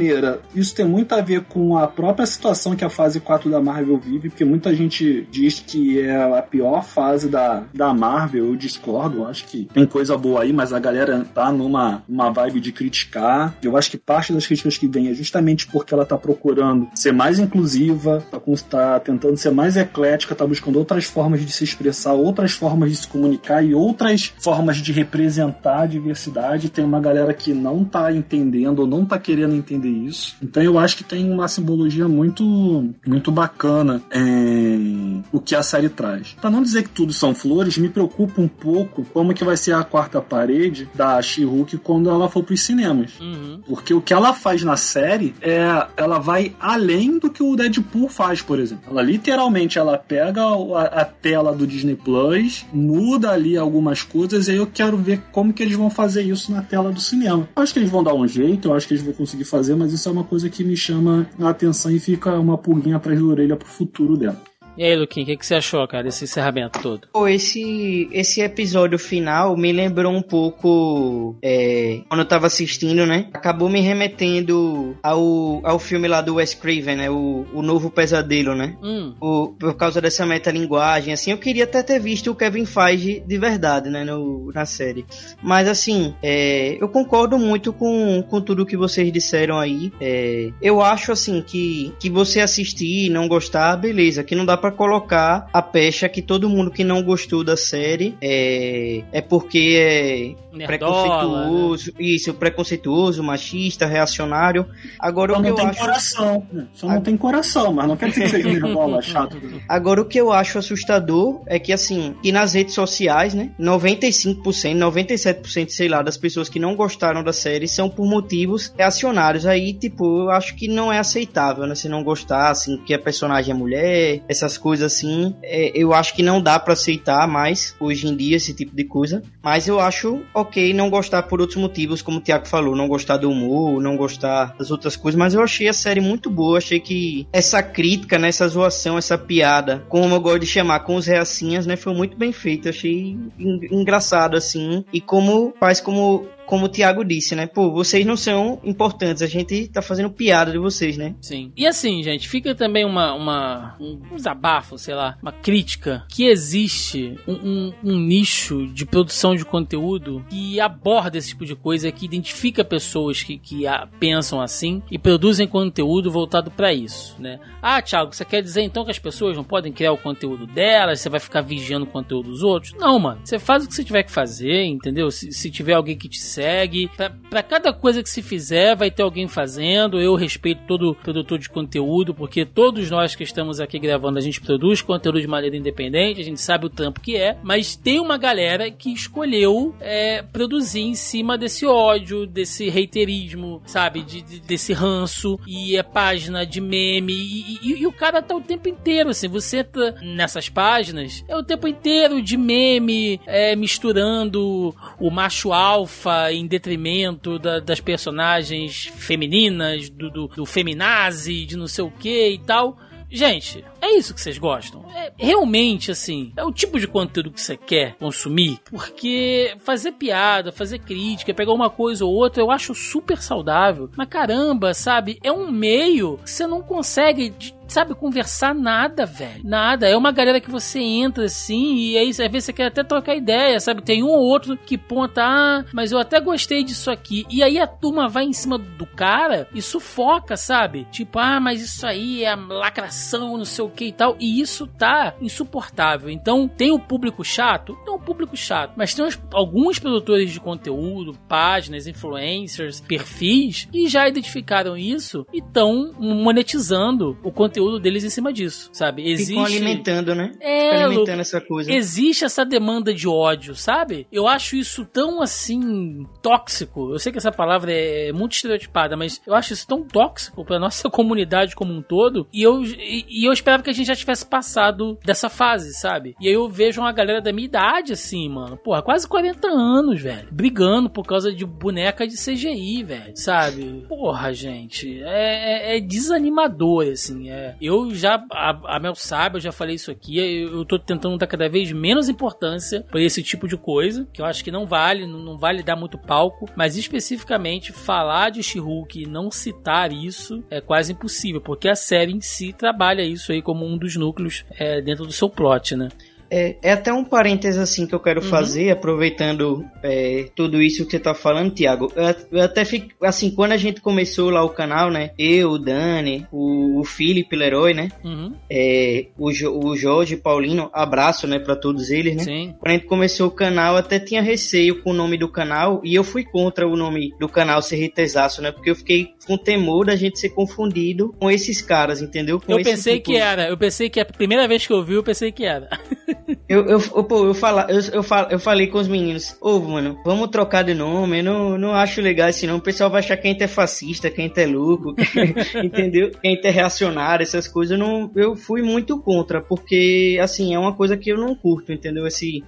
isso tem muito a ver com a própria situação que a fase 4 da Marvel vive, porque muita gente diz que é a pior fase da, da Marvel, eu discordo, acho que tem coisa boa aí, mas a galera tá numa uma vibe de criticar. Eu acho que parte das críticas que vem é justamente porque ela tá procurando ser mais inclusiva, tá, tá tentando ser mais eclética, tá buscando outras formas de se expressar, outras formas de se comunicar e outras formas de representar a diversidade. Tem uma galera que não tá entendendo ou não tá querendo entender isso. Então eu acho que tem uma simbologia muito, muito bacana em o que a série traz. Pra não dizer que tudo são flores, me preocupa um pouco como que vai ser a quarta parede da She-Hulk quando ela for pros cinemas.
Uhum.
Porque o que ela faz na série é ela vai além do que o Deadpool faz, por exemplo. Ela literalmente ela pega a, a tela do Disney Plus, muda ali algumas coisas e aí eu quero ver como que eles vão fazer isso na tela do cinema. Eu acho que eles vão dar um jeito, eu acho que eles vão conseguir fazer, mas isso é uma coisa que me chama a atenção e fica uma pulguinha atrás da orelha pro futuro dela.
E aí, Luquinho, o que, que você achou, cara, desse encerramento todo?
Pô, esse, esse episódio final me lembrou um pouco. é, quando eu tava assistindo, né? Acabou me remetendo ao, ao filme lá do Wes Craven, né? O, o Novo Pesadelo, né?
Hum,
O- por causa dessa metalinguagem, assim, eu queria até ter visto o Kevin Feige de verdade, né, no, na série. Mas, assim, é, eu concordo muito com, com tudo que vocês disseram aí. É, eu acho, assim, que, que você assistir e não gostar, beleza, que não dá pra colocar a pecha que todo mundo que não gostou da série é, é porque é
nerdola, né?
preconceituoso, isso, preconceituoso, machista, reacionário. Agora,
Só
o que
não
eu
tem
acho...
coração. né? Só não tem coração, mas não quer dizer que seja nervola, chato.
Agora, o que eu acho assustador é que, assim, que nas redes sociais, né, 95%, 97%, sei lá, das pessoas que não gostaram da série são por motivos reacionários. Aí, tipo, eu acho que não é aceitável, né, se não gostar, assim, que a personagem é mulher, essas coisas assim. É, eu acho que não dá pra aceitar mais, hoje em dia, esse tipo de coisa. Mas eu acho ok não gostar por outros motivos, como o Thiago falou, não gostar do humor, não gostar das outras coisas. Mas eu achei a série muito boa, achei que essa crítica, né, essa zoação, essa piada, como eu gosto de chamar, com os reacinhas, né, foi muito bem feito. Achei en- engraçado, assim. E como faz como como o Thiago disse, né? Pô, vocês não são importantes, a gente tá fazendo piada de vocês, né?
Sim. E assim, gente, fica também uma, uma um desabafo, sei lá, uma crítica que existe um, um, um nicho de produção de conteúdo que aborda esse tipo de coisa, que identifica pessoas que, que a, pensam assim e produzem conteúdo voltado para isso, né? Ah, Thiago, você quer dizer então que as pessoas não podem criar o conteúdo delas, você vai ficar vigiando o conteúdo dos outros? Não, mano. Você faz o que você tiver que fazer, entendeu? Se, se tiver alguém que te segue, para cada coisa que se fizer, vai ter alguém fazendo. Eu respeito todo produtor de conteúdo, porque todos nós que estamos aqui gravando, a gente produz conteúdo de maneira independente, a gente sabe o trampo que é, mas tem uma galera que escolheu é, produzir em cima desse ódio, desse haterismo, sabe? De, de, desse ranço, e é página de meme, e, e, e, o cara tá o tempo inteiro, assim, você tá nessas páginas, é o tempo inteiro de meme, é, misturando o macho alfa em detrimento da, das personagens femininas, do, do, do feminazi, de não sei o que e tal. Gente, é isso que vocês gostam? É, realmente, assim, é o tipo de conteúdo que você quer consumir? Porque fazer piada, fazer crítica, pegar uma coisa ou outra, eu acho super saudável. Mas caramba, sabe? É um meio que você não consegue sabe, conversar nada, velho. Nada. É uma galera que você entra assim e aí às vezes você quer até trocar ideia, sabe? Tem um ou outro que ponta, ah, mas eu até gostei disso aqui. E aí a turma vai em cima do cara e sufoca, sabe? Tipo, ah, mas isso aí é lacração, não sei o que e tal. E isso tá insuportável. Então, tem o público chato? Tem o público chato. Mas tem uns, alguns produtores de conteúdo, páginas, influencers, perfis, que já identificaram isso e estão monetizando o conteúdo conteúdo deles em cima disso, sabe?
Existe... Ficam alimentando, né?
É,
Ficam alimentando essa coisa.
Existe essa demanda de ódio, sabe? Eu acho isso tão, assim, tóxico. Eu sei que essa palavra é muito estereotipada, mas eu acho isso tão tóxico pra nossa comunidade como um todo. E eu, e, e eu esperava que a gente já tivesse passado dessa fase, sabe? E aí eu vejo uma galera da minha idade, assim, mano. Porra, quase 40 anos, velho. Brigando por causa de boneca de CGI, velho. Sabe? Porra, gente. É, é, é desanimador, assim. É, eu já, a, a Mel sabe, eu já falei isso aqui, eu, eu tô tentando dar cada vez menos importância para esse tipo de coisa, que eu acho que não vale, não, não vale dar muito palco, mas especificamente falar de She-Hulk e não citar isso é quase impossível, porque a série em si trabalha isso aí como um dos núcleos é, dentro do seu plot, né?
É, é, até um parênteses assim que eu quero uhum. fazer, aproveitando é, tudo isso que você tá falando, Thiago. Eu, eu, até fico, assim, quando a gente começou lá o canal, né? Eu, o Dani, o, o Felipe Leroy, né? Uhum. É, o, o Jorge, Paulino, abraço, né, pra todos eles, né? Sim. Quando a gente começou o canal, até tinha receio com o nome do canal e eu fui contra o nome do canal ser Ritezaço, né? Porque eu fiquei com temor da gente ser confundido com esses caras, entendeu? Com
eu pensei tipo... que era, eu pensei que a primeira vez que eu vi, eu pensei que era.
Eu, eu, pô, eu, fala, eu, eu, falo, eu falei com os meninos, ô, mano, vamos trocar de nome, eu não, não acho legal assim não, o pessoal vai achar que a gente é fascista, que a gente é louco, entendeu? Que a gente é reacionário, essas coisas, eu, não, eu fui muito contra, porque, assim, é uma coisa que eu não curto, entendeu? Esse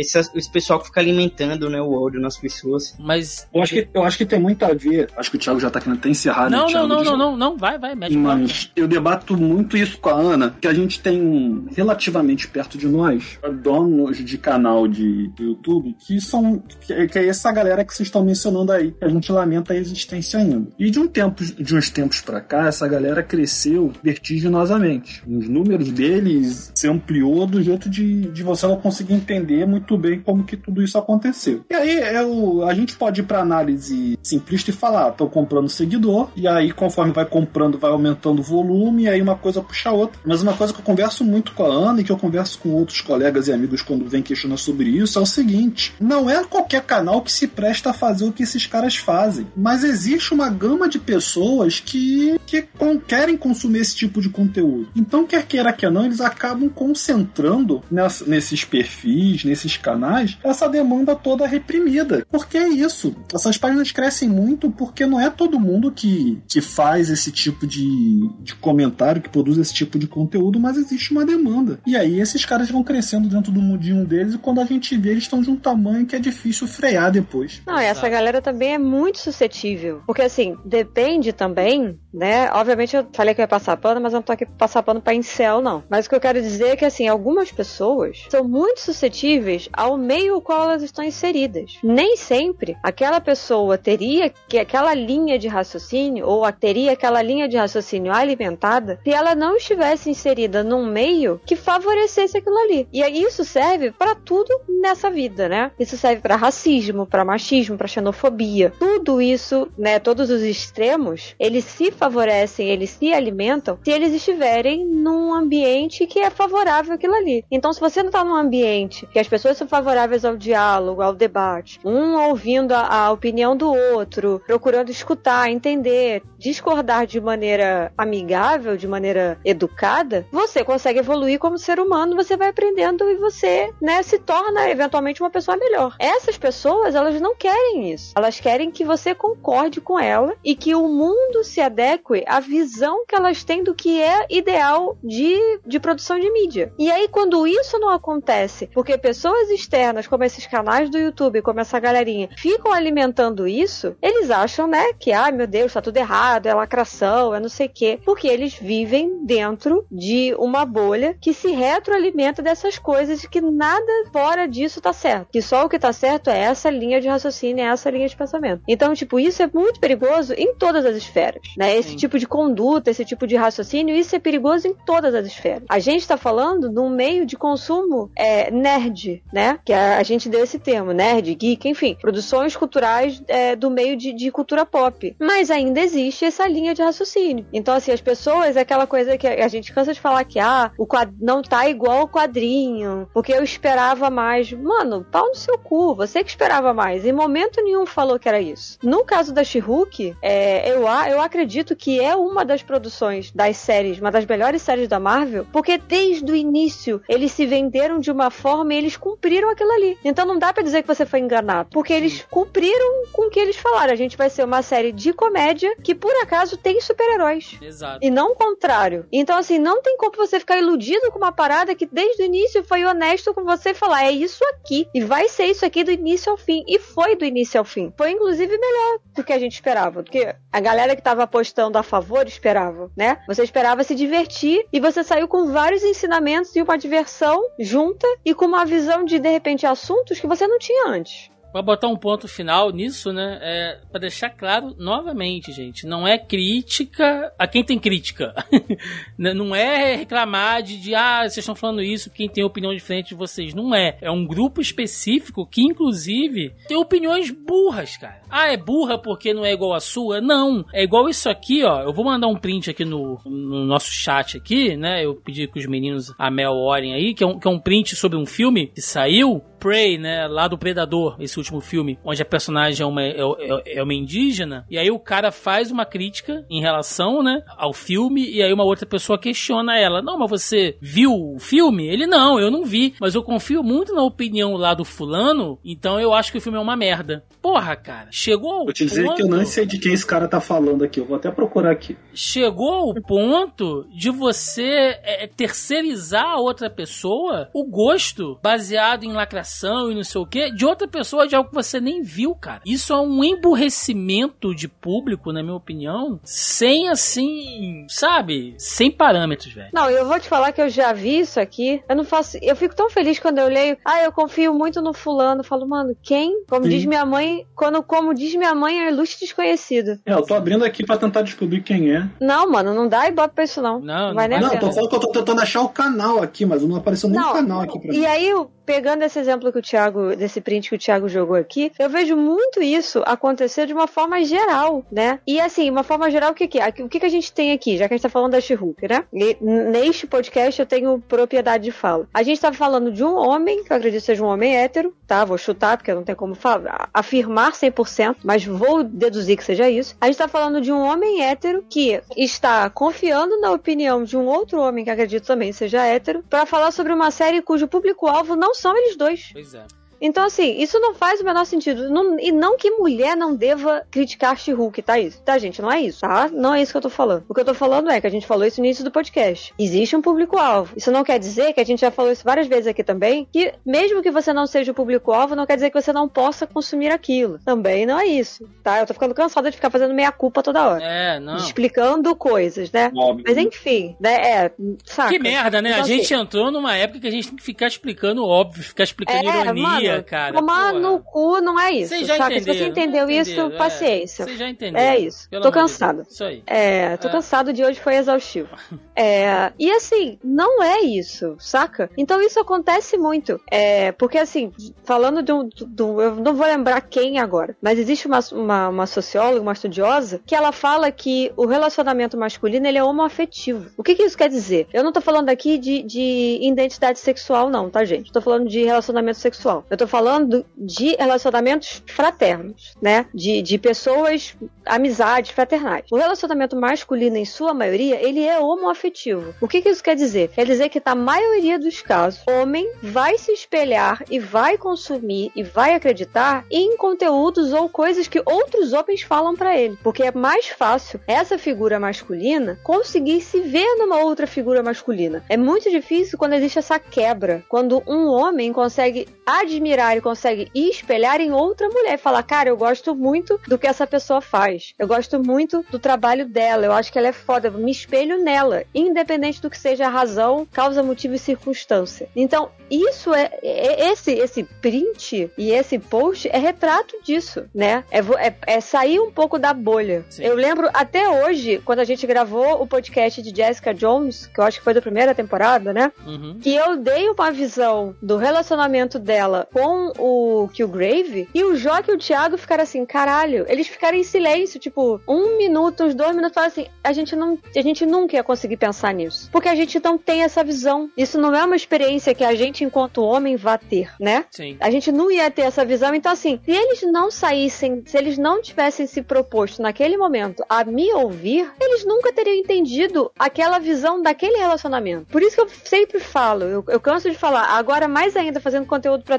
esse, esse pessoal que fica alimentando né, o ódio nas pessoas.
Mas.
Eu acho, que, eu acho que tem muito a ver. Acho que o Thiago já tá querendo até encerrar,
não,
né?
Não, não, não, não, não, vai, vai, mexe
Mas eu debato muito isso com a Ana, que a gente tem relativamente perto de nós, donos de canal de YouTube, que são. que, que é essa galera que vocês estão mencionando aí, a gente lamenta a existência ainda. E de um tempo, de uns tempos para cá, essa galera cresceu vertiginosamente. Os números deles se ampliou do jeito de, de você não conseguir entender muito muito bem como que tudo isso aconteceu. E aí é o, a gente pode ir para análise simplista e falar, estou comprando seguidor, e aí conforme vai comprando, vai aumentando o volume, e aí uma coisa puxa a outra. Mas uma coisa que eu converso muito com a Ana e que eu converso com outros colegas e amigos quando vem questionar sobre isso é o seguinte: não é qualquer canal que se presta a fazer o que esses caras fazem, mas existe uma gama de pessoas que, que querem consumir esse tipo de conteúdo. Então, quer queira que não, eles acabam concentrando nessa, nesses perfis, nesses desses canais essa demanda toda reprimida. Porque é isso. Essas páginas crescem muito porque não é todo mundo que, que faz esse tipo de, de comentário, que produz esse tipo de conteúdo, mas existe uma demanda. E aí esses caras vão crescendo dentro do mundinho deles e quando a gente vê, eles estão de um tamanho que é difícil frear depois.
Não, essa galera também é muito suscetível. Porque assim, depende também né? Obviamente eu falei que eu ia passar pano, mas eu não tô aqui pra passar pano pra incel, não. Mas o que eu quero dizer é que, assim, algumas pessoas são muito suscetíveis ao meio ao qual elas estão inseridas. Nem sempre aquela pessoa teria que aquela linha de raciocínio ou teria aquela linha de raciocínio alimentada se ela não estivesse inserida num meio que favorecesse aquilo ali. E isso serve para tudo nessa vida, né? Isso serve para racismo, para machismo, para xenofobia. Tudo isso, né, todos os extremos, eles se favorecem, eles se alimentam se eles estiverem num ambiente que é favorável àquilo ali. Então, se você não tá num ambiente que as pessoas são favoráveis ao diálogo, ao debate, um ouvindo a, a opinião do outro, procurando escutar, entender, discordar de maneira amigável, de maneira educada, você consegue evoluir como ser humano, você vai aprendendo e você, né, se torna eventualmente uma pessoa melhor. Essas pessoas, elas não querem isso. Elas querem que você concorde com ela e que o mundo se adeque à visão que elas têm do que é ideal de, de produção de mídia. E aí, quando isso não acontece, porque pessoas externas, como esses canais do YouTube, como essa galerinha, ficam alimentando isso, eles acham, né, que, ai ah, meu Deus, tá tudo errado, é lacração, é não sei o quê, porque eles vivem dentro de uma bolha que se retroalimenta dessas coisas e que nada fora disso tá certo. Que só o que tá certo é essa linha de raciocínio, é essa linha de pensamento. Então, tipo, isso é muito perigoso em todas as esferas, né? Esse tipo de conduta, esse tipo de raciocínio, isso é perigoso em todas as esferas. A gente tá falando de um meio de consumo é, nerd, né? Que a, a, gente deu esse termo, nerd, geek, enfim, produções culturais é, do meio de, de cultura pop. Mas ainda existe essa linha de raciocínio. Então, assim, as pessoas, é aquela coisa que a gente cansa de falar que, ah, o quad... não tá igual o quadrinho, porque eu esperava mais. Mano, pau no seu cu, você que esperava mais. Em momento nenhum falou que era isso. No caso da She-Hulk, é, eu, eu acredito que é uma das produções das séries, uma das melhores séries da Marvel, porque desde o início eles se venderam de uma forma e eles cumpriram aquilo ali. Então não dá para dizer que você foi enganado, porque eles cumpriram com o que eles falaram. A gente vai ser uma série de comédia que por acaso tem super-heróis.
Exato.
E não o contrário. Então, assim, não tem como você ficar iludido com uma parada que desde o início foi honesto com você e falar: é isso aqui. E vai ser isso aqui do início ao fim. E foi do início ao fim. Foi, inclusive, melhor do que a gente esperava. Porque a galera que tava apostando a favor esperava, né? Você esperava se divertir e você saiu com vários ensinamentos e uma diversão junta e com uma visão de, de repente, assuntos que você não tinha antes.
Pra botar um ponto final nisso, né? É pra deixar claro novamente, gente. Não é crítica a quem tem crítica. Né, não é reclamar de, de, ah, vocês estão falando isso, quem tem opinião diferente de vocês. Não é. É um grupo específico que, inclusive, tem opiniões burras, cara. Ah, é burra porque não é igual a sua? Não. É igual isso aqui, ó. Eu vou mandar um print aqui no, no nosso chat aqui, né? Eu pedi que os meninos, a Mel, orem aí, que é, um, que é um print sobre um filme que saiu, Prey, né? Lá do Predador, esse último filme, onde a personagem é uma, é, é, é, uma indígena, e aí o cara faz uma crítica em relação, né, ao filme, e aí uma outra pessoa questiona ela. Não, mas você viu o filme? Ele, não, eu não vi, mas eu confio muito na opinião lá do fulano, então eu acho que o filme é uma merda. Porra, cara, chegou ao
Vou te dizer ponto... que eu não sei de quem esse cara tá falando aqui, eu vou até procurar aqui.
Chegou ao ponto de você é, terceirizar a outra pessoa o gosto baseado em lacração e não sei o que de outra pessoa de algo que você nem viu, cara. Isso é um emburrecimento de público, na minha opinião, sem assim, sabe? Sem parâmetros, velho.
Não, eu vou te falar que eu já vi isso aqui. Eu não faço. Eu fico tão feliz quando eu leio. Ah, eu confio muito no fulano. Eu falo, mano, quem? Como Sim. diz minha mãe, quando, como diz minha mãe, é ilustre desconhecido.
É, eu tô abrindo aqui pra tentar descobrir quem é.
Não, mano, não dá ibope pra isso, não.
Não,
vai
não,
nem
não, tô falando que eu tô tentando achar o canal aqui, mas não apareceu nenhum canal aqui pra
e
mim.
E aí, pegando esse exemplo que o Thiago, desse print que o Thiago jogou aqui, eu vejo muito isso acontecer de uma forma geral, né? E assim, uma forma geral, o que, que é? O que, que a gente tem aqui, já que a gente tá falando da she né? E neste podcast eu tenho propriedade de fala. A gente tá falando de um homem, que eu acredito seja um homem hétero, tá? Vou chutar, porque não tem como falar, afirmar 100%, mas vou deduzir que seja isso. A gente tá falando de um homem hétero que está confiando na opinião de um outro homem que acredito também seja hétero, para falar sobre uma série cujo público-alvo não são eles dois.
Pois é.
Então, assim, isso não faz o menor sentido. Não, e não que mulher não deva criticar She-Hulk, tá isso? Tá, gente? Não é isso, tá? Não é isso que eu tô falando. O que eu tô falando é que a gente falou isso no início do podcast. Existe um público-alvo. Isso não quer dizer que a gente já falou isso várias vezes aqui também, que mesmo que você não seja o público-alvo, não quer dizer que você não possa consumir aquilo. Também não é isso, tá? Eu tô ficando cansada de ficar fazendo meia-culpa toda hora.
É, não.
Explicando coisas, né? Óbvio. Mas enfim, né? É, saca?
Que merda, né? Então, a gente assim, entrou numa época que a gente tem que ficar explicando óbvio, ficar explicando é, ironia, mano, cara.
Tomar no cu não é isso. Você já saca? entendeu. Se você entendeu isso, é. paciência. Você já entendeu. É isso. Pelo tô cansada. Isso aí. É, tô é. cansado de hoje foi exaustivo. é, e assim, não é isso, saca? Então isso acontece muito. É, porque assim, falando de um, de um, Eu não vou lembrar quem agora, mas existe uma, uma, uma socióloga, uma estudiosa, que ela fala que o relacionamento masculino ele é homoafetivo. O que, que isso quer dizer? Eu não tô falando aqui de, de identidade sexual, não, tá, gente? Tô falando de relacionamento sexual. Eu tô falando de relacionamentos fraternos, né? De, de pessoas, amizades fraternais. O relacionamento masculino, em sua maioria, ele é homoafetivo. O que, que isso quer dizer? Quer dizer que, na maioria dos casos, homem vai se espelhar e vai consumir e vai acreditar em conteúdos ou coisas que outros homens falam para ele. Porque é mais fácil essa figura masculina conseguir se ver numa outra figura masculina. É muito difícil quando existe essa quebra. Quando um homem consegue admirar e consegue espelhar em outra mulher e falar: Cara, eu gosto muito do que essa pessoa faz. Eu gosto muito do trabalho dela. Eu acho que ela é foda. Me espelho nela. Independente do que seja a razão, causa, motivo e circunstância. Então, isso é, é esse esse print e esse post é retrato disso, né? É, é, é sair um pouco da bolha. Sim. Eu lembro até hoje, quando a gente gravou o podcast de Jessica Jones, que eu acho que foi da primeira temporada, né? Uhum. Que eu dei uma visão do relacionamento dela com o Killgrave e o Joque e o Thiago ficaram assim, caralho. Eles ficaram em silêncio, tipo, um minuto, uns dois minutos, falaram assim, a gente, não, a gente nunca ia conseguir pensar nisso. Porque a gente não tem essa visão. Isso não é uma experiência que a gente, enquanto homem, vá ter, né? Sim. A gente não ia ter essa visão. Então, assim, se eles não saíssem, se eles não tivessem se proposto naquele momento a me ouvir, eles nunca teriam entendido aquela visão daquele relacionamento. Por isso que eu sempre falo, eu, eu canso de falar, agora mais ainda fazendo conteúdo pra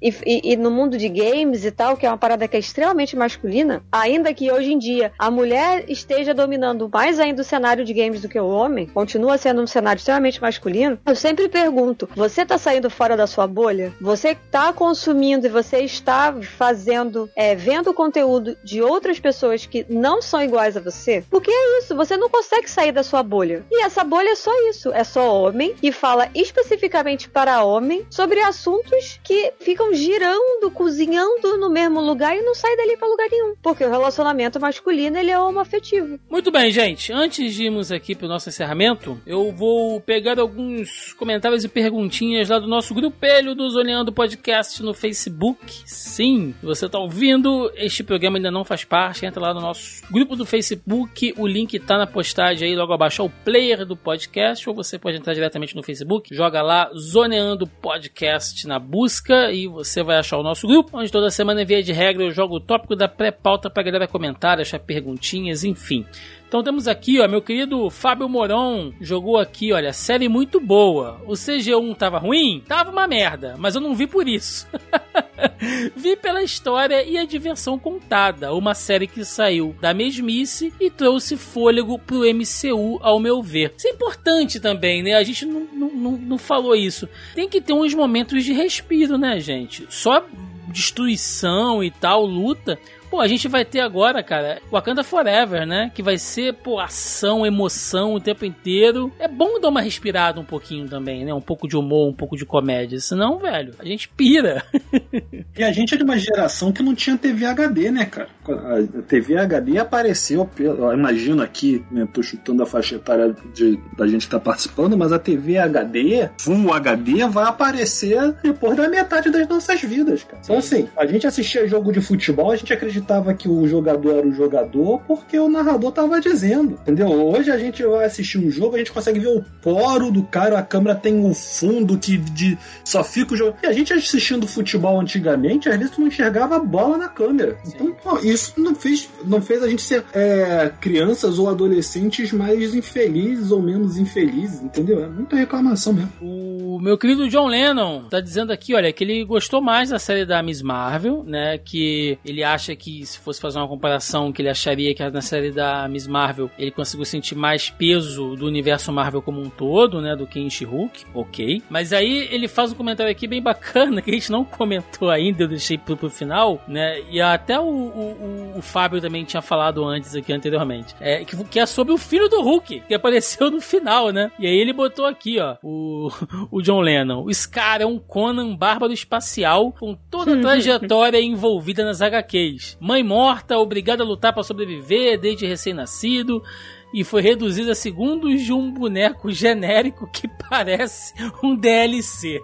E, e, e no mundo de games e tal, que é uma parada que é extremamente masculina, ainda que hoje em dia a mulher esteja dominando mais ainda o cenário de games do que o homem, continua sendo um cenário extremamente masculino, eu sempre pergunto: você tá saindo fora da sua bolha? Você tá consumindo e você está fazendo, é, vendo conteúdo de outras pessoas que não são iguais a você? Porque é isso, você não consegue sair da sua bolha. E essa bolha é só isso, é só homem e fala especificamente para homem sobre assuntos que ficam girando, cozinhando no mesmo lugar e não sai dali para lugar nenhum. Porque o relacionamento masculino ele é homoafetivo.
Muito bem, gente. Antes de irmos aqui pro nosso encerramento, eu vou pegar alguns comentários e perguntinhas lá do nosso grupelho do Zoneando Podcast no Facebook. Sim, você tá ouvindo, este programa ainda não faz parte, entra lá no nosso grupo do Facebook, o link tá na postagem aí logo abaixo ao player do podcast, ou você pode entrar diretamente no Facebook, joga lá Zoneando Podcast na busca e você vai achar o nosso grupo, onde toda semana, via de regra, eu jogo o tópico da pré-pauta pra galera comentar, deixar perguntinhas, enfim. Então temos aqui, ó, meu querido Fábio Moron jogou aqui, olha, série muito boa. O CG1 tava ruim? Tava uma merda, mas eu não vi por isso. vi pela história e a diversão contada, uma série que saiu da mesmice e trouxe fôlego pro MCU, ao meu ver. Isso é importante também, né? A gente não, não, não falou isso. Tem que ter uns momentos de respiro, né, gente? Só destruição e tal, luta, Pô, a gente vai ter agora, cara, Wakanda Forever, né? Que vai ser, pô, ação, emoção o tempo inteiro. É bom dar uma respirada um pouquinho também, né? Um pouco de humor, um pouco de comédia. Senão, velho, a gente pira.
e a gente é de uma geração que não tinha TV HD, né, cara? A TV HD apareceu, eu imagino aqui, né? Tô chutando a faixa etária de, da gente que tá participando, mas a TV HD, Full HD, vai aparecer depois da metade das nossas vidas, cara. Então, assim, a gente assistia jogo de futebol, a gente acredita acreditava que o jogador era o jogador porque o narrador tava dizendo, entendeu? Hoje a gente vai assistir um jogo, a gente consegue ver o poro do cara, a câmera tem um fundo que de, só fica o jogo. E a gente assistindo futebol antigamente, às vezes tu não enxergava a bola na câmera. Então, pô, isso não fez, não fez a gente ser é, crianças ou adolescentes mais infelizes ou menos infelizes, entendeu? É muita reclamação mesmo.
O meu querido John Lennon tá dizendo aqui, olha, que ele gostou mais da série da Miss Marvel, né? Que ele acha que se fosse fazer uma comparação, que ele acharia que na série da Miss Marvel ele conseguiu sentir mais peso do universo Marvel como um todo, né? Do que em She-Hulk, ok. Mas aí ele faz um comentário aqui bem bacana que a gente não comentou ainda, eu deixei pro, pro final, né? E até o, o, o, Fábio também tinha falado antes aqui anteriormente. É, que, que é sobre o filho do Hulk, que apareceu no final, né? E aí ele botou aqui, ó, o, o John Lennon. O Scar é um Conan bárbaro espacial com toda a trajetória envolvida nas HQs. Mãe morta, obrigada a lutar para sobreviver desde recém-nascido e foi reduzido a segundos de um boneco genérico que parece um DLC.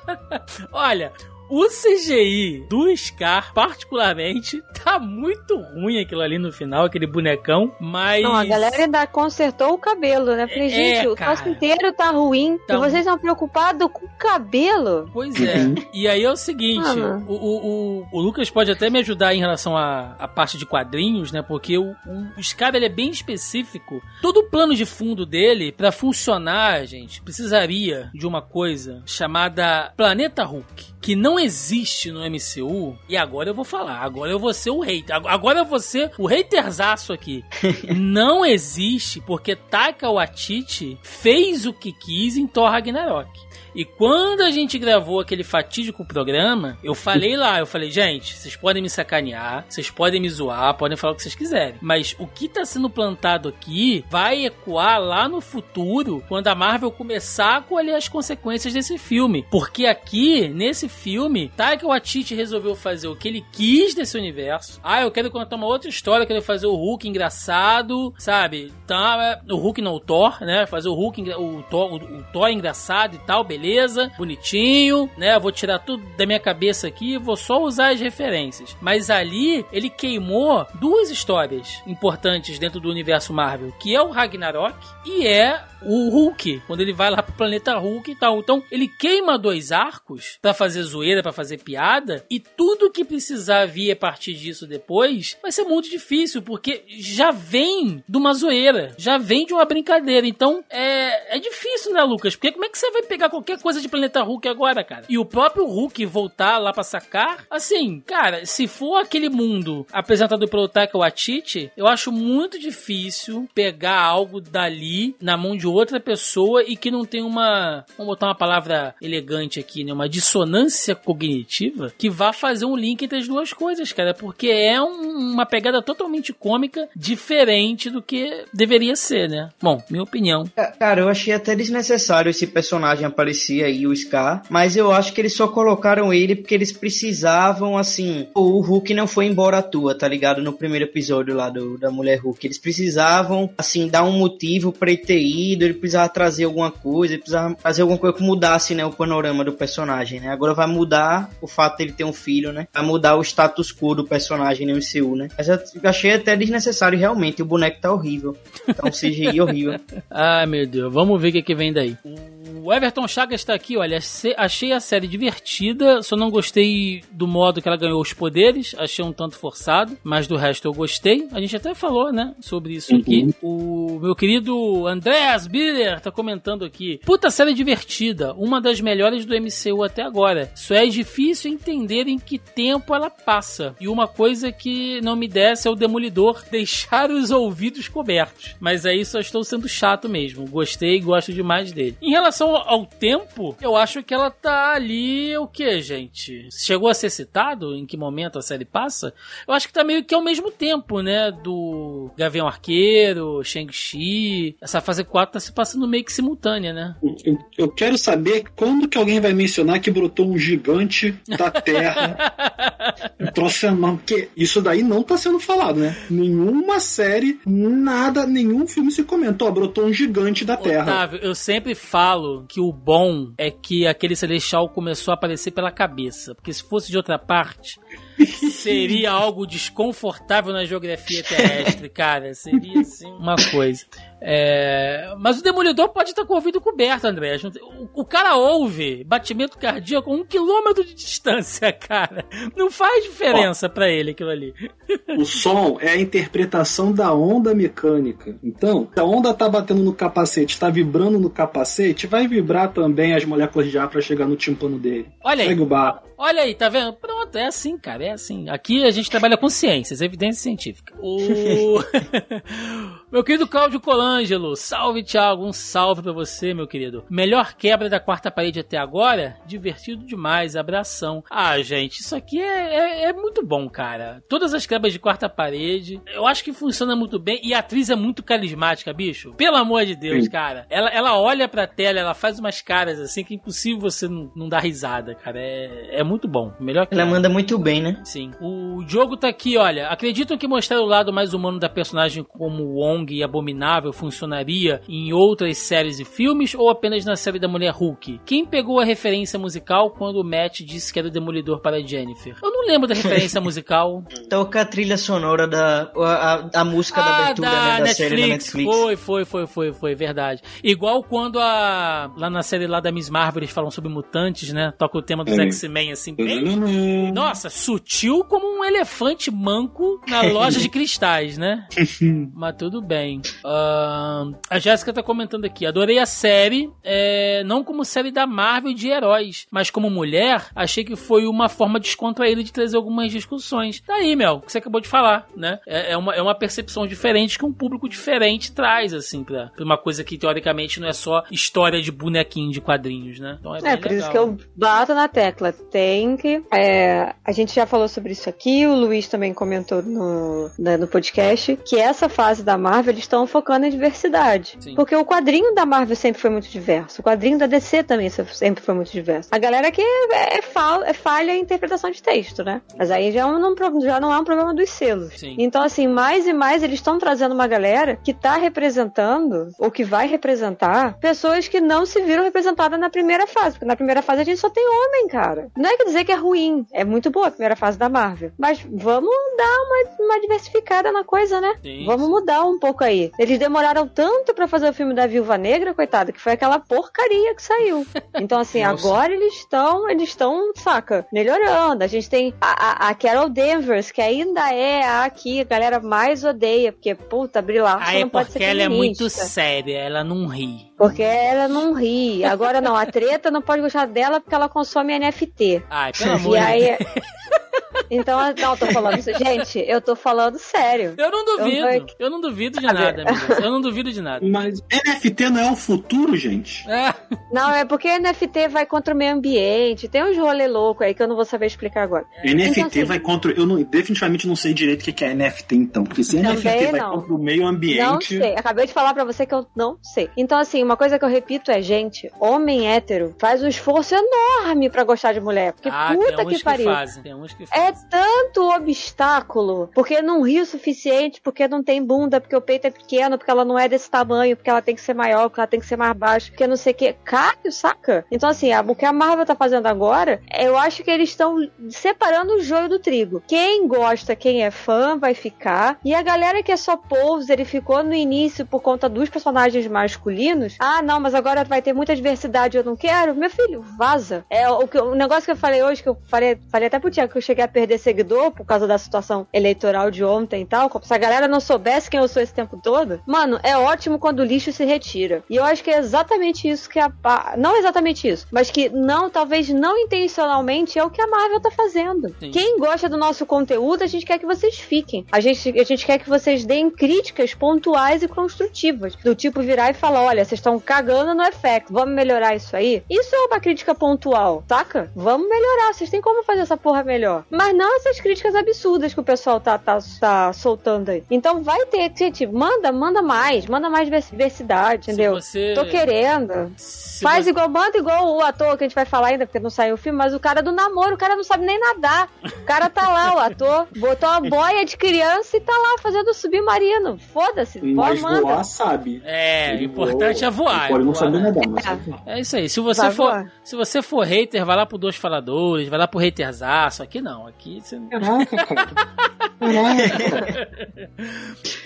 Olha, o CGI do Scar, particularmente, tá muito ruim aquilo ali no final, aquele bonecão, mas.
Não, a galera ainda consertou o cabelo, né? Falei, é, gente, o troço inteiro tá ruim. Tá... E vocês estão preocupados com o cabelo?
Pois é. Uhum. e aí é o seguinte: ah, o, o, o, o, Lucas pode até me ajudar em relação à, à parte de quadrinhos, né? Porque o, o Scar ele é bem específico. Todo o plano de fundo dele, para funcionar, gente, precisaria de uma coisa chamada Planeta Hulk que não existe no MCU, e agora eu vou falar, agora eu vou ser o hater, agora eu vou ser o haterzaço aqui. não existe porque Taika Waititi fez o que quis em Thor Ragnarok. E quando a gente gravou aquele fatídico programa, eu falei lá, eu falei, gente, vocês podem me sacanear, vocês podem me zoar, podem falar o que vocês quiserem. Mas o que tá sendo plantado aqui vai ecoar lá no futuro, quando a Marvel começar a colher as consequências desse filme. Porque aqui, nesse filme, Taika Waititi resolveu fazer o que ele quis desse universo. Ah, eu quero contar uma outra história, eu quero fazer o Hulk engraçado, sabe? Tá, o Hulk não, o Thor, né? Fazer o Hulk, o Thor, o, o Thor engraçado e tal, beleza beleza, bonitinho, né? Vou tirar tudo da minha cabeça aqui, vou só usar as referências. Mas ali ele queimou duas histórias importantes dentro do universo Marvel, que é o Ragnarok e é o Hulk, quando ele vai lá pro planeta Hulk e tal. Então, ele queima dois arcos para fazer zoeira, para fazer piada, e tudo que precisar vir a partir disso depois vai ser muito difícil, porque já vem de uma zoeira, já vem de uma brincadeira. Então, é, é difícil, né, Lucas? Porque como é que você vai pegar qualquer coisa de planeta Hulk agora, cara? E o próprio Hulk voltar lá para sacar, assim, cara, se for aquele mundo apresentado pelo Taika Waititi, eu acho muito difícil pegar algo dali na mão de outra pessoa e que não tem uma, vamos botar uma palavra elegante aqui, né, uma dissonância cognitiva que vá fazer um link entre as duas coisas, cara, porque é um, uma pegada totalmente cômica diferente do que deveria ser, né? Bom, minha opinião.
Cara, eu achei até desnecessário esse personagem aparecer aí, o Scar, mas eu acho que eles só colocaram ele porque eles precisavam, assim, o Hulk não foi embora à toa, tá ligado? No primeiro episódio lá do, da Mulher Hulk. Eles precisavam, assim, dar um motivo pra ele ele precisava trazer alguma coisa, ele precisava fazer alguma coisa que mudasse, né, o panorama do personagem, né? Agora vai mudar o fato dele ter um filho, né? Vai mudar o status quo do personagem no MCU, né? Mas eu achei até desnecessário realmente, o boneco tá horrível. Tá um CGI horrível.
Ai, meu Deus, vamos ver o que, que vem daí. O Everton Chagas está aqui, olha, achei a série divertida, só não gostei do modo que ela ganhou os poderes, achei um tanto forçado, mas do resto eu gostei. A gente até falou, né, sobre isso aqui. Uhum. O meu querido Andréas Biller tá comentando aqui. Puta série divertida, uma das melhores do MCU até agora. Só é difícil entender em que tempo ela passa. E uma coisa que não me desce é o Demolidor deixar os ouvidos cobertos. Mas aí só estou sendo chato mesmo. Gostei e gosto demais dele. Em relação ao tempo, eu acho que ela tá ali o que, gente? Chegou a ser citado em que momento a série passa? Eu acho que tá meio que ao mesmo tempo, né? Do Gavião Arqueiro, Shang-Chi. Essa fase 4 tá se passando meio que simultânea, né?
Eu, eu, quero saber quando que alguém vai mencionar que brotou um gigante da Terra. um troço porque isso daí não tá sendo falado, né? Nenhuma série, nada, nenhum filme se comentou, brotou um gigante da Terra.
Otávio, eu sempre falo acho que o bom é que aquele celestial começou a aparecer pela cabeça. Porque se fosse de outra parte, seria algo desconfortável na geografia terrestre, cara. Seria assim uma coisa. É... Mas o demolidor pode estar com o ouvido coberto, André. O, cara ouve batimento cardíaco a um quilômetro de distância, cara. Não faz diferença para ele aquilo ali.
O som é a interpretação da onda mecânica. Então, se a onda tá batendo no capacete, tá vibrando no capacete, vai vibrar também as moléculas de ar para chegar no tímpano dele.
Olha aí. Olha aí, tá vendo? Pronto, é assim, cara, é assim. Aqui a gente trabalha com ciências, evidência científica. O... meu querido Cláudio Colangelo, salve, Thiago, um salve para você, meu querido. Melhor quebra da quarta parede até agora? Divertido demais, abração. Ah, gente, isso aqui é, é, é muito bom, cara. Todas as quebras de quarta parede, eu acho que funciona muito bem e a atriz é muito carismática, bicho. Pelo amor de Deus, Sim. cara. Ela, ela olha pra tela, ela faz umas caras assim que é impossível você não, não dar risada, cara. É, é muito bom. Melhor que
Ela manda muito bem, né?
Sim. O jogo tá aqui, olha. Acreditam que mostrar o lado mais humano da personagem como Wong e Abominável funcionaria em outras séries e filmes ou apenas na série da Mulher Hulk? Quem pegou a referência musical quando o Matt disse que era o Demolidor para Jennifer? Eu não lembro da referência musical.
Toca a trilha sonora da. a, a, a música ah, da abertura da, né, da Netflix. série da Netflix.
Foi, foi, foi, foi, foi, verdade. Igual quando a. lá na série lá da Miss Marvel eles falam sobre mutantes, né? Toca o tema dos X-Men assim, bem. Nossa, sutil como um elefante manco na loja de cristais, né? Mas tudo bem. Uh, a Jéssica tá comentando aqui. Adorei a série, é, não como série da Marvel de heróis, mas como mulher, achei que foi uma forma descontraída de trazer algumas discussões. Daí, Mel, que você acabou de falar, né? É, é, uma, é uma percepção diferente que um público diferente traz, assim, pra, pra uma coisa que teoricamente não é só história de bonequinho de quadrinhos, né?
Então é, é por legal. isso que eu bato na tecla. Tem que é, a gente já falou sobre isso aqui, o Luiz também comentou no, né, no podcast, que essa fase da Marvel eles estão focando em diversidade. Sim. Porque o quadrinho da Marvel sempre foi muito diverso, o quadrinho da DC também sempre foi muito diverso. A galera que é, é, fal, é falha em interpretação de texto, né? Mas aí já não, já não é um problema dos selos. Sim. Então, assim, mais e mais eles estão trazendo uma galera que tá representando, ou que vai representar, pessoas que não se viram representadas na primeira fase. Porque na primeira fase a gente só tem homem, cara. Não é que dizer que é ruim. É muito boa a primeira fase da Marvel. Mas vamos dar uma, uma diversificada na coisa, né? Sim. Vamos mudar um pouco aí. Eles demoraram tanto para fazer o filme da Viúva Negra, coitada, que foi aquela porcaria que saiu. Então, assim, agora eles estão, eles estão, saca, melhorando. A gente tem a, a, a, Carol Danvers, que ainda é a que a galera mais odeia, porque, puta, Brilhar ah, é
porque ela é muito séria, ela não ri.
Porque ela não ri. Agora não, a treta não pode gostar dela porque ela consome NFT.
Ai, pelo amor de Deus.
Então, não, tô falando isso. Gente, eu tô falando sério.
Eu não duvido. Eu, eu não duvido de nada, amigos. Eu não duvido de nada.
Mas NFT não é o futuro, gente? É.
Não, é porque NFT vai contra o meio ambiente. Tem uns rolê louco aí que eu não vou saber explicar agora.
NFT então, assim, vai contra. Eu não, definitivamente não sei direito o que é NFT, então. Porque se NFT vai contra o meio ambiente.
Não sei. Acabei de falar pra você que eu não sei. Então, assim, uma coisa que eu repito é, gente, homem hétero faz um esforço enorme pra gostar de mulher. Porque ah, puta que pariu. Que fazem, tem uns que fazem. É tanto obstáculo, porque não ri o suficiente, porque não tem bunda, porque o peito é pequeno, porque ela não é desse tamanho, porque ela tem que ser maior, porque ela tem que ser mais baixa, porque não sei o que. Cara, saca? Então, assim, o que a Marvel tá fazendo agora, eu acho que eles estão separando o joio do trigo. Quem gosta, quem é fã, vai ficar. E a galera que é só poser e ficou no início por conta dos personagens masculinos, ah, não, mas agora vai ter muita diversidade, eu não quero. Meu filho, vaza. É o, que, o negócio que eu falei hoje, que eu falei, falei até pro Tiago, que eu cheguei a perder seguidor por causa da situação eleitoral de ontem e tal, se a galera não soubesse quem eu sou esse tempo todo, mano, é ótimo quando o lixo se retira. E eu acho que é exatamente isso que a. Não exatamente isso, mas que não, talvez não intencionalmente, é o que a Marvel tá fazendo. Sim. Quem gosta do nosso conteúdo, a gente quer que vocês fiquem. A gente, a gente quer que vocês deem críticas pontuais e construtivas. Do tipo virar e falar: olha, vocês estão cagando no effect, vamos melhorar isso aí? Isso é uma crítica pontual, saca? Vamos melhorar, vocês têm como fazer essa porra melhor. Mas não essas críticas absurdas que o pessoal tá, tá, tá soltando aí. Então vai ter, gente, manda, manda mais, manda mais diversidade, entendeu? Você... Tô querendo. Se Faz você... igual, manda igual o ator que a gente vai falar ainda, porque não saiu o filme, mas o cara do namoro, o cara não sabe nem nadar. O cara tá lá, o ator, botou uma boia de criança e tá lá fazendo submarino. Foda-se,
mas manda. voar sabe.
É, o importante é voar.
Pode não saber nadar, mas
é. é isso aí. Se você for, se você for hater, vai lá pro Dois Faladores, vai lá pro Haterzaço. Aqui não, aqui você... Caraca, cara.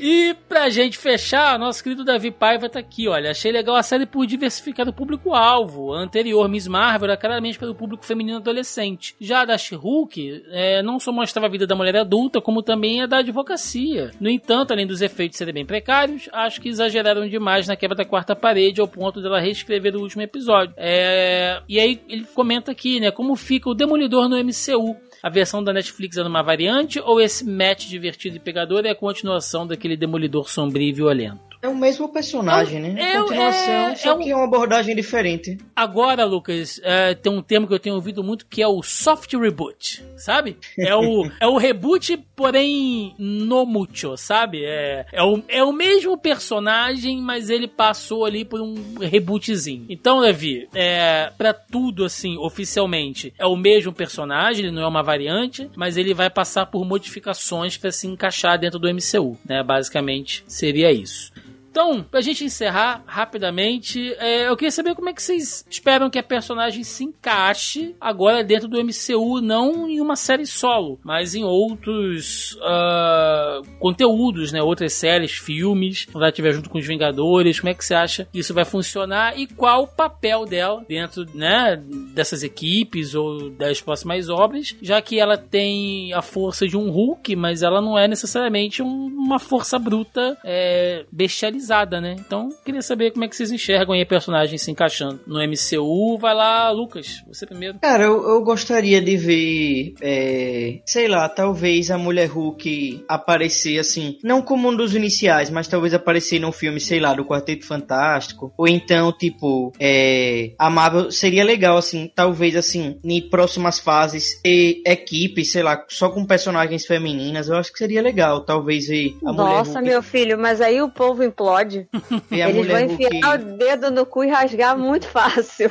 e pra gente fechar, nosso querido Davi Paiva tá aqui, olha. Achei legal a série por diversificar o público-alvo. A anterior, Miss Marvel, era claramente para o público feminino adolescente. Já a da She-Hulk, é, não só mostrava a vida da mulher adulta, como também a da advocacia. No entanto, além dos efeitos serem bem precários, acho que exageraram demais na quebra da quarta parede ao ponto dela reescrever o último episódio. É, e aí ele comenta aqui, né, como fica o Demolidor no MCU a versão da Netflix é uma variante ou esse match divertido e pegador é a continuação daquele demolidor sombrio e violento?
É o mesmo personagem, né? É, Continuação, é, só é que é uma abordagem diferente.
Agora, Lucas, é, tem um termo que eu tenho ouvido muito que é o soft reboot, sabe? É o, é o reboot, porém no mucho, sabe? É, é, o, é o mesmo personagem, mas ele passou ali por um rebootzinho. Então, Levi, é, pra tudo, assim, oficialmente, é o mesmo personagem, ele não é uma variante, mas ele vai passar por modificações para se encaixar dentro do MCU, né? Basicamente, seria isso. Então, pra gente encerrar rapidamente, é, eu queria saber como é que vocês esperam que a personagem se encaixe agora dentro do MCU, não em uma série solo, mas em outros uh, conteúdos, né? Outras séries, filmes, quando ela estiver junto com os Vingadores, como é que você acha que isso vai funcionar e qual o papel dela dentro, né, dessas equipes ou das próximas obras, já que ela tem a força de um Hulk, mas ela não é necessariamente um, uma força bruta é, bestializada né? Então, queria saber como é que vocês enxergam aí a personagem se encaixando no MCU. Vai lá, Lucas, você primeiro.
Cara, eu, eu gostaria de ver, é, sei lá, talvez a Mulher Hulk aparecer assim, não como um dos iniciais, mas talvez aparecer num filme, sei lá, do Quarteto Fantástico. Ou então, tipo, é, a Marvel seria legal, assim, talvez assim, em próximas fases, ter equipe, sei lá, só com personagens femininas. Eu acho que seria legal, talvez ver
a Nossa, Mulher Hulk. Nossa, meu filho, mas aí o povo implora pode. Eles vão enfiar Hulk... o dedo no cu e rasgar muito fácil.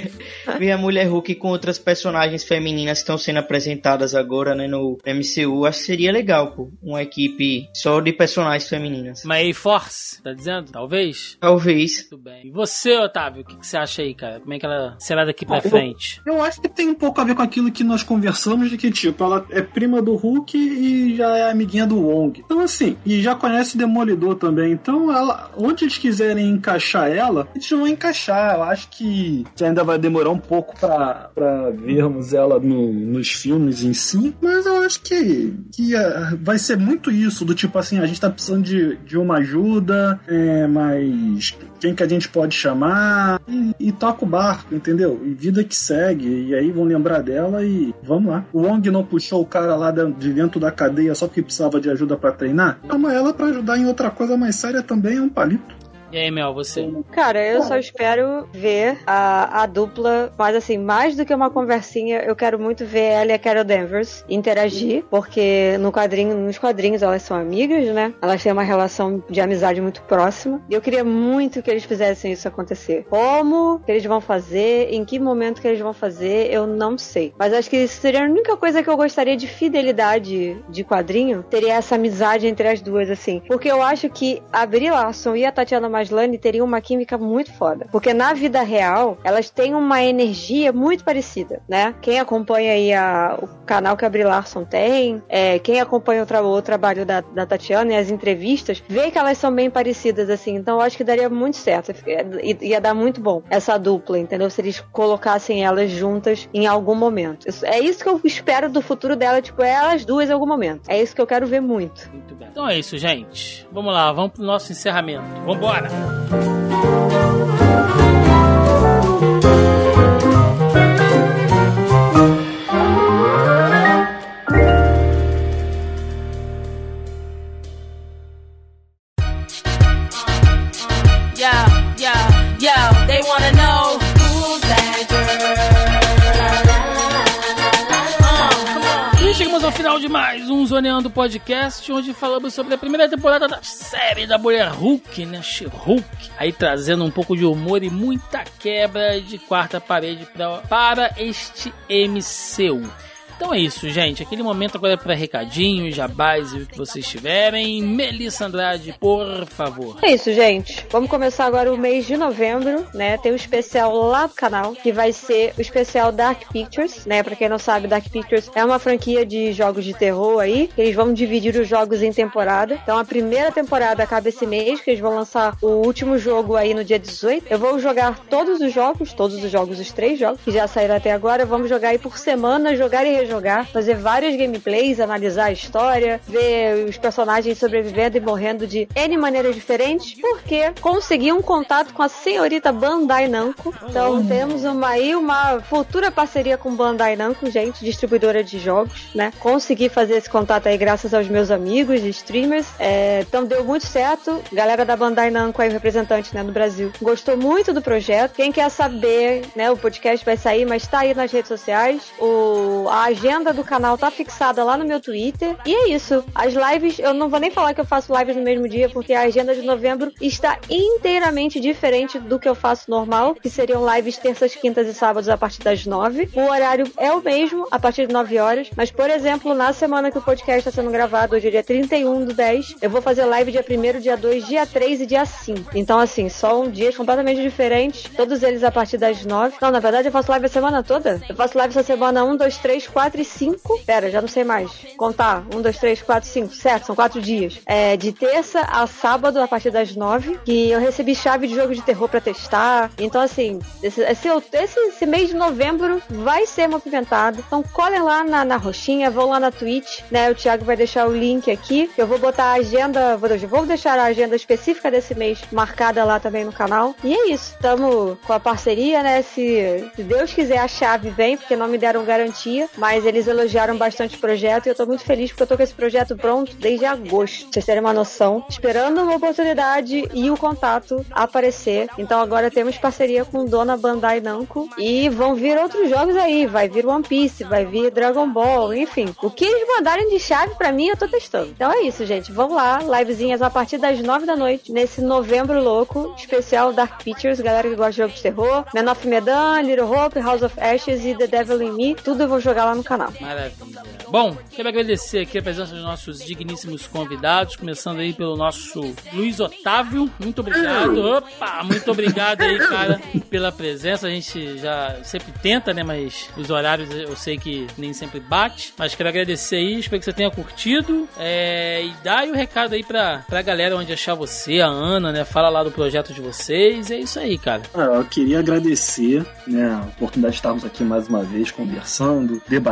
Ver a Mulher Hulk com outras personagens femininas que estão sendo apresentadas agora, né, no MCU, acho que seria legal, pô. Uma equipe só de personagens femininas.
Mas Force, tá dizendo? Talvez?
Talvez.
Muito bem. E você, Otávio, o que, que, você acha aí, cara? Como é que ela será daqui pra ah, frente?
Eu, eu, acho que tem um pouco a ver com aquilo que nós conversamos, de que, tipo, ela é prima do Hulk e já é amiguinha do Wong. Então, assim, e já conhece o Demolidor também. Então, ela onde eles quiserem encaixar ela, eles vão encaixar. Eu acho que ainda vai demorar um pouco para vermos ela no, nos filmes em si, mas eu acho que, que uh, vai ser muito isso, do tipo assim, a gente tá precisando de, de uma ajuda, é, mas quem que a gente pode chamar e, e, toca o barco, entendeu? E vida que segue, e aí vão lembrar dela e vamos lá. O Wong não puxou o cara lá de dentro da cadeia só porque precisava de ajuda para treinar? Chama ela para ajudar em outra coisa mais séria também é um palito.
E aí, Mel, você?
Cara, eu só espero ver a, a dupla, mas assim, mais do que uma conversinha, eu quero muito ver ela e a Carol Danvers interagir, porque no quadrinho, nos quadrinhos elas são amigas, né? Elas têm uma relação de amizade muito próxima. E eu queria muito que eles fizessem isso acontecer. Como que eles vão fazer, em que momento que eles vão fazer, eu não sei. Mas acho que isso seria a única coisa que eu gostaria de fidelidade de quadrinho, teria essa amizade entre as duas, assim. Porque eu acho que a Brie Larson e a Tatiana Maslany teriam uma química muito foda. Porque na vida real, elas têm uma energia muito parecida, né? Quem acompanha aí a, o canal que a Brie Larson tem, é, quem acompanha o, tra o trabalho da, da, Tatiana e as entrevistas, vê que elas são bem parecidas, assim. Então eu acho que daria muito certo. Ia, ia dar muito bom essa dupla, entendeu? Se eles colocassem elas juntas em algum momento. Isso, é isso que eu espero do futuro dela, tipo, é elas duas em algum momento. É isso que eu quero ver muito. Muito
bem. Então é isso, gente. Vamos lá, vamos pro nosso encerramento. Vambora! Bye. Ao final de mais um Zoneando Podcast, onde falamos sobre a primeira temporada da série da Mulher Hulk, né? She-Hulk. Aí trazendo um pouco de humor e muita quebra de quarta parede pra, para este MCU. Então é isso, gente. Aquele momento agora é para recadinhos, jabás e o que vocês tiverem. Melissa Andrade, por favor.
É isso, gente. Vamos começar agora o mês de novembro, né? Tem um especial lá do canal, que vai ser o especial Dark Pictures, né? Pra quem não sabe, Dark Pictures é uma franquia de jogos de terror aí. Eles vão dividir os jogos em temporada. Então a primeira temporada acaba esse mês, que eles vão lançar o último jogo aí no dia 18. Eu vou jogar todos os jogos, todos os jogos, os três jogos que já saíram até agora. Vamos jogar aí por semana, jogar e jogar, fazer vários gameplays, analisar a história, ver os personagens sobrevivendo e morrendo de N maneiras diferentes, porque consegui um contato com a senhorita Bandai Namco. Então temos uma aí uma futura parceria com Bandai Namco, gente, distribuidora de jogos, né? Consegui fazer esse contato aí graças aos meus amigos streamers. É, então deu muito certo. Galera da Bandai Namco aí, o representante né, no Brasil, gostou muito do projeto. Quem quer saber, né? O podcast vai sair, mas tá aí nas redes sociais. O, a agenda do canal tá fixada lá no meu Twitter. E é isso. As lives, eu não vou nem falar que eu faço lives no mesmo dia, porque a agenda de novembro está inteiramente diferente do que eu faço normal, que seriam lives terças, quintas e sábados a partir das nove. O horário é o mesmo, a partir de 9 horas. Mas, por exemplo, na semana que o podcast está sendo gravado, hoje é dia 31 do 10, eu vou fazer live dia 1 dia 2, dia 3 e dia 5. Então, assim, são dias completamente diferentes, todos eles a partir das 9. Não, na verdade, eu faço live a semana toda. Eu faço live essa semana 1, 2, 3, 4 e 5. Pera, já não sei mais. Contar. 1, 2, 3, 4, 5. Certo, são 4 dias. É de terça a sábado, a partir das 9. Que eu recebi chave de jogo de terror pra testar. Então, assim, esse, esse, esse, mês de novembro vai ser movimentado. Então, colhem lá na, na roxinha, vão lá na Twitch, né? O Thiago vai deixar o link aqui. Eu vou botar a agenda, vou, vou deixar a agenda específica desse mês marcada lá também no canal. E é isso. Estamos com a parceria, né? Se, se Deus quiser, a chave vem, porque não me deram garantia. Mas eles elogiaram bastante o projeto e eu tô muito feliz porque eu tô com esse projeto pronto desde agosto. Pra vocês terem uma noção. Esperando uma oportunidade e o contato aparecer. Então agora temos parceria com Dona Bandai Namco e vão vir outros jogos aí. Vai vir One Piece, vai vir Dragon Ball, enfim. O que eles mandarem de chave pra mim, eu tô testando. Então é isso, gente. Vamos lá, livezinhas a partir das nove da noite, nesse novembro louco, especial Dark Pictures, galera que gosta de jogos de terror, Men of Medan, Little Hope, House of Ashes e The Devil in Me, tudo eu vou jogar lá no canal.
Maravilha. Bom, quero agradecer aqui a presença dos nossos digníssimos convidados, começando aí pelo nosso Luiz Otávio. Muito obrigado. Opa, muito obrigado aí, cara, pela presença. A gente já sempre tenta, né? Mas os horários eu sei que nem sempre bate. Mas quero agradecer aí, espero que você tenha curtido. É, e dá aí o recado aí pra, pra galera onde achar você, a Ana, né? Fala lá do projeto de vocês. É isso aí, cara.
Ah, eu queria agradecer né, a oportunidade de estarmos aqui mais uma vez conversando, debatendo,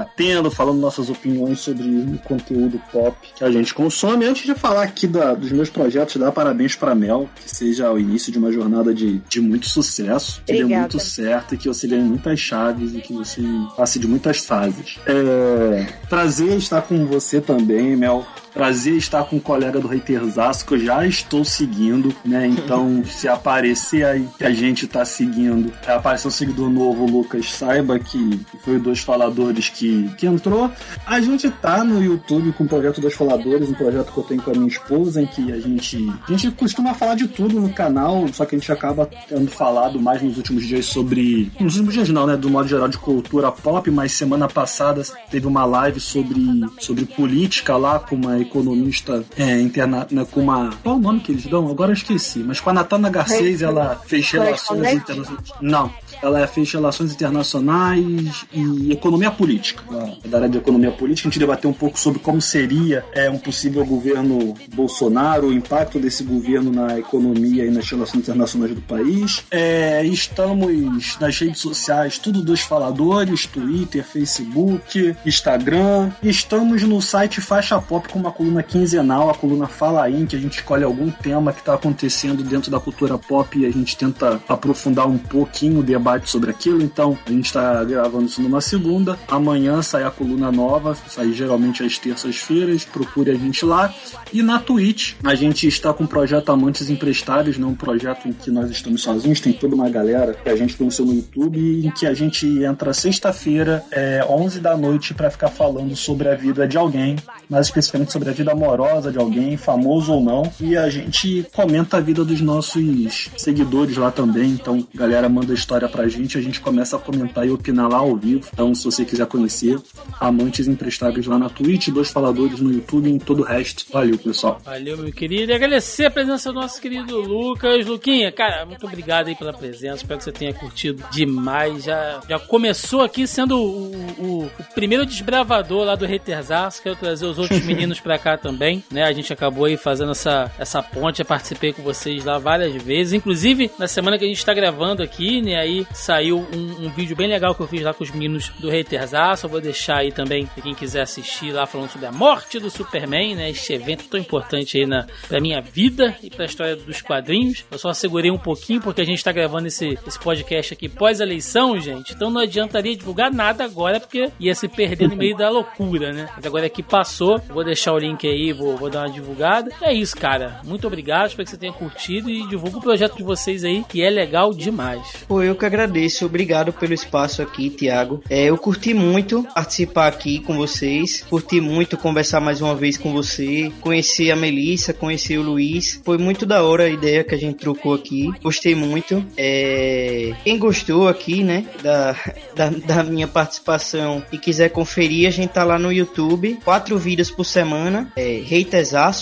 falando nossas opiniões sobre o conteúdo pop que a gente consome. Antes de falar aqui da, dos meus projetos, dar parabéns para Mel, que seja o início de uma jornada de, de muito sucesso, que dê
Obrigada.
muito certo e que você ganhe muitas chaves e que você passe de muitas fases. É, prazer estar com você também, Mel. Prazer estar com um colega do Reiterzaço que eu já estou seguindo, né? Então, se aparecer aí que a gente tá seguindo, é, apareceu um seguidor novo, Lucas, saiba que foi o Dois Faladores que, que entrou. A gente tá no YouTube com o projeto Dois Faladores, um projeto que eu tenho com a minha esposa, em que a gente, a gente costuma falar de tudo no canal, só que a gente acaba tendo falado mais nos últimos dias sobre. Nos últimos dias não, né? Do modo geral de cultura pop, mas semana passada teve uma live sobre, sobre política lá com uma economista é, interna, né, com uma. Qual é o nome que eles dão? Agora eu esqueci. Mas com a Natana Garcês, ela fez relações
Correspondente?
internacionais. Não. Ela fez relações internacionais e economia política. Da área de economia política, a gente debateu um pouco sobre como seria é, um possível governo Bolsonaro, o impacto desse governo na economia e nas relações internacionais do país. É, estamos nas redes sociais, tudo dos faladores, Twitter, Facebook, Instagram. Estamos no site Faixa Pop com uma coluna quinzenal, a coluna Fala em que a gente escolhe algum tema que está acontecendo dentro da cultura pop e a gente tenta aprofundar um pouquinho o debate sobre aquilo. Então, a gente está gravando isso numa segunda. Amanhã sai a coluna nova, sai geralmente às terças-feiras. Procure a gente lá. E na Twitch, a gente está com o projeto Amantes Emprestados, não um projeto em que nós estamos sozinhos, tem toda uma galera que a gente conheceu no YouTube, em que a gente entra sexta-feira, é, 11 da noite, para ficar falando sobre a vida de alguém, mais especificamente sobre a vida amorosa de alguém, famoso ou não. E a gente comenta a vida dos nossos seguidores lá também. Então, galera manda história gente, a gente começa a comentar e opinar lá ao vivo. Então, se você quiser conhecer, Amantes Emprestáveis lá na Twitch, dois faladores no YouTube e em todo o resto. Valeu, pessoal.
Valeu, meu querido. E agradecer a presença do nosso querido Lucas. Luquinha, cara, muito obrigado aí pela presença. Espero que você tenha curtido demais. Já, já começou aqui sendo o, o, o primeiro desbravador lá do Reterzaço. Quero trazer os outros meninos pra cá também, né? A gente acabou aí fazendo essa, essa ponte. Eu participei com vocês lá várias vezes. Inclusive, na semana que a gente tá gravando aqui, né? Aí saiu um, um vídeo bem legal que eu fiz lá com os meninos do Reterzaço. Eu vou deixar aí também pra quem quiser assistir lá falando sobre a morte do Superman, né? Este evento tão importante aí na, pra minha vida e pra história dos quadrinhos. Eu só segurei um pouquinho porque a gente tá gravando esse, esse podcast aqui pós-eleição, gente. Então não adiantaria divulgar nada agora porque ia se perder no meio da loucura, né? Mas agora que passou, vou deixar o link aí, vou, vou dar uma divulgada. É isso, cara. Muito obrigado, espero que você tenha curtido e divulga o projeto de vocês aí, que é legal demais.
Pô, eu que agradeço. Obrigado pelo espaço aqui, Tiago. É, eu curti muito participar aqui com vocês. Curti muito conversar mais uma vez com você. Conhecer a Melissa, conhecer o Luiz. Foi muito da hora a ideia que a gente trocou aqui. Gostei muito. É... Quem gostou aqui, né, da, da, da, minha participação e quiser conferir, a gente tá lá no YouTube. Quatro vídeos por semana. É,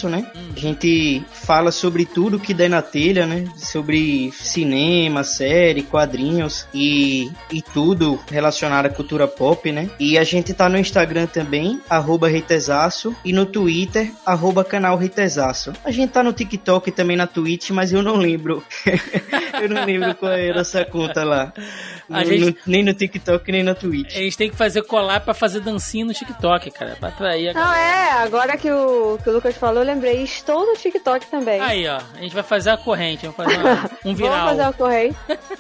né? A gente fala sobre tudo que der na telha, né? Sobre cinema, série, quadrinhos e, e tudo relacionado à cultura pop, né? E a gente tá no Instagram também, arroba Reitesaço, e no Twitter, arroba canal Reitesaço. A gente tá no TikTok também na Twitch, mas eu não lembro. eu não lembro qual era essa conta lá. No, gente... no, nem no TikTok, nem na Twitch.
A gente tem que fazer colar pra fazer dancinha no TikTok, cara. Pra atrair a
Não, é, agora que o, que o Lucas falou, eu lembrei. Estou no TikTok também.
Aí, ó. A gente vai fazer a corrente, vamos fazer uma, um viral.
vamos fazer a corrente.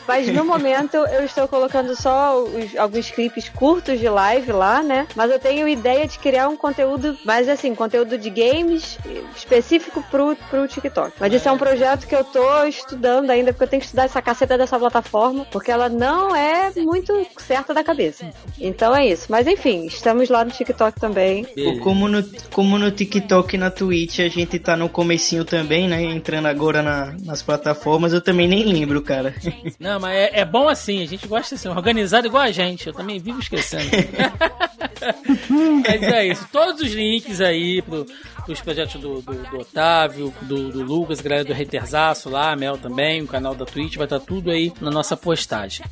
Mas no momento eu estou colocando só os, alguns clipes curtos de live lá, né? Mas eu tenho ideia de criar um conteúdo, mais assim, conteúdo de games específico pro, pro TikTok. Mas esse é um projeto que eu tô estudando ainda, porque eu tenho que estudar essa caceta dessa plataforma, porque ela não é muito certa da cabeça. Então é isso. Mas enfim, estamos lá no TikTok também.
Como no, como no TikTok e na Twitch a gente tá no comecinho também, né? Entrando agora na, nas plataformas, eu também nem lembro, cara.
Não, mas é, é bom assim, a gente gosta assim, organizado igual a gente. Eu também vivo esquecendo. mas é isso. Todos os links aí pro, os projetos do, do, do Otávio, do, do, Lucas, galera do Reiterzaço lá, Mel também, o canal da Twitch, vai estar tá tudo aí na nossa postagem.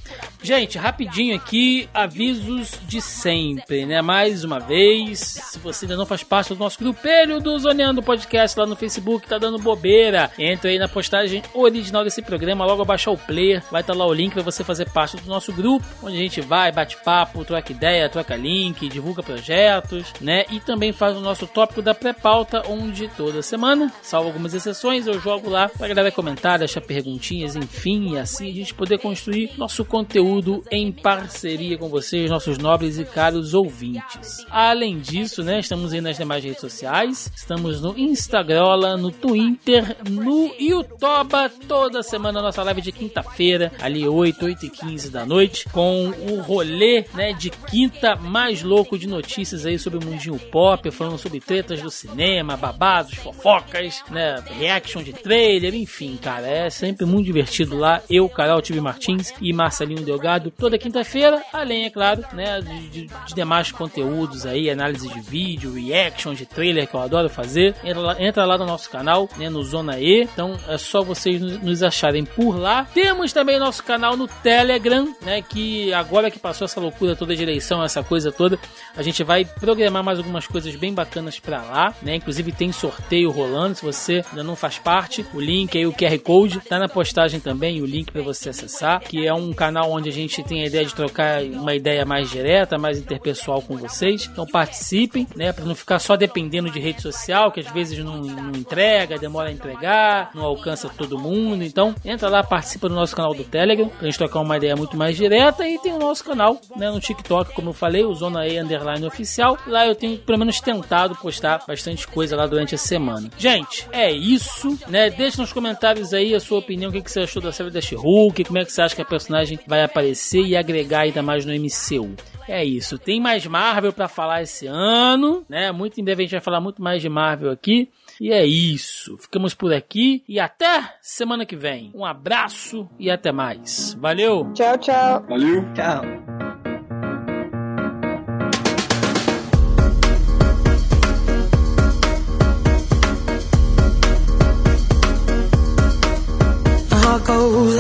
Gente, rapidinho aqui, avisos de sempre, né? Mais uma vez, se você ainda não faz parte do nosso grupelho do Zoneando Podcast lá no Facebook, tá dando bobeira, entra aí na postagem original desse programa, logo abaixar o player, vai estar tá lá o link para você fazer parte do nosso grupo, onde a gente vai, bate papo, troca ideia, troca link, divulga projetos, né? E também faz o nosso tópico da pré-pauta pauta, onde toda semana, salvo algumas exceções, eu jogo lá pra galera comentar, deixar perguntinhas, enfim, e assim a gente poder construir nosso conteúdo em parceria com vocês, nossos nobres e caros ouvintes. Além disso, né, estamos aí nas demais redes sociais, estamos no Instagram, no Twitter, no YouTube, toda semana nossa live de quinta-feira, ali 8, 8 e 15 da noite, com o rolê, né, de quinta mais louco de notícias aí sobre o mundinho pop, falando sobre tretas do cinema, cinema, babados, fofocas, né? Reaction de trailer, enfim, cara, é sempre muito divertido lá. Eu, Carol Tibi Martins e Marcelinho Delgado, toda quinta-feira, além, é claro, né, de, de, de, demais conteúdos aí, análise de vídeo, reaction de trailer que eu adoro fazer. Entra lá, entra lá no nosso canal, né, no Zona E. Então é só vocês nos acharem por lá. Temos também nosso canal no Telegram, né, que agora que passou essa loucura toda de eleição, essa coisa toda, A gente vai programar mais algumas coisas bem bacanas para lá, né? Inclusive tem sorteio rolando. Se você ainda não faz parte, o link aí, o QR Code, tá na postagem também, o link para você acessar. Que é um canal onde a gente tem a ideia de trocar uma ideia mais direta, mais interpessoal com vocês. Então participem, né? Para não ficar só dependendo de rede social, que às vezes não, não entrega, demora a entregar, não alcança todo mundo. Então entra lá, participa do nosso canal do Telegram, pra gente trocar uma ideia muito mais direta. E tem o nosso canal, né? No TikTok, como eu falei, o Zona E Underline Oficial. Lá eu tenho pelo menos tentado postar bastante coisa lá durante a semana. Gente, é isso, né? Deixe nos comentários aí a sua opinião, o que, que você achou da série da She-Hulk, como é que você acha que a personagem vai aparecer e agregar ainda mais no MCU. É isso, tem mais Marvel para falar esse ano, né? Muito em breve a gente vai falar muito mais de Marvel aqui. E é isso. Ficamos por aqui e até semana que vem. Um abraço e até mais. Valeu.
Tchau, tchau.
Valeu.
Tchau.
Goes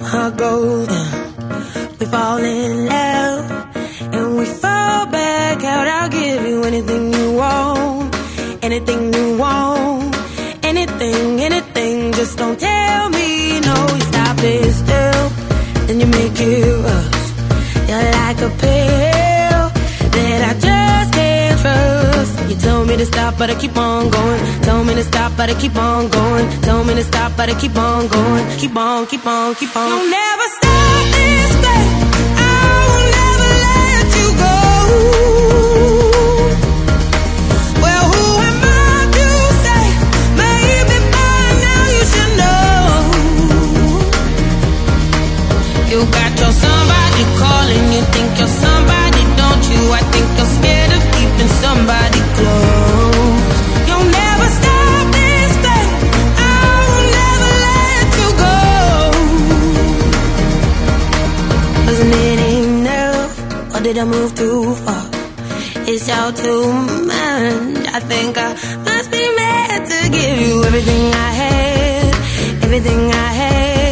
my down. We fall in love and we fall back out. I'll give you anything you want, anything you want, anything, anything. Just don't tell me no. You stop it still, then you make it rush. You're like a pill me to stop, but I keep on going. Told me to stop, but I keep on going. Told me to stop, but I keep on going. Keep on, keep on, keep on. You'll never stop this thing. I will never let you go. Well, who am I to say? Maybe by now you should know. You got your somebody calling, you think you're somebody, don't you? I think you're keeping somebody close. You'll never stop this thing. I will never let you go. Wasn't it enough? Or did I move too far? It's all too much. I think I must be mad to give you everything I had, everything I had,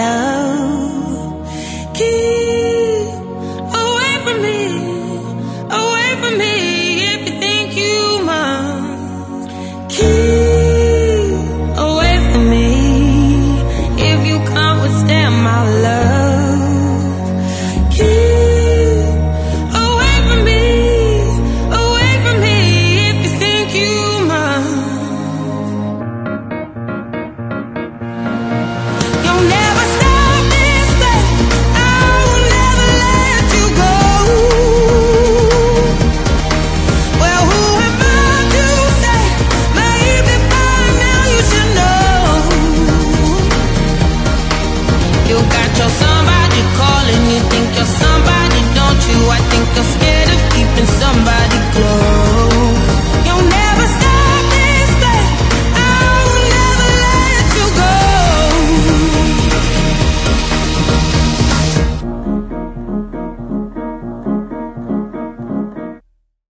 love.